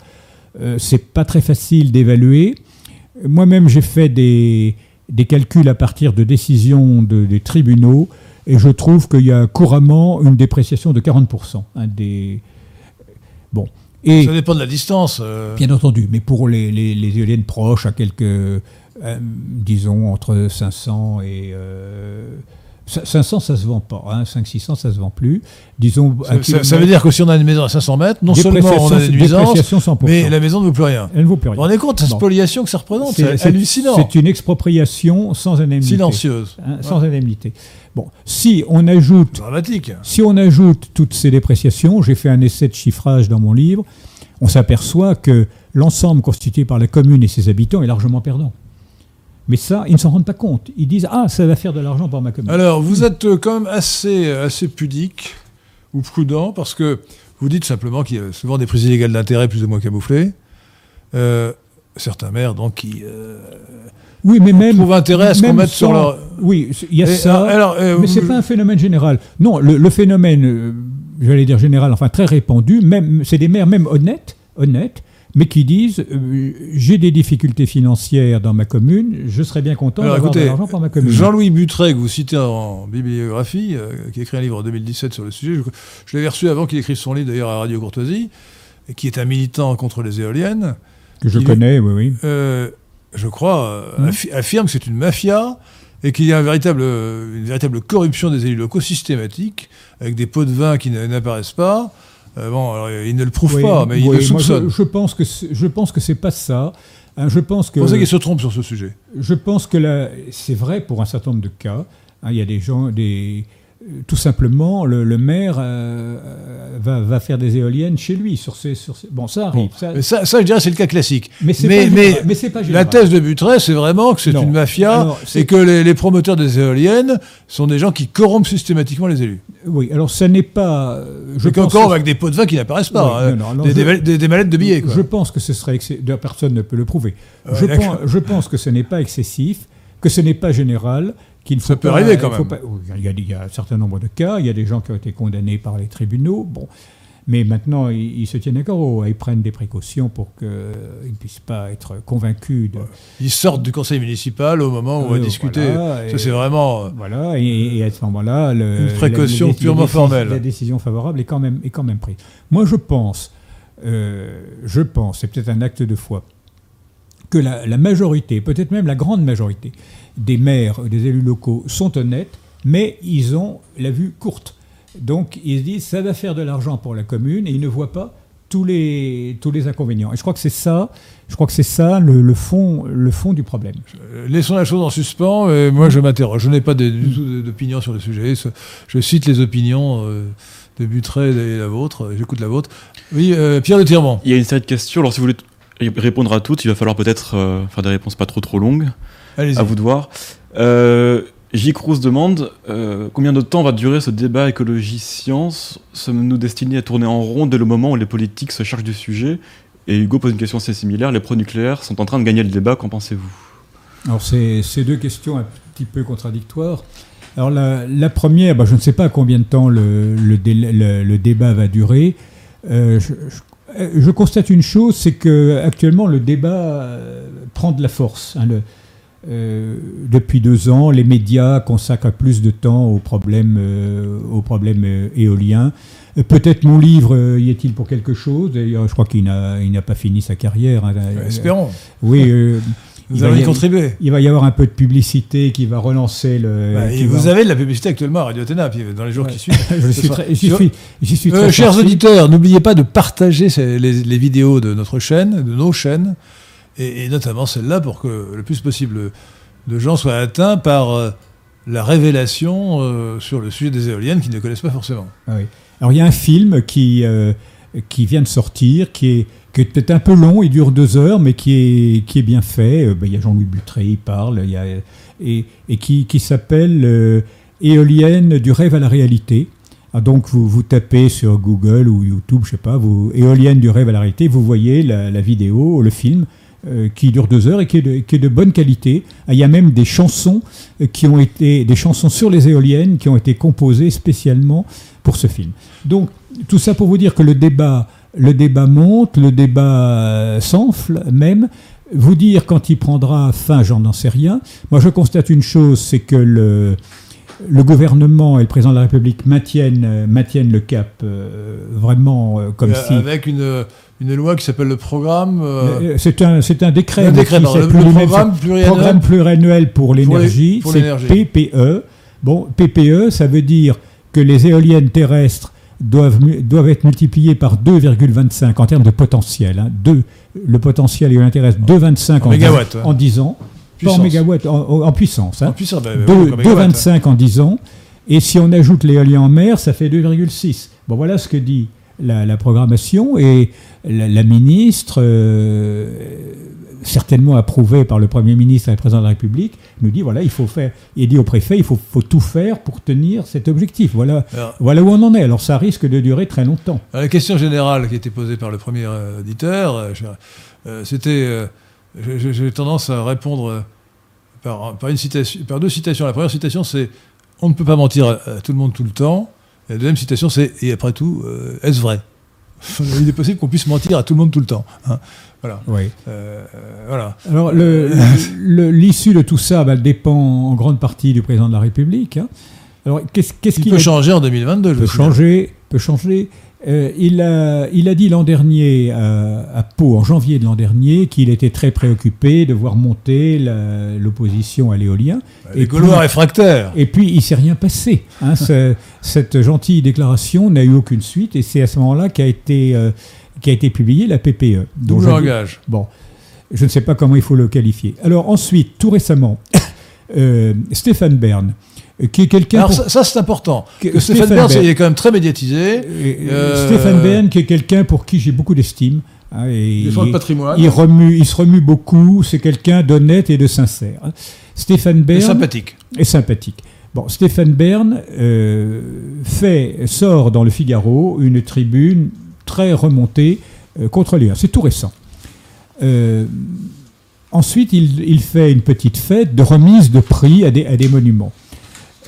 euh, c'est pas très facile d'évaluer. Moi-même, j'ai fait des, des calculs à partir de décisions de- des tribunaux et je trouve qu'il y a couramment une dépréciation de 40%. hein, des... Bon. Et, Ça dépend de la distance. euh. Bien entendu, mais pour les, les- les éoliennes proches, à quelques, euh, disons, entre 500 et... euh, 500, ça se vend pas. Hein, 500-600, ça se vend plus. Disons, Ça, veut dire que si on a une maison à 500 mètres, non seulement on a des nuisances, dépréciation 100%. mais la maison ne vaut plus rien. Elle ne vaut plus rien. vous rendez compte, la spoliation que ça représente C'est- hallucinant. C'est une expropriation sans indemnité. Silencieuse. Hein, sans indemnité. Bon, si on ajoute Dramatique. Si on ajoute toutes ces dépréciations, j'ai fait un essai de chiffrage dans mon livre, on s'aperçoit que l'ensemble constitué par la commune et ses habitants est largement perdant. Mais ça, ils ne s'en rendent pas compte. Ils disent Ah, ça va faire de l'argent pour ma commune. Alors, vous êtes euh, quand même assez, assez pudique ou prudent parce que vous dites simplement qu'il y a souvent des prises illégales d'intérêt plus ou moins camouflées. Euh, certains maires, donc, qui euh, oui, mais même. trouvent intérêt à ce qu'on sur leur. Oui, il y a Et, ça. alors, euh, mais c'est vous- pas un phénomène général. Non, le, le phénomène, euh, j'allais dire général, enfin très répandu, même, c'est des maires même honnêtes, honnêtes, mais qui disent euh, j'ai des difficultés financières dans ma commune, je serais bien content d'avoir de l'argent pour ma commune. Jean-Louis Butré, que vous citez en bibliographie, euh, qui a écrit un livre en 2017 sur le sujet, je, je l'avais reçu avant qu'il écrive son livre d'ailleurs à Radio Courtoisie, et qui est un militant contre les éoliennes, que je connais, oui, oui. euh, je crois, affi- affirme que c'est une mafia et qu'il y a un véritable, une véritable corruption des élus locaux systématique, avec des pots de vin qui n'apparaissent pas. Euh, bon, alors, il ne le prouve Oui, pas, mais il le moi, soupçonne. je, je pense que je pense que c'est pas ça. Hein, je pense que. Vous qu'il se trompe sur ce sujet? Je pense que c'est vrai pour un certain nombre de cas. Hein, il y a des gens, des, tout simplement, le, le maire euh, euh, va, va, faire des éoliennes chez lui. Sur ses, sur ses... Bon, ça arrive. Ça, mais ça, ça, je dirais, c'est le cas classique. Mais c'est mais, pas, mais, mais c'est pas général. La thèse de Buttray, c'est vraiment que c'est une mafia Alors, et que les, les promoteurs des éoliennes sont des gens qui corrompent systématiquement les élus. Oui, alors ça n'est pas. Je Je pense que- avec des pots de vin qui n'apparaissent pas. Oui, hein. non, non, alors des, je- des mallettes de billets. Quoi. Je pense que ce serait. de- Personne ne peut le prouver. Pense, je pense que ce n'est pas excessif, que ce n'est pas général. Qu'il Ça peut pas- arriver quand même. pas- il, y a, il y a un certain nombre de cas. Il y a des gens qui ont été condamnés par les tribunaux. Bon. Mais maintenant, ils, ils se tiennent à carreau. Ils prennent des précautions pour qu'ils ne puissent pas être convaincus de. Ils sortent du conseil municipal au moment où on va Euh, discuter. voilà, ça, c'est vraiment. euh, Voilà, et, et à ce moment-là, le- Une précaution la- la- la- purement formelle. La décision favorable est quand même, est quand même prise. Moi, je pense, euh, je pense, c'est peut-être un acte de foi, que la majorité, peut-être même la grande majorité des maires, des élus locaux sont honnêtes, mais ils ont la vue courte. Donc, ils se disent, ça va faire de l'argent pour la commune, et ils ne voient pas tous les, tous les inconvénients. Et je crois que c'est ça, je crois que c'est ça le, le fond, le fond du problème. Euh, Laissons la chose en suspens. Et moi, je m'interroge. Je n'ai pas de- du tout d'opinion sur le sujet. Je cite les opinions euh, de Buttray et la vôtre. J'écoute la vôtre. Oui, euh, Pierre de Tirmont. Il y a une série de questions. Alors, si vous voulez répondre à toutes, il va falloir peut-être euh, faire des réponses pas trop trop longues. À vous de voir. Euh, J. Cruz demande euh, combien de temps va durer ce débat écologie-science? Sommes-nous destinés à tourner en rond dès le moment où les politiques se chargent du sujet? Et Hugo pose une question assez similaire. Les pro-nucléaires sont en train de gagner le débat. Qu'en pensez-vous? Alors, c'est deux questions un petit peu contradictoires. Alors, la, la première, bah, je ne sais pas combien de temps le, le, dé- le- le débat va durer. Euh, je, je- je constate une chose, c'est que actuellement le débat prend de la force. hein. Le- euh, depuis deux ans, les médias consacrent plus de temps aux problèmes, euh, aux problèmes euh, éoliens. Peut-être mon livre y est-il pour quelque chose? D'ailleurs, je crois qu'il n'a pas fini sa carrière. hein. Espérons. Oui, va allons y contribuer. il va y avoir un peu de publicité qui va relancer le. Bah, va- vous avez de la publicité actuellement à Radio Athéna, puis dans les jours Ouais. qui suivent. Je suis très, j'y sur- suis, j'y suis très chers auditeurs, n'oubliez pas de partager les vidéos de notre chaîne, de nos chaînes, et, notamment celle-là pour que le plus possible de gens soient atteints par euh, la révélation euh, sur le sujet des éoliennes qu'ils ne connaissent pas forcément. Ah. Alors il y a un film qui euh, qui vient de sortir, qui est qui est peut-être un peu long, il dure deux heures, mais qui est qui est bien fait. Ben, il y a Jean-Louis Butré, il parle, et, et qui qui s'appelle Éolienne du rêve à la réalité. Ah, donc vous, vous tapez sur Google ou YouTube, je sais pas, vous éolienne du rêve à la réalité, vous voyez la, la vidéo, le film qui dure deux heures et qui est de, qui est de bonne qualité. Ah, Il y a même des chansons euh, qui ont été des chansons sur les éoliennes qui ont été composées spécialement pour ce film. Donc tout ça pour vous dire que le débat, le débat monte, le débat euh, s'enfle même. Vous dire quand il prendra fin, j'en n'en sais rien. Moi, je constate une chose, c'est que le, le gouvernement et le président de la République maintiennent, euh, maintiennent le cap euh, vraiment euh, comme si. Avec une, une loi qui s'appelle le programme. euh, C'est un, un décret. un décret, pardon, le, le programme pluriannuel. Programme pluriannuel pour l'énergie, c'est. PPE. Bon, PPE, ça veut dire que les éoliennes terrestres doivent, doivent être multipliées par 2,25 en termes de potentiel. hein. Le potentiel éolien terrestre, 2,25 En en, en 10 ans. Pas en mégawatts, en, en- en puissance. hein. En puissance, bah, bah, hein. 2,25 en 10 ans. Et si on ajoute l'éolien en mer, ça fait 2,6. Bon, voilà ce que dit la, la programmation. Et la, la ministre, euh, certainement approuvée par le Premier ministre et le Président de la République, nous dit voilà, il faut faire. Il dit au préfet, il faut, faut tout faire pour tenir cet objectif. Voilà, Alors, voilà où on en est. Alors ça risque de durer très longtemps. la question générale qui a été posée par le premier euh, auditeur, euh, euh, c'était. euh, j'ai- tendance à répondre euh, par, par une citation, par deux citations. La première citation, c'est On ne peut pas mentir à, à tout le monde tout le temps. Et la deuxième citation, c'est Et après tout, euh, est-ce vrai? Il est possible qu'on puisse mentir à tout le monde tout le temps. hein. Voilà. Oui. Euh, voilà. Alors, l'issue de tout ça bah, dépend en grande partie du président de la République. hein. Alors, qu'est-ce qu'est-ce Il qu'il peut a- changer en 2022. je peut changer, peut changer. Euh, il, a, il a dit l'an dernier à, à Pau, en janvier de l'an dernier, qu'il était très préoccupé de voir monter l'opposition à l'éolien. Les Gaulois réfractaires. Et puis, il s'est rien passé. hein. Ce- cette gentille déclaration n'a eu aucune suite, et c'est à ce moment-là qu'a été, euh, été publiée la PPE. je- langage. Bon. Je ne sais pas comment il faut le qualifier. Alors ensuite, tout récemment, euh, Stéphane Bern, euh, qui est quelqu'un... Alors pour- ça, ça, c'est important. Que- Que Stéphane Stéphane Bern, Bern. il est quand même très médiatisé. Euh, Stéphane Bern, qui est quelqu'un pour qui j'ai beaucoup d'estime. hein, et Il le il- patrimoine. il, remue, il se remue beaucoup, c'est quelqu'un d'honnête et de sincère. Stéphane Bern sympathique. est sympathique. Bon, Stéphane Bern euh, fait, sort dans le Figaro une tribune très remontée euh, contre lui. C'est tout récent. Euh, ensuite, il, il fait une petite fête de remise de prix à des, à des monuments.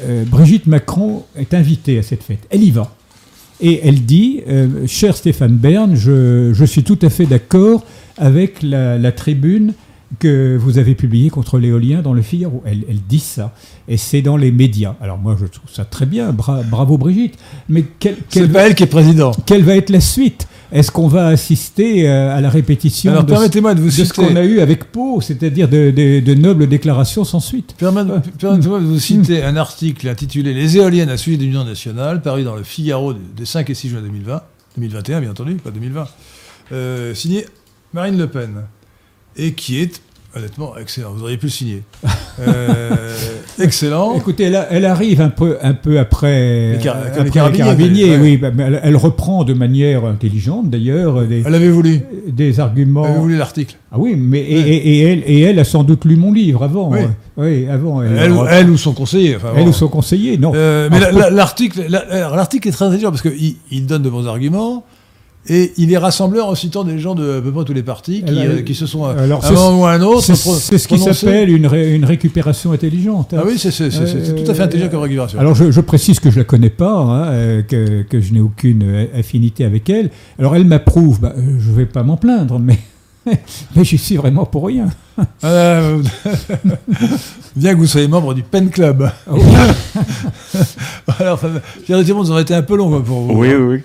Euh, Brigitte Macron est invitée à cette fête. Elle y va. Et elle dit, euh, cher Stéphane Bern, je, suis tout à fait d'accord avec la tribune que vous avez publiée contre l'éolien dans le Figaro. Elle, elle dit ça. Et c'est dans les médias. Alors moi, je trouve ça très bien. Bra- bravo Brigitte. Mais quelle, C'est quelle, pas elle qui est président. quelle va être la suite? Est-ce qu'on va assister euh, à la répétition Alors de, ce- permettez-moi de vous de ce citer. qu'on a eu avec Pau, c'est-à-dire de, de- de nobles déclarations sans suite? Permettez- Permettez-moi de vous citer un article intitulé Les éoliennes à suivi de l'Union nationale, paru dans le Figaro des 5 et 6 juin 2020, 2021 bien entendu, pas 2020, euh, signé Marine Le Pen, et qui est honnêtement excellent. Vous auriez pu le signer. Euh, excellent. Écoutez, elle, arrive un peu, un peu après, Les car- euh, les après carabiniers, carabiniers, ouais. oui. bah, Elle, elle reprend de manière intelligente, d'ailleurs, des, Elle avait voulu. des Elle avait arguments. voulu l'article. Ah oui, mais et, Ouais. et- et elle, et elle a sans doute lu mon livre avant. Oui. euh, oui, avant. Elle, Elle, ou- elle ou son conseiller. Enfin, elle bon. ou son conseiller, non. Euh, mais Ah, la- l'article, la- l'article est très intelligent parce qu'il il donne de bons arguments et il est rassembleur en citant des gens de à peu près tous les partis qui, euh, qui se sont alors, un c'est- moment ou un autre. C'est ce qui s'appelle une, ré- une récupération intelligente. hein. Ah oui, c'est c'est- c'est- c'est tout à fait intelligent comme récupération. Alors je, je précise que je la connais pas, hein, euh, que, que je n'ai aucune euh, affinité avec elle. Alors elle m'approuve, bah, euh, je vais pas m'en plaindre, mais, mais j'y suis vraiment pour rien. Euh, bien que vous soyez membre du Pen Club. Alors, enfin, Pierre de vous aurez été un peu long quoi, pour vous. Oui, oui, oui.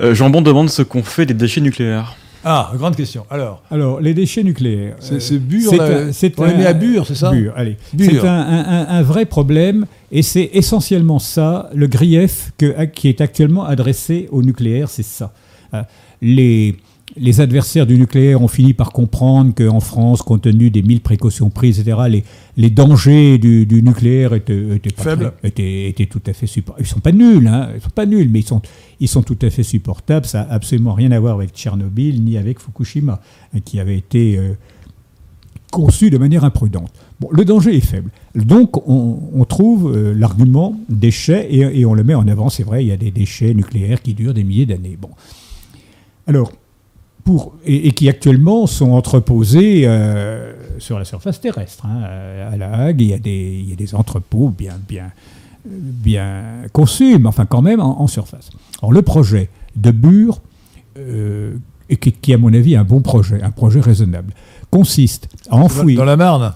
Euh, Jambon demande ce qu'on fait des déchets nucléaires. Ah, grande question. Alors, Alors les déchets nucléaires. c'est euh, c'est Bure. c'est on les met à Bure, c'est ça? Bure, allez. C'est un, un- un- un vrai problème et c'est essentiellement ça, le grief que, qui est actuellement adressé au nucléaire, c'est ça. Euh, Les, les adversaires du nucléaire ont fini par comprendre qu'en France, compte tenu des mille précautions prises, etc., les, les dangers du, du nucléaire étaient, Faibles. étaient, étaient tout à fait supportables. Ils sont pas nuls, hein, ils sont pas nuls, mais ils sont, ils sont tout à fait supportables. Ça n'a absolument rien à voir avec Tchernobyl ni avec Fukushima, qui avait été euh, conçu de manière imprudente. Bon, le danger est faible. Donc, on, on trouve euh, l'argument déchets et, et on le met en avant. C'est vrai, il y a des déchets nucléaires qui durent des milliers d'années. Bon. Alors, pour, et, et qui actuellement sont entreposés euh, sur la surface terrestre. hein. À La Hague, il y a des, il y a des entrepôts bien, bien, bien conçus, mais enfin quand même en, en surface. Alors, le projet de Bure, euh, et qui, qui, à mon avis est un bon projet, un projet raisonnable, consiste à enfouir. Dans la Marne.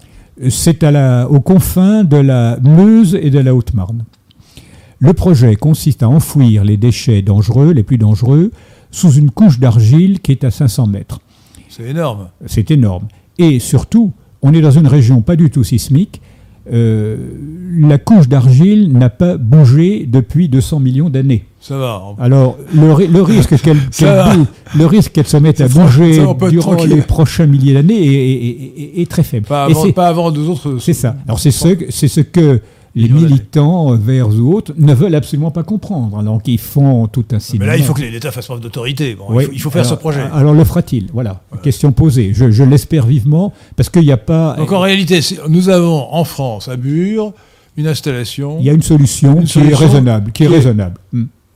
C'est à la, aux confins de la Meuse et de la Haute-Marne. Le projet consiste à enfouir les déchets dangereux, les plus dangereux, sous une couche d'argile qui est à 500 mètres. C'est énorme. C'est énorme. Et surtout, on est dans une région pas du tout sismique. Euh, la couche d'argile n'a pas bougé depuis 200 millions d'années. Ça va. on- Alors, le, ri- le risque qu'elle le risque se mette à bouger ça, durant les prochains milliers d'années est, est- est- est très faible. Pas avant, pas avant deux autres. c'est ça. Alors c'est ce, ce que les militants euh, verts ou autres ne veulent absolument pas comprendre. Donc ils font tout un Mais cinéma. là, il faut que l'État fasse preuve d'autorité. Bon, il, Oui. faut, il faut faire alors, ce projet. Alors le fera-t-il? Voilà, question posée. Je, je l'espère vivement parce qu'il n'y a pas. Donc en réalité, nous avons en France, à Bure, une installation il y a une solution Une qui est raisonnable, qui est qui est- raisonnable.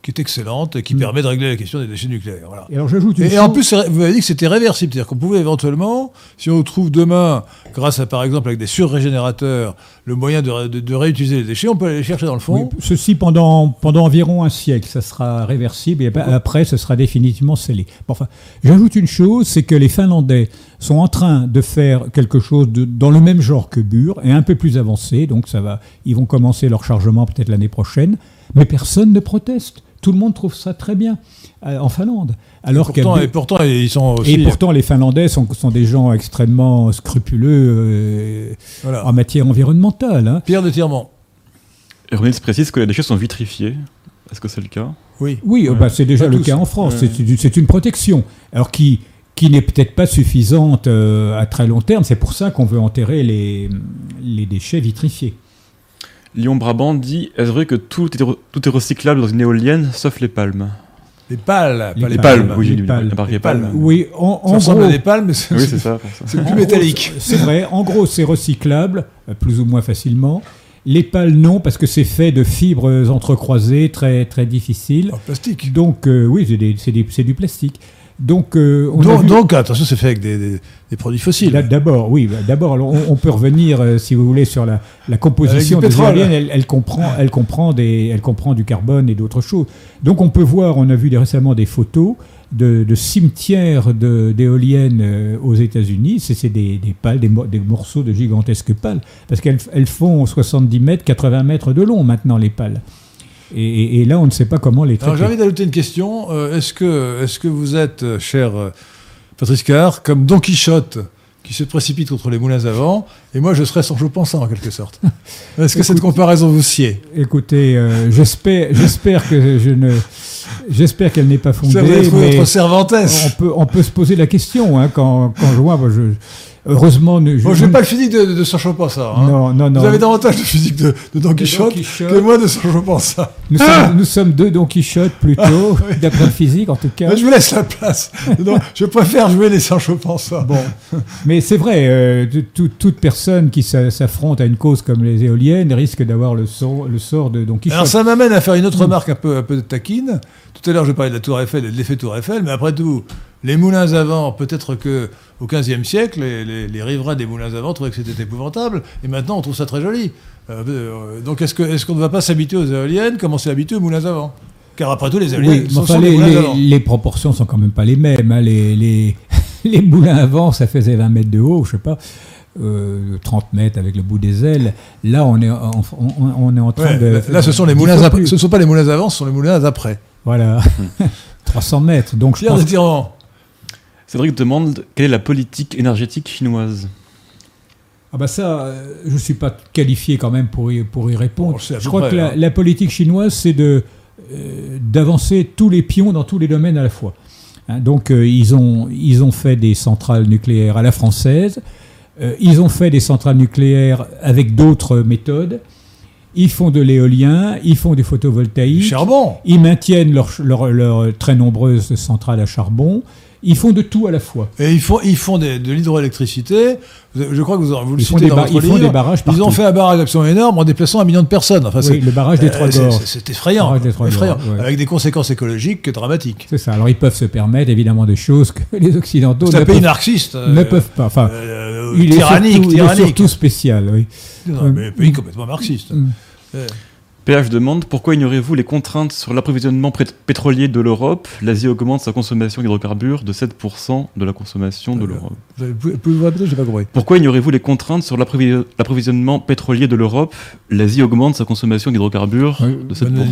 Qui est excellente et qui Mm. permet de régler la question des déchets nucléaires. Voilà. Et alors j'ajoute Et, en plus, vous avez dit que c'était réversible, c'est-à-dire qu'on pouvait éventuellement, si on trouve demain, grâce à par exemple avec des surrégénérateurs, le moyen de, ré- de- de réutiliser les déchets, on peut aller les chercher dans le fond. Oui, ceci pendant, pendant environ un siècle, ça sera réversible et après, ce sera définitivement scellé. Bon, enfin, j'ajoute une chose, c'est que les Finlandais sont en train de faire quelque chose de, dans le même genre que Bure et un peu plus avancé, donc ça va, ils vont commencer leur chargement peut-être l'année prochaine, mais personne ne proteste. Tout le monde trouve ça très bien euh, en Finlande. Alors qu'à Pourtant, et pourtant, ils sont aussi. et pourtant, les Finlandais sont, sont des gens extrêmement scrupuleux euh, voilà. en matière environnementale. hein. Pierre de Tirement. Et René précise que les déchets sont vitrifiés. Est-ce que c'est le cas? Oui. Oui, Ouais. bah, c'est déjà Pas le tous. cas en France. Ouais. C'est une- C'est une protection. Alors qui, qui n'est peut-être pas suffisante euh, à très long terme. C'est pour ça qu'on veut enterrer les, les déchets vitrifiés. Lyon-Brabant dit Est-ce vrai que tout est, re- tout est recyclable dans une éolienne sauf les palmes? Les pales, Les pas Les palmes, palmes, oui, les palmes. Les palmes. Oui, en, gros, à des palmes, mais c'est Oui, plus métallique. C'est vrai, en gros, c'est recyclable, euh, plus ou moins facilement. Les pales, non, parce que c'est fait de fibres entrecroisées, très, très difficiles. En plastique. Donc, euh, oui, c'est du plastique. Donc, euh, on Donc, vu- donc, attention, c'est fait avec des, des- des produits fossiles. D'abord, oui, bah, d'abord, on, on peut revenir, euh, si vous voulez, sur la, la composition des éoliennes. Elle, elle comprend, elle, comprend des, elle comprend du carbone et d'autres choses. Donc, on peut voir, on a vu récemment des photos de, de cimetières d'éoliennes euh, aux États-Unis. C'est c'est des, des pales, des, mo- des morceaux de gigantesques pales, parce qu'elles elles font 70 mètres, 80 mètres de long maintenant, les pales. Et, là, on ne sait pas comment les Alors, traiter. j'ai envie d'ajouter une question. Euh, est-ce, que, est-ce que vous êtes, euh, cher euh, Patrice Carr, comme Don Quichotte qui se précipite contre les moulins à vent, et moi je serais Sancho Pensant en quelque sorte Est-ce que cette comparaison vous sied? Écoutez, euh, j'espère, j'espère que je ne, j'espère qu'elle n'est pas fondée. Ça, vous avez trouvé votre Cervantes on peut, on peut se poser la question hein, quand, quand je vois. moi, je, heureusement, ne- je, Bon, je n'ai pas le physique de, de Sancho Pensant. hein. non, non, non. Vous avez davantage de physique de, de Don Quichotte que moi de Sancho Pensant. Nous, sommes, nous sommes deux Don Quichotte plutôt, d'après le physique en tout cas. Mais je vous laisse la place. Non, je préfère jouer les Sancho Pensant. Bon, mais c'est vrai, euh, tout- toute personne qui s'a- s'affronte à une cause comme les éoliennes risque d'avoir le, sort- le sort de Don Quichotte. Alors ça m'amène à faire une autre remarque un peu, un peu taquine. Tout à l'heure, je parlais de la Tour Eiffel et de l'effet Tour Eiffel, mais après tout, les moulins à vent, peut-être que au XVe siècle, les, les- les riverains des moulins à vent trouvaient que c'était épouvantable, et maintenant on trouve ça très joli. Euh, euh, donc est-ce qu'on ne va pas s'habituer aux éoliennes comme on s'est habitué aux moulins à vent? Car après tout, les éoliennes, Oui, enfin, sont les, moulins à les- vent. les proportions sont quand même pas les mêmes. hein. Les, les, les moulins à vent, ça faisait 20 mètres de haut, je sais pas, euh, 30 mètres avec le bout des ailes. Là, on est en, on, on est en train Ouais, de. là, là, ce sont les moulins après. Ce ne sont pas les moulins avant, ce sont les moulins après. Voilà. 300 mètres. Donc, je pense. Cédric demande Quelle est la politique énergétique chinoise? Ah bah ça, euh, je ne suis pas qualifié quand même pour y, pour y répondre. Bon, je crois que la, hein. la politique chinoise, c'est de euh, d'avancer tous les pions dans tous les domaines à la fois. Hein, donc euh, ils, ont, ils ont fait des centrales nucléaires à la française, euh, ils ont fait des centrales nucléaires avec d'autres méthodes, ils font de l'éolien, ils font du photovoltaïque, Charbon. ils maintiennent leurs leur, leur très nombreuses centrales à charbon, ils font de tout à la fois. Et ils font, ils font des- de l'hydroélectricité. Je crois que vous, vous le Ils font citez des, dans votre ils font des barrages partout. Ils ont fait un barrage absolument énorme en déplaçant un million de personnes. Enfin, Oui, le barrage des euh, Trois c'est- Gorges. c'est- effrayant. Des ouais. Avec des conséquences écologiques dramatiques. C'est ça. Alors ils peuvent se permettre évidemment des choses que les Occidentaux C'est un pays peuvent, marxiste. euh, ne peuvent pas. Enfin, euh, il, est tyrannique, il est tyrannique. surtout spécial. Oui. Non, mais un pays complètement marxiste. Euh, PH demande Pourquoi ignorez-vous les contraintes sur l'approvisionnement pétrolier de l'Europe? L'Asie augmente sa consommation d'hydrocarbures de 7% de la consommation de l'Europe. Pourquoi ignorez-vous les contraintes sur l'approvi- l'approvisionnement pétrolier de l'Europe? L'Asie augmente sa consommation d'hydrocarbures de ben, 7%. ne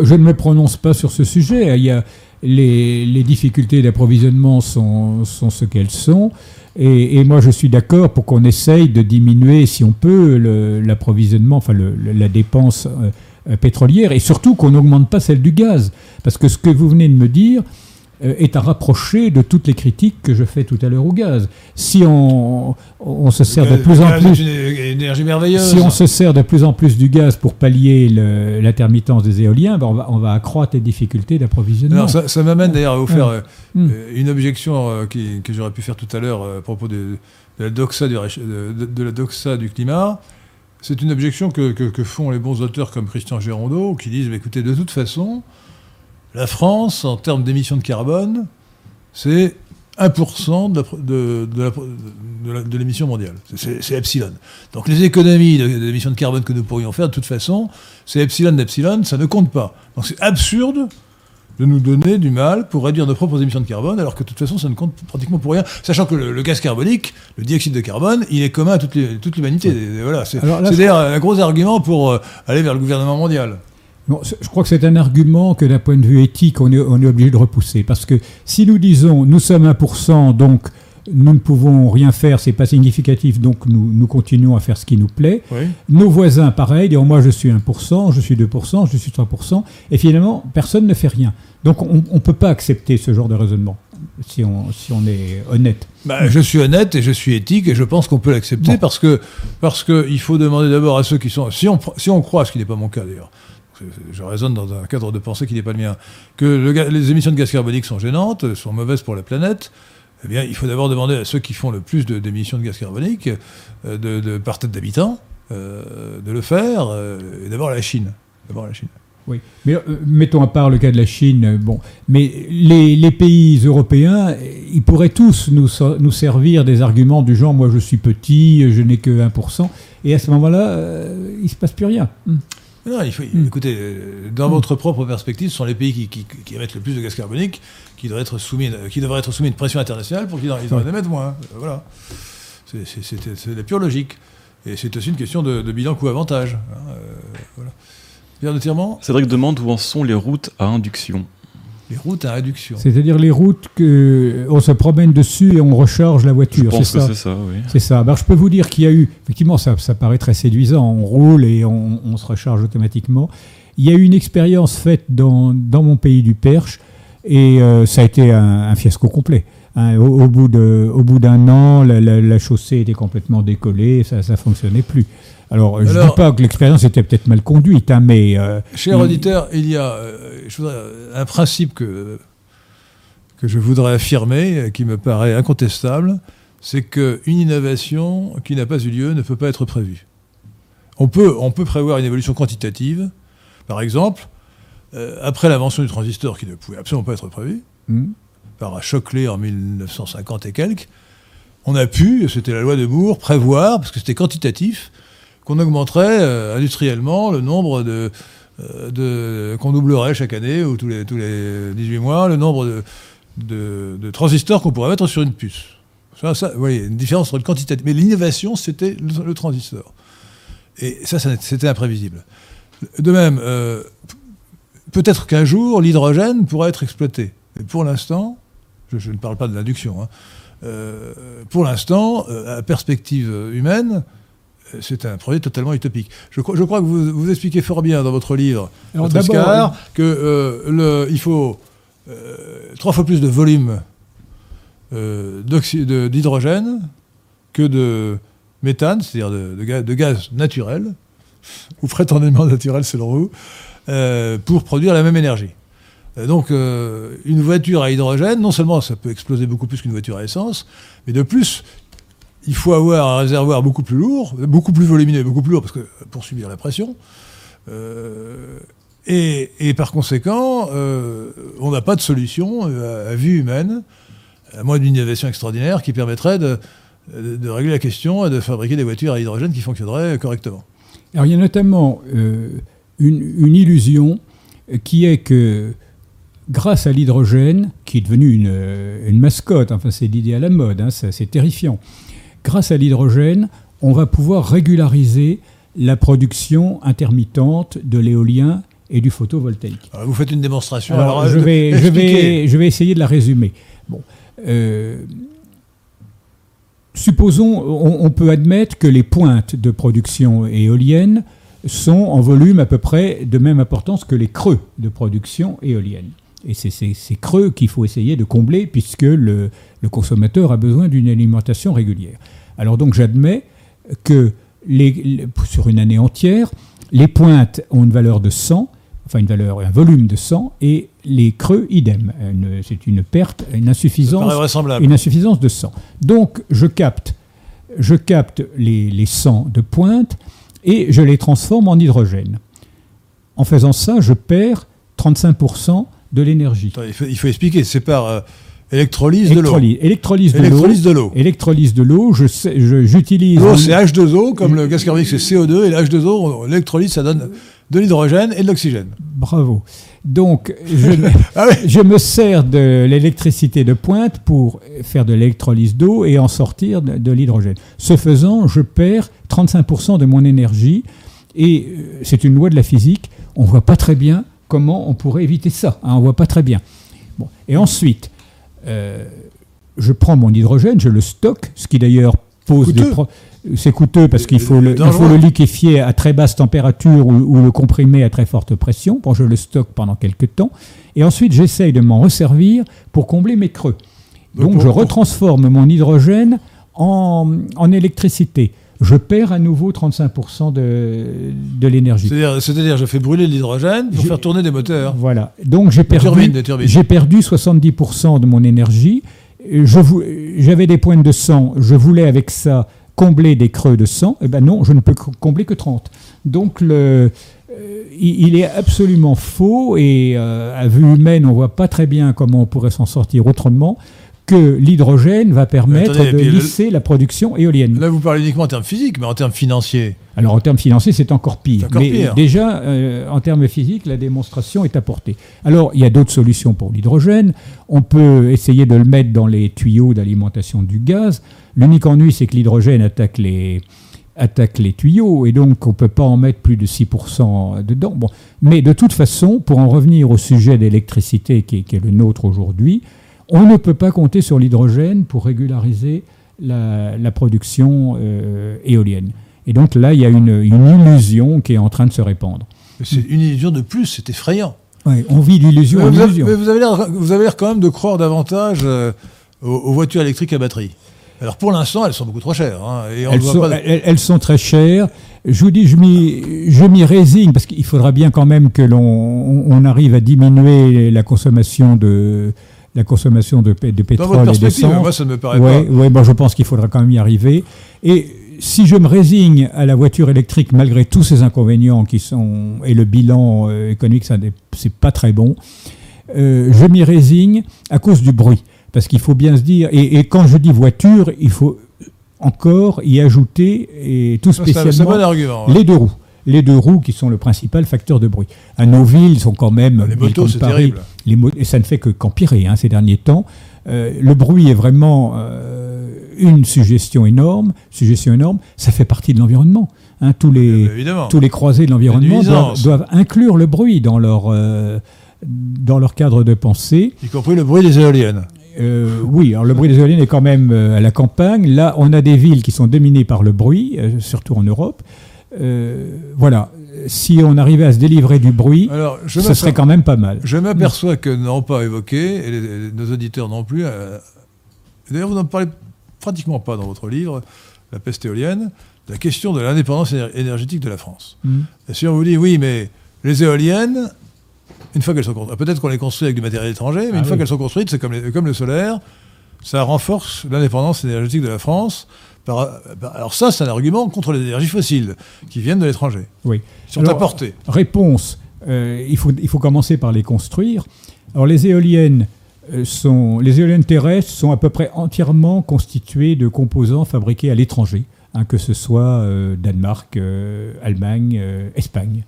Je je ne me prononce pas sur ce sujet. Il y a les, les difficultés d'approvisionnement sont, sont ce qu'elles sont. Et, moi, je suis d'accord pour qu'on essaye de diminuer, si on peut, l'approvisionnement, enfin la dépense euh, euh, pétrolière, et surtout qu'on n'augmente pas celle du gaz. Parce que ce que vous venez de me dire est à rapprocher de toutes les critiques que je fais tout à l'heure au gaz. Si on, on se sert de Le plus en plus... énergie merveilleuse. Si on se sert de plus en plus du gaz pour pallier l'intermittence des éoliens, ben on, va, on va accroître les difficultés d'approvisionnement. Ça, ça m'amène d'ailleurs à vous faire euh, Mm. euh, une objection euh, qui- que j'aurais pu faire tout à l'heure euh, à propos de, de la doxa du, réch- de, de- de la doxa du climat. C'est une objection que, que- que font les bons auteurs comme Christian Gérondeau, qui disent, bah, écoutez, de toute façon, la France, en termes d'émissions de carbone, c'est 1% de l'émission mondiale. C'est- epsilon. Donc les économies d'émissions de carbone que nous pourrions faire, de toute façon, c'est epsilon d'epsilon, ça ne compte pas. Donc c'est absurde de nous donner du mal pour réduire nos propres émissions de carbone, alors que de toute façon, ça ne compte pratiquement pour rien. Sachant que le, le gaz carbonique, le dioxyde de carbone, il est commun à toute, l'humanité. Voilà, c'est d'ailleurs un gros argument pour euh, aller vers le gouvernement mondial. Je crois que c'est un argument que d'un point de vue éthique, on est, on est obligé de repousser. Parce que si nous disons nous sommes 1%, donc nous ne pouvons rien faire, c'est pas significatif, donc nous, nous continuons à faire ce qui nous plaît. Oui. Nos voisins, pareil, disent moi je suis 1%, je suis 2%, je suis 3%, et finalement personne ne fait rien. Donc on ne peut pas accepter ce genre de raisonnement. si on, si on est honnête. Bah, je suis honnête et je suis éthique et je pense qu'on peut l'accepter Bon. parce que parce que il faut demander d'abord à ceux qui sont si on si on croit ce qui n'est pas mon cas d'ailleurs je raisonne dans un cadre de pensée qui n'est pas le mien. Que le les émissions de gaz carbonique sont gênantes sont mauvaises pour la planète eh bien il faut d'abord demander à ceux qui font le plus d'émissions de gaz carbonique euh, de, de par tête d'habitant euh, de le faire euh, et d'abord la Chine. D'abord la Chine. Oui, mais euh, mettons à part le cas de la Chine, bon, mais les, les pays européens, ils pourraient tous nous, servir des arguments du genre moi je suis petit, je n'ai que 1%, et à ce moment-là, il ne se passe plus rien. Hmm. Non, il faut, Mm. écoutez, euh, dans votre propre perspective, ce sont les pays qui, qui, qui émettent le plus de gaz carbonique qui devraient être soumis, qui devraient être soumis à une pression internationale pour qu'ils en, ils en émettent moins. Euh, Voilà. C'est- la pure logique. Et c'est aussi une question de, de bilan coût-avantage. hein, euh, voilà. Pierre de Tirement, Cédric demande où en sont les routes à induction. Les routes à réduction. C'est-à-dire les routes que on se promène dessus et on recharge la Je voiture, c'est pense que ça c'est ça, oui. C'est ça. Alors, je peux vous dire qu'il y a eu, effectivement, ça, ça paraît très séduisant. On roule et on, on se recharge automatiquement. Il y a eu une expérience faite dans, dans mon pays du Perche et euh, ça a été un, un fiasco complet. Hein, au, au bout de- au bout d'un an, la, la- la chaussée était complètement décollée, ça ne fonctionnait plus. Alors, je ne dis pas que l'expérience était peut-être mal conduite, hein, mais euh, Cher auditeur, il y a euh, je voudrais, euh, un principe que, que je voudrais affirmer, qui me paraît incontestable, c'est qu'une innovation qui n'a pas eu lieu ne peut pas être prévue. On peut, on peut prévoir une évolution quantitative. Par exemple, euh, après l'invention du transistor, qui ne pouvait absolument pas être prévu, hmm, par Choclet en 1950 et quelques, on a pu, c'était la loi de Moore, prévoir, parce que c'était quantitatif, qu'on augmenterait euh, industriellement le nombre de, euh, de qu'on doublerait chaque année ou tous les, tous les 18 mois le nombre de, transistors qu'on pourrait mettre sur une puce. Ça, vous voyez, une différence entre le quantitatif. Mais l'innovation, c'était le, transistor. Et ça, c'était imprévisible. De même, euh, peut-être qu'un jour, l'hydrogène pourra être exploité. Mais pour l'instant, je, ne parle pas de l'induction, hein, pour l'instant, à perspective humaine, c'est un projet totalement utopique. Je, crois- je crois que vous, vous expliquez fort bien dans votre livre, Alors, Oscar, que euh, le, il faut euh, trois fois plus de volume euh, d'hydrogène que de méthane, c'est-à-dire de, de ga- de gaz naturel, ou prétendument naturel selon vous, pour produire la même énergie. Donc, une voiture à hydrogène, non seulement ça peut exploser beaucoup plus qu'une voiture à essence, mais de plus, il faut avoir un réservoir beaucoup plus lourd, beaucoup plus volumineux, beaucoup plus lourd, parce que pour subir la pression. Euh, et, par conséquent, euh, on n'a pas de solution euh, à, vue humaine, à moins d'une innovation extraordinaire qui permettrait de, régler la question et de fabriquer des voitures à hydrogène qui fonctionneraient correctement. Alors il y a notamment une, illusion qui est que grâce à l'hydrogène, qui est devenu une, mascotte, enfin c'est l'idée à la mode, hein, c'est terrifiant, grâce à l'hydrogène, on va pouvoir régulariser la production intermittente de l'éolien et du photovoltaïque. Alors, vous faites une démonstration. Alors, Alors, je, euh, vais, je, vais, je vais essayer de la résumer. Bon, euh, supposons, on, on peut admettre que les pointes de production éolienne sont en volume à peu près de même importance que les creux de production éolienne. Et c'est ces, ces creux qu'il faut essayer de combler puisque le, le consommateur a besoin d'une alimentation régulière. Alors donc j'admets que les- les- sur une année entière, les pointes ont une valeur de 100, enfin une valeur, un volume de 100, et les creux idem. C'est une perte, une insuffisance, une insuffisance de 100. Donc je capte, je capte les, les 100 de pointe et je les transforme en hydrogène. En faisant ça, je perds 35% de l'énergie. Attends, il, faut, il faut expliquer. C'est par euh, électrolyse de l'eau. Électrolyse, de l'eau. Électrolyse de l'eau. J'utilise. L'eau, c'est H2O, comme le gaz carbonique, c'est CO2, et le H2O, on- l'électrolyse, ça donne de l'hydrogène et de l'oxygène. Bravo. Donc, je, me- Ah oui je me sers de l'électricité de pointe pour faire de l'électrolyse d'eau et en sortir de, de l'hydrogène. Ce faisant, je perds 35% de mon énergie et euh, c'est une loi de la physique. On ne voit pas très bien comment on pourrait éviter ça. hein, on ne voit pas très bien. Bon. Et ensuite, euh, je prends mon hydrogène, je le stocke, ce qui d'ailleurs pose Coûteux. des pro- C'est coûteux parce qu'il faut, le, il faut le liquéfier à très basse température ou, ou le comprimer à très forte pression. Bon, je le stocke pendant quelques temps. Et ensuite, j'essaye de m'en resservir pour combler mes creux. Donc, pour- je retransforme mon hydrogène en, en électricité. Je perds à nouveau 35% de, de l'énergie. C'est-à-dire, je fais brûler l'hydrogène pour faire tourner des moteurs. Voilà. Donc j'ai perdu, turbines, turbines. j'ai perdu 70% de mon énergie. Vou- j'avais des pointes de sang. Je voulais avec ça combler des creux de sang. Eh ben non, je ne peux co- combler que 30. Donc le, euh, il, il est absolument faux et euh, à vue humaine, on voit pas très bien comment on pourrait s'en sortir autrement que l'hydrogène va permettre attendez, de le- lisser la production éolienne. Là, vous parlez uniquement en termes physiques, mais en termes financiers. Alors en termes financiers, c'est encore pire. Encore Mais pire. déjà, euh, en termes physiques, la démonstration est apportée. Alors il y a d'autres solutions pour l'hydrogène. On peut essayer de le mettre dans les tuyaux d'alimentation du gaz. L'unique ennui, c'est que l'hydrogène attaque les, attaque les tuyaux et donc on ne peut pas en mettre plus de 6% dedans. Bon. Mais de toute façon, pour en revenir au sujet d'électricité qui est le nôtre aujourd'hui, on ne peut pas compter sur l'hydrogène pour régulariser la, la production euh, éolienne. Et donc là, il y a une, une illusion qui est en train de se répandre. C'est une illusion de plus, c'est effrayant. Ouais, on vit d'illusion Mais en vous, avez, illusion. mais vous avez l'air, quand même de croire davantage euh, aux, aux voitures électriques à batterie. Alors pour l'instant, elles sont beaucoup trop chères. hein, et on Elles voit sont, pas- elles- elles sont très chères. Je vous dis, je m'y, résigne parce qu'il faudra bien quand même que l'on on- on arrive à diminuer la consommation de la consommation de, de Dans pétrole et d'essence. moi, ça ne me paraît Ouais, pas. ouais, bon, je pense qu'il faudra quand même y arriver. Et si je me résigne à la voiture électrique malgré tous ces inconvénients qui sont et le bilan euh, économique, ça n'est- c'est pas très bon. euh, je m'y résigne à cause du bruit, parce qu'il faut bien se dire. Et, et quand je dis voiture, il faut encore y ajouter et tout Ça, spécialement bon argument. hein. les deux roues. Les deux roues qui sont le principal facteur de bruit. À nos villes, sont quand même. Les motos, c'est Paris, terrible. les et ça ne fait que qu'empirer hein, ces derniers temps. Euh, le bruit est vraiment euh, une suggestion énorme. Suggestion énorme. Ça fait partie de l'environnement. hein. tous les Euh, Évidemment. tous les croisés de l'environnement doivent, inclure le bruit dans leur euh, dans leur cadre de pensée. Y compris le bruit des éoliennes. Euh, oui, alors le bruit des éoliennes est quand même euh, à la campagne. Là, on a des villes qui sont dominées par le bruit, euh, surtout en Europe. Euh, voilà, si on arrivait à se délivrer du bruit, Alors, je ce serait quand même pas mal. Je m'aperçois que n'ont pas évoqué, et les- les- nos auditeurs non plus, euh, d'ailleurs vous n'en parlez pratiquement pas dans votre livre, La peste éolienne, la question de l'indépendance éner- énergétique de la France. Mm. Et si on vous dit, oui, mais les éoliennes, une fois qu'elles sont construites, peut-être qu'on les construit avec du matériel étranger, mais Ah une fois qu'elles sont construites, c'est comme le solaire, ça renforce l'indépendance énergétique de la France. Par- alors ça, c'est un argument contre les énergies fossiles qui viennent de l'étranger, Oui. sont Alors, apportées. Réponse euh, il, faut, il faut commencer par les construire. Alors, les éoliennes, euh, sont, les éoliennes terrestres sont à peu près entièrement constituées de composants fabriqués à l'étranger, hein, que ce soit euh, Danemark, euh, Allemagne, euh, Espagne.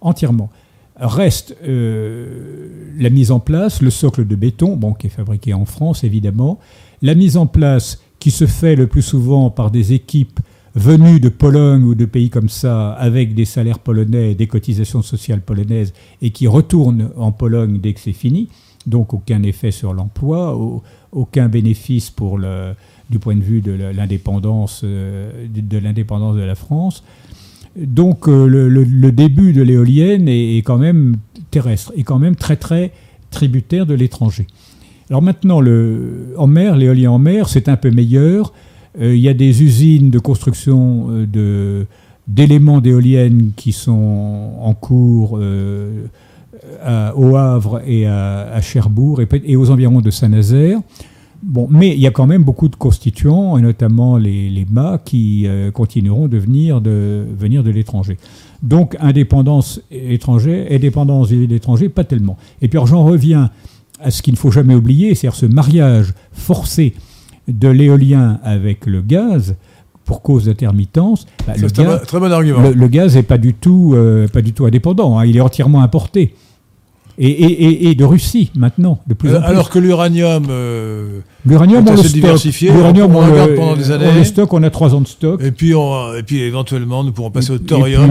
Entièrement. Reste la mise en place, le socle de béton, bon, qui est fabriqué en France évidemment, la mise en place qui se fait le plus souvent par des équipes venues de Pologne ou de pays comme ça, avec des salaires polonais des cotisations sociales polonaises, et qui retournent en Pologne dès que c'est fini. Donc aucun effet sur l'emploi, au- aucun bénéfice pour le, du point de vue de l'indépendance euh, de, l'indépendance de la France. Donc euh, le début de l'éolienne est, est quand même terrestre, est quand même très très tributaire de l'étranger. Alors maintenant, le, en mer, l'éolien en mer, c'est un peu meilleur. Euh, Il y a des usines de construction euh, de, d'éléments d'éoliennes qui sont en cours euh, au Havre et à, Cherbourg et, et aux environs de Saint-Nazaire. Bon, mais il y a quand même beaucoup de constituants, et notamment les, les mâts, qui continueront de venir de, venir de l'étranger. Donc, indépendance étrangère, indépendance vis-à-vis de l'étranger, pas tellement. Et puis, j'en reviens à ce qu'il ne faut jamais oublier, c'est-à-dire ce mariage forcé de l'éolien avec le gaz pour cause d'intermittence. Bah, le, gaz, bon- très bon argument. le, le gaz n'est pas du tout, euh, pas du tout indépendant. hein. il est entièrement importé. Et, et- et- et de Russie maintenant, de plus Euh, en plus. alors que l'uranium, euh, L'uranium, est on le stocke. L'uranium, on on, le pendant des on années. le stocke, on a trois ans de stock. et puis, on- et puis éventuellement, nous pourrons passer au Et puis, thorium.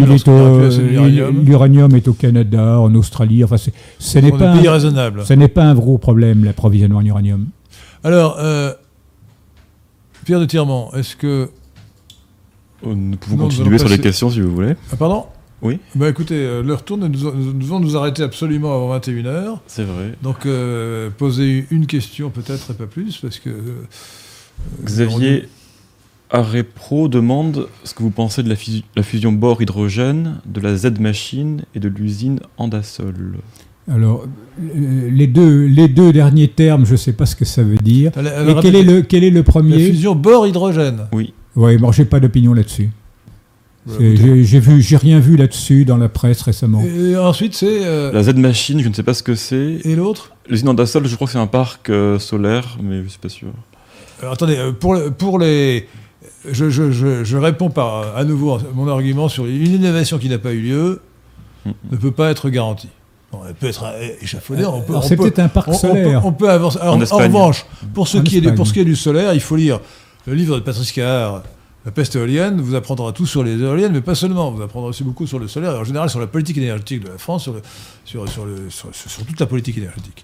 L'uranium est au Canada, en Australie. Enfin, c'est- ce n'est On est pas, pays un- ce n'est pas un gros problème, l'approvisionnement en uranium. Alors, euh, Pierre de Tirmont, est-ce que... Nous pouvons Non, continuer sur les questions si vous voulez. Ah, pardon? Oui. Bah écoutez, l'heure tourne, nous, nous devons nous arrêter absolument avant 21h. C'est vrai. Donc, euh, posez une question peut-être et pas plus, parce que... euh, Xavier Arrepro demande ce que vous pensez de la, fusi- la fusion bore-hydrogène, de la Z-machine et de l'usine Andasol. Alors, euh, les deux, les deux derniers termes, je ne sais pas ce que ça veut dire. elle Et quel est, le, quel est le La premier? fusion bore-hydrogène. Oui, moi, j'ai pas d'opinion là-dessus. J'ai vu, j'ai rien vu là-dessus dans la presse récemment. Et ensuite, c'est... euh, La Z-machine, je ne sais pas ce que c'est. Et l'autre? L'usine Andasol, je crois que c'est un parc euh, solaire, mais je suis pas sûr. Alors, attendez, euh, pour, le- pour les... Je, je- je- je réponds par, à nouveau à mon argument sur une innovation qui n'a pas eu lieu ne peut pas être garantie. Bon, elle peut être échafaudée, on peut... C'est peut- peut-être un parc on, on peut, solaire. on peut avancer. Alors, En revanche, pour ce, En qui est, du- Espagne. pour ce qui est du solaire, il faut lire le livre de Patrice Cahard, La peste éolienne, vous apprendra tout sur les éoliennes, mais pas seulement, vous apprendrez aussi beaucoup sur le solaire, et en général sur la politique énergétique de la France, sur, le- sur, sur, le- sur- sur toute la politique énergétique.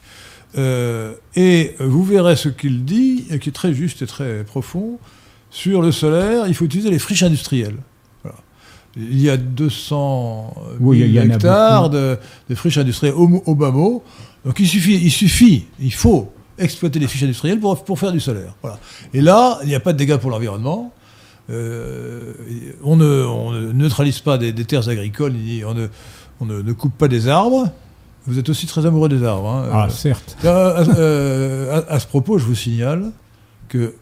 Euh, et vous verrez ce qu'il dit, et qui est très juste et très profond, sur le solaire, il faut utiliser les friches industrielles. Voilà. Il y a 200 000 Oui, il y en a hectares beaucoup. de, de friches industrielles au, au bas mot. Donc il suffit, il suffit, il faut exploiter les friches industrielles pour, pour faire du solaire. Voilà. Et là, il n'y a pas de dégâts pour l'environnement. Euh, on, ne, on ne neutralise pas des, des terres agricoles, on, ne, on ne, ne coupe pas des arbres. Vous êtes aussi très amoureux des arbres. hein. Ah, Euh, certes. euh, euh, à, à ce propos, je vous signale que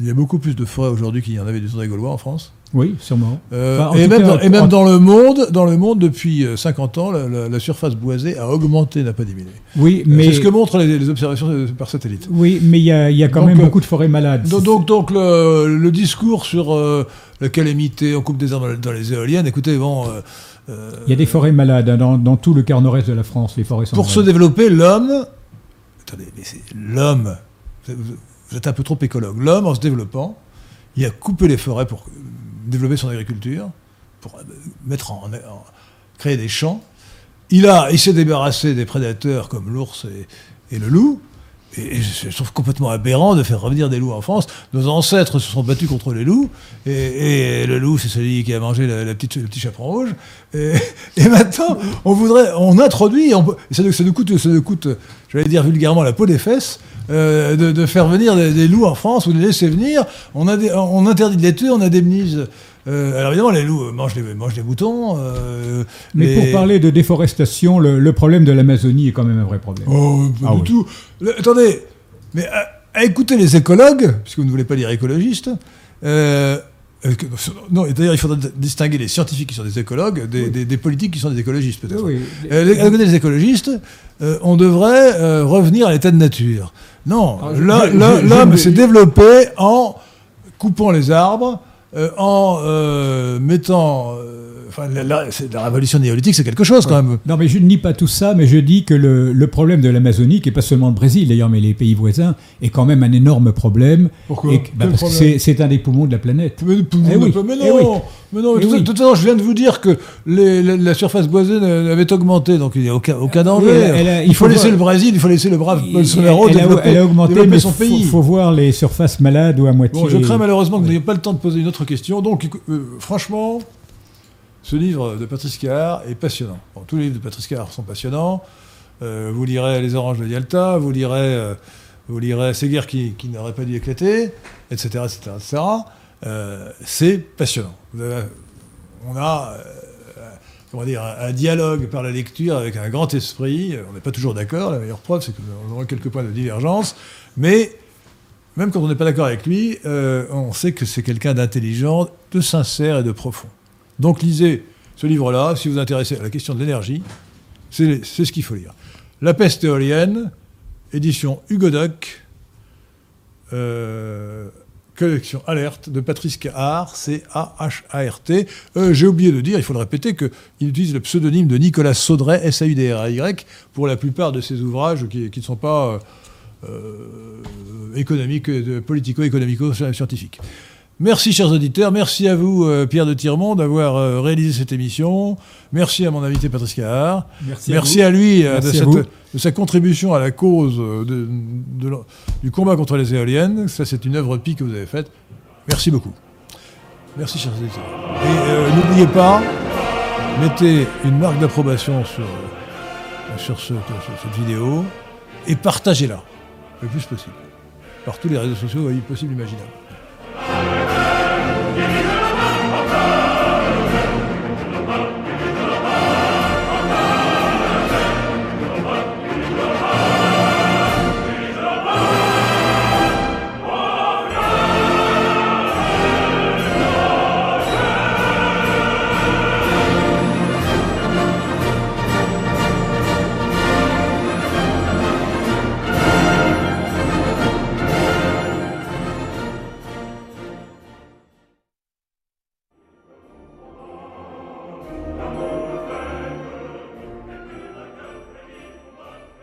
il y a beaucoup plus de forêts aujourd'hui qu'il y en avait du temps des Gaulois en France. Oui, sûrement. Euh, Enfin, en et, même cas, dans, et même en- dans le monde, dans le monde depuis euh, 50 ans, la, la- la surface boisée a augmenté, n'a pas diminué. Oui, Mais... mais, C'est ce que montrent les, les observations par satellite. oui, mais il y a, il y a quand Donc, même euh, beaucoup de forêts malades. Donc, donc, donc le, le discours sur euh, la calamité, on coupe des arbres dans, les éoliennes, écoutez, bon, euh, euh, Il y a des forêts malades hein, dans, dans tout le quart nord-est de la France. Les forêts sont pour se développer, l'homme, attendez, mais c'est l'homme, vous, êtes un peu trop écologue, l'homme en se développant, il a coupé les forêts pour euh, développer son agriculture, pour euh, mettre en, créer des champs. Il il s'est débarrassé des prédateurs comme l'ours et, le loup. Et, je trouve complètement aberrant de faire revenir des loups en France. Nos ancêtres se sont battus contre les loups, et, le loup, c'est celui qui a mangé la, petite, le petit chaperon rouge. Et, maintenant, on voudrait, on introduit, ça, nous- ça nous coûte, ça nous coûte, j'allais dire vulgairement, la peau des fesses, euh, de, de faire venir des, des loups en France ou de les laisser venir. On, a des- on interdit de les tuer, on indemnise. Euh, alors évidemment, les loups mangent les, mangent les moutons. euh, Mais les- pour parler de déforestation, le, le problème de l'Amazonie est quand même un vrai problème. Oh, pas Ah du oui. tout. Le- attendez, mais à, à écouter les écologues, puisque vous ne voulez pas dire écologistes, euh, euh, que- non, d'ailleurs, il faudrait distinguer les scientifiques qui sont des écologues des, des- des politiques qui sont des écologistes, peut-être. Oui, Euh, côté des écologistes, euh, on devrait euh, revenir à l'état de nature. Non, Ah, l'homme s'est développé en coupant les arbres, euh, en euh, mettant... Enfin, la, la- la révolution néolithique, c'est quelque chose, quand même. Non, mais je ne nie pas tout ça, mais je dis que le, le problème de l'Amazonie, qui n'est pas seulement le Brésil d'ailleurs, mais les pays voisins, est quand même un énorme problème. Pourquoi Et bah, Parce que problème c'est c'est un des poumons de la planète. Mais, Eh oui, mais eh non, oui. mais non, mais Eh de, toute- oui. de toute façon, je viens de vous dire que les- la, la surface boisée avait augmenté, donc il n'y a aucun, aucun danger. Oui, elle a- elle a- il, il faut faut laisser voir- le Brésil, il faut laisser le brave Bolsonaro elle, développer, elle a augmenté, développer son il pays. faut, voir les surfaces malades ou à moitié. Bon, je crains malheureusement que vous n'ayez pas le temps de poser une autre question. Donc, euh, franchement, ce livre de Patrice Cahard est passionnant. Tous les livres de Patrice Cahard sont passionnants. Euh, vous lirez Les Oranges de Yalta, vous lirez, euh, Ces guerres qui, qui n'auraient pas dû éclater, etc. etc., etc. C'est passionnant. On a euh, comment dire, un, un dialogue par la lecture avec un grand esprit. On n'est pas toujours d'accord. La meilleure preuve, c'est que nous avons quelques points de divergence. Mais même quand on n'est pas d'accord avec lui, euh, on sait que c'est quelqu'un d'intelligent, de sincère et de profond. Donc lisez ce livre-là, si vous vous intéressez à la question de l'énergie, c'est ce qu'il faut lire. La peste éolienne, édition Hugo Doc, euh, collection Alerte de Patrice Cahart, C-A-H-A-R-T. Euh, J'ai oublié de dire, il faut le répéter, qu'il utilise le pseudonyme de Nicolas Saudray, S-A-U-D-R-A-Y, pour la plupart de ses ouvrages qui, ne sont pas euh, économiques, politico-économico-scientifiques. Merci, chers auditeurs. Merci à vous, euh, Pierre de Tirmont, d'avoir euh, réalisé cette émission. Merci à mon invité, Patrice Cahart. Merci, Merci à, lui euh, de, Merci à cette- vous. de sa contribution à la cause de- de du combat contre les éoliennes. Ça, c'est une œuvre pique que vous avez faite. Merci beaucoup. Merci, chers auditeurs. Et euh, n'oubliez pas, mettez une marque d'approbation sur, sur, ce- sur cette vidéo et partagez-la le plus possible. Par tous les réseaux sociaux possibles imaginables.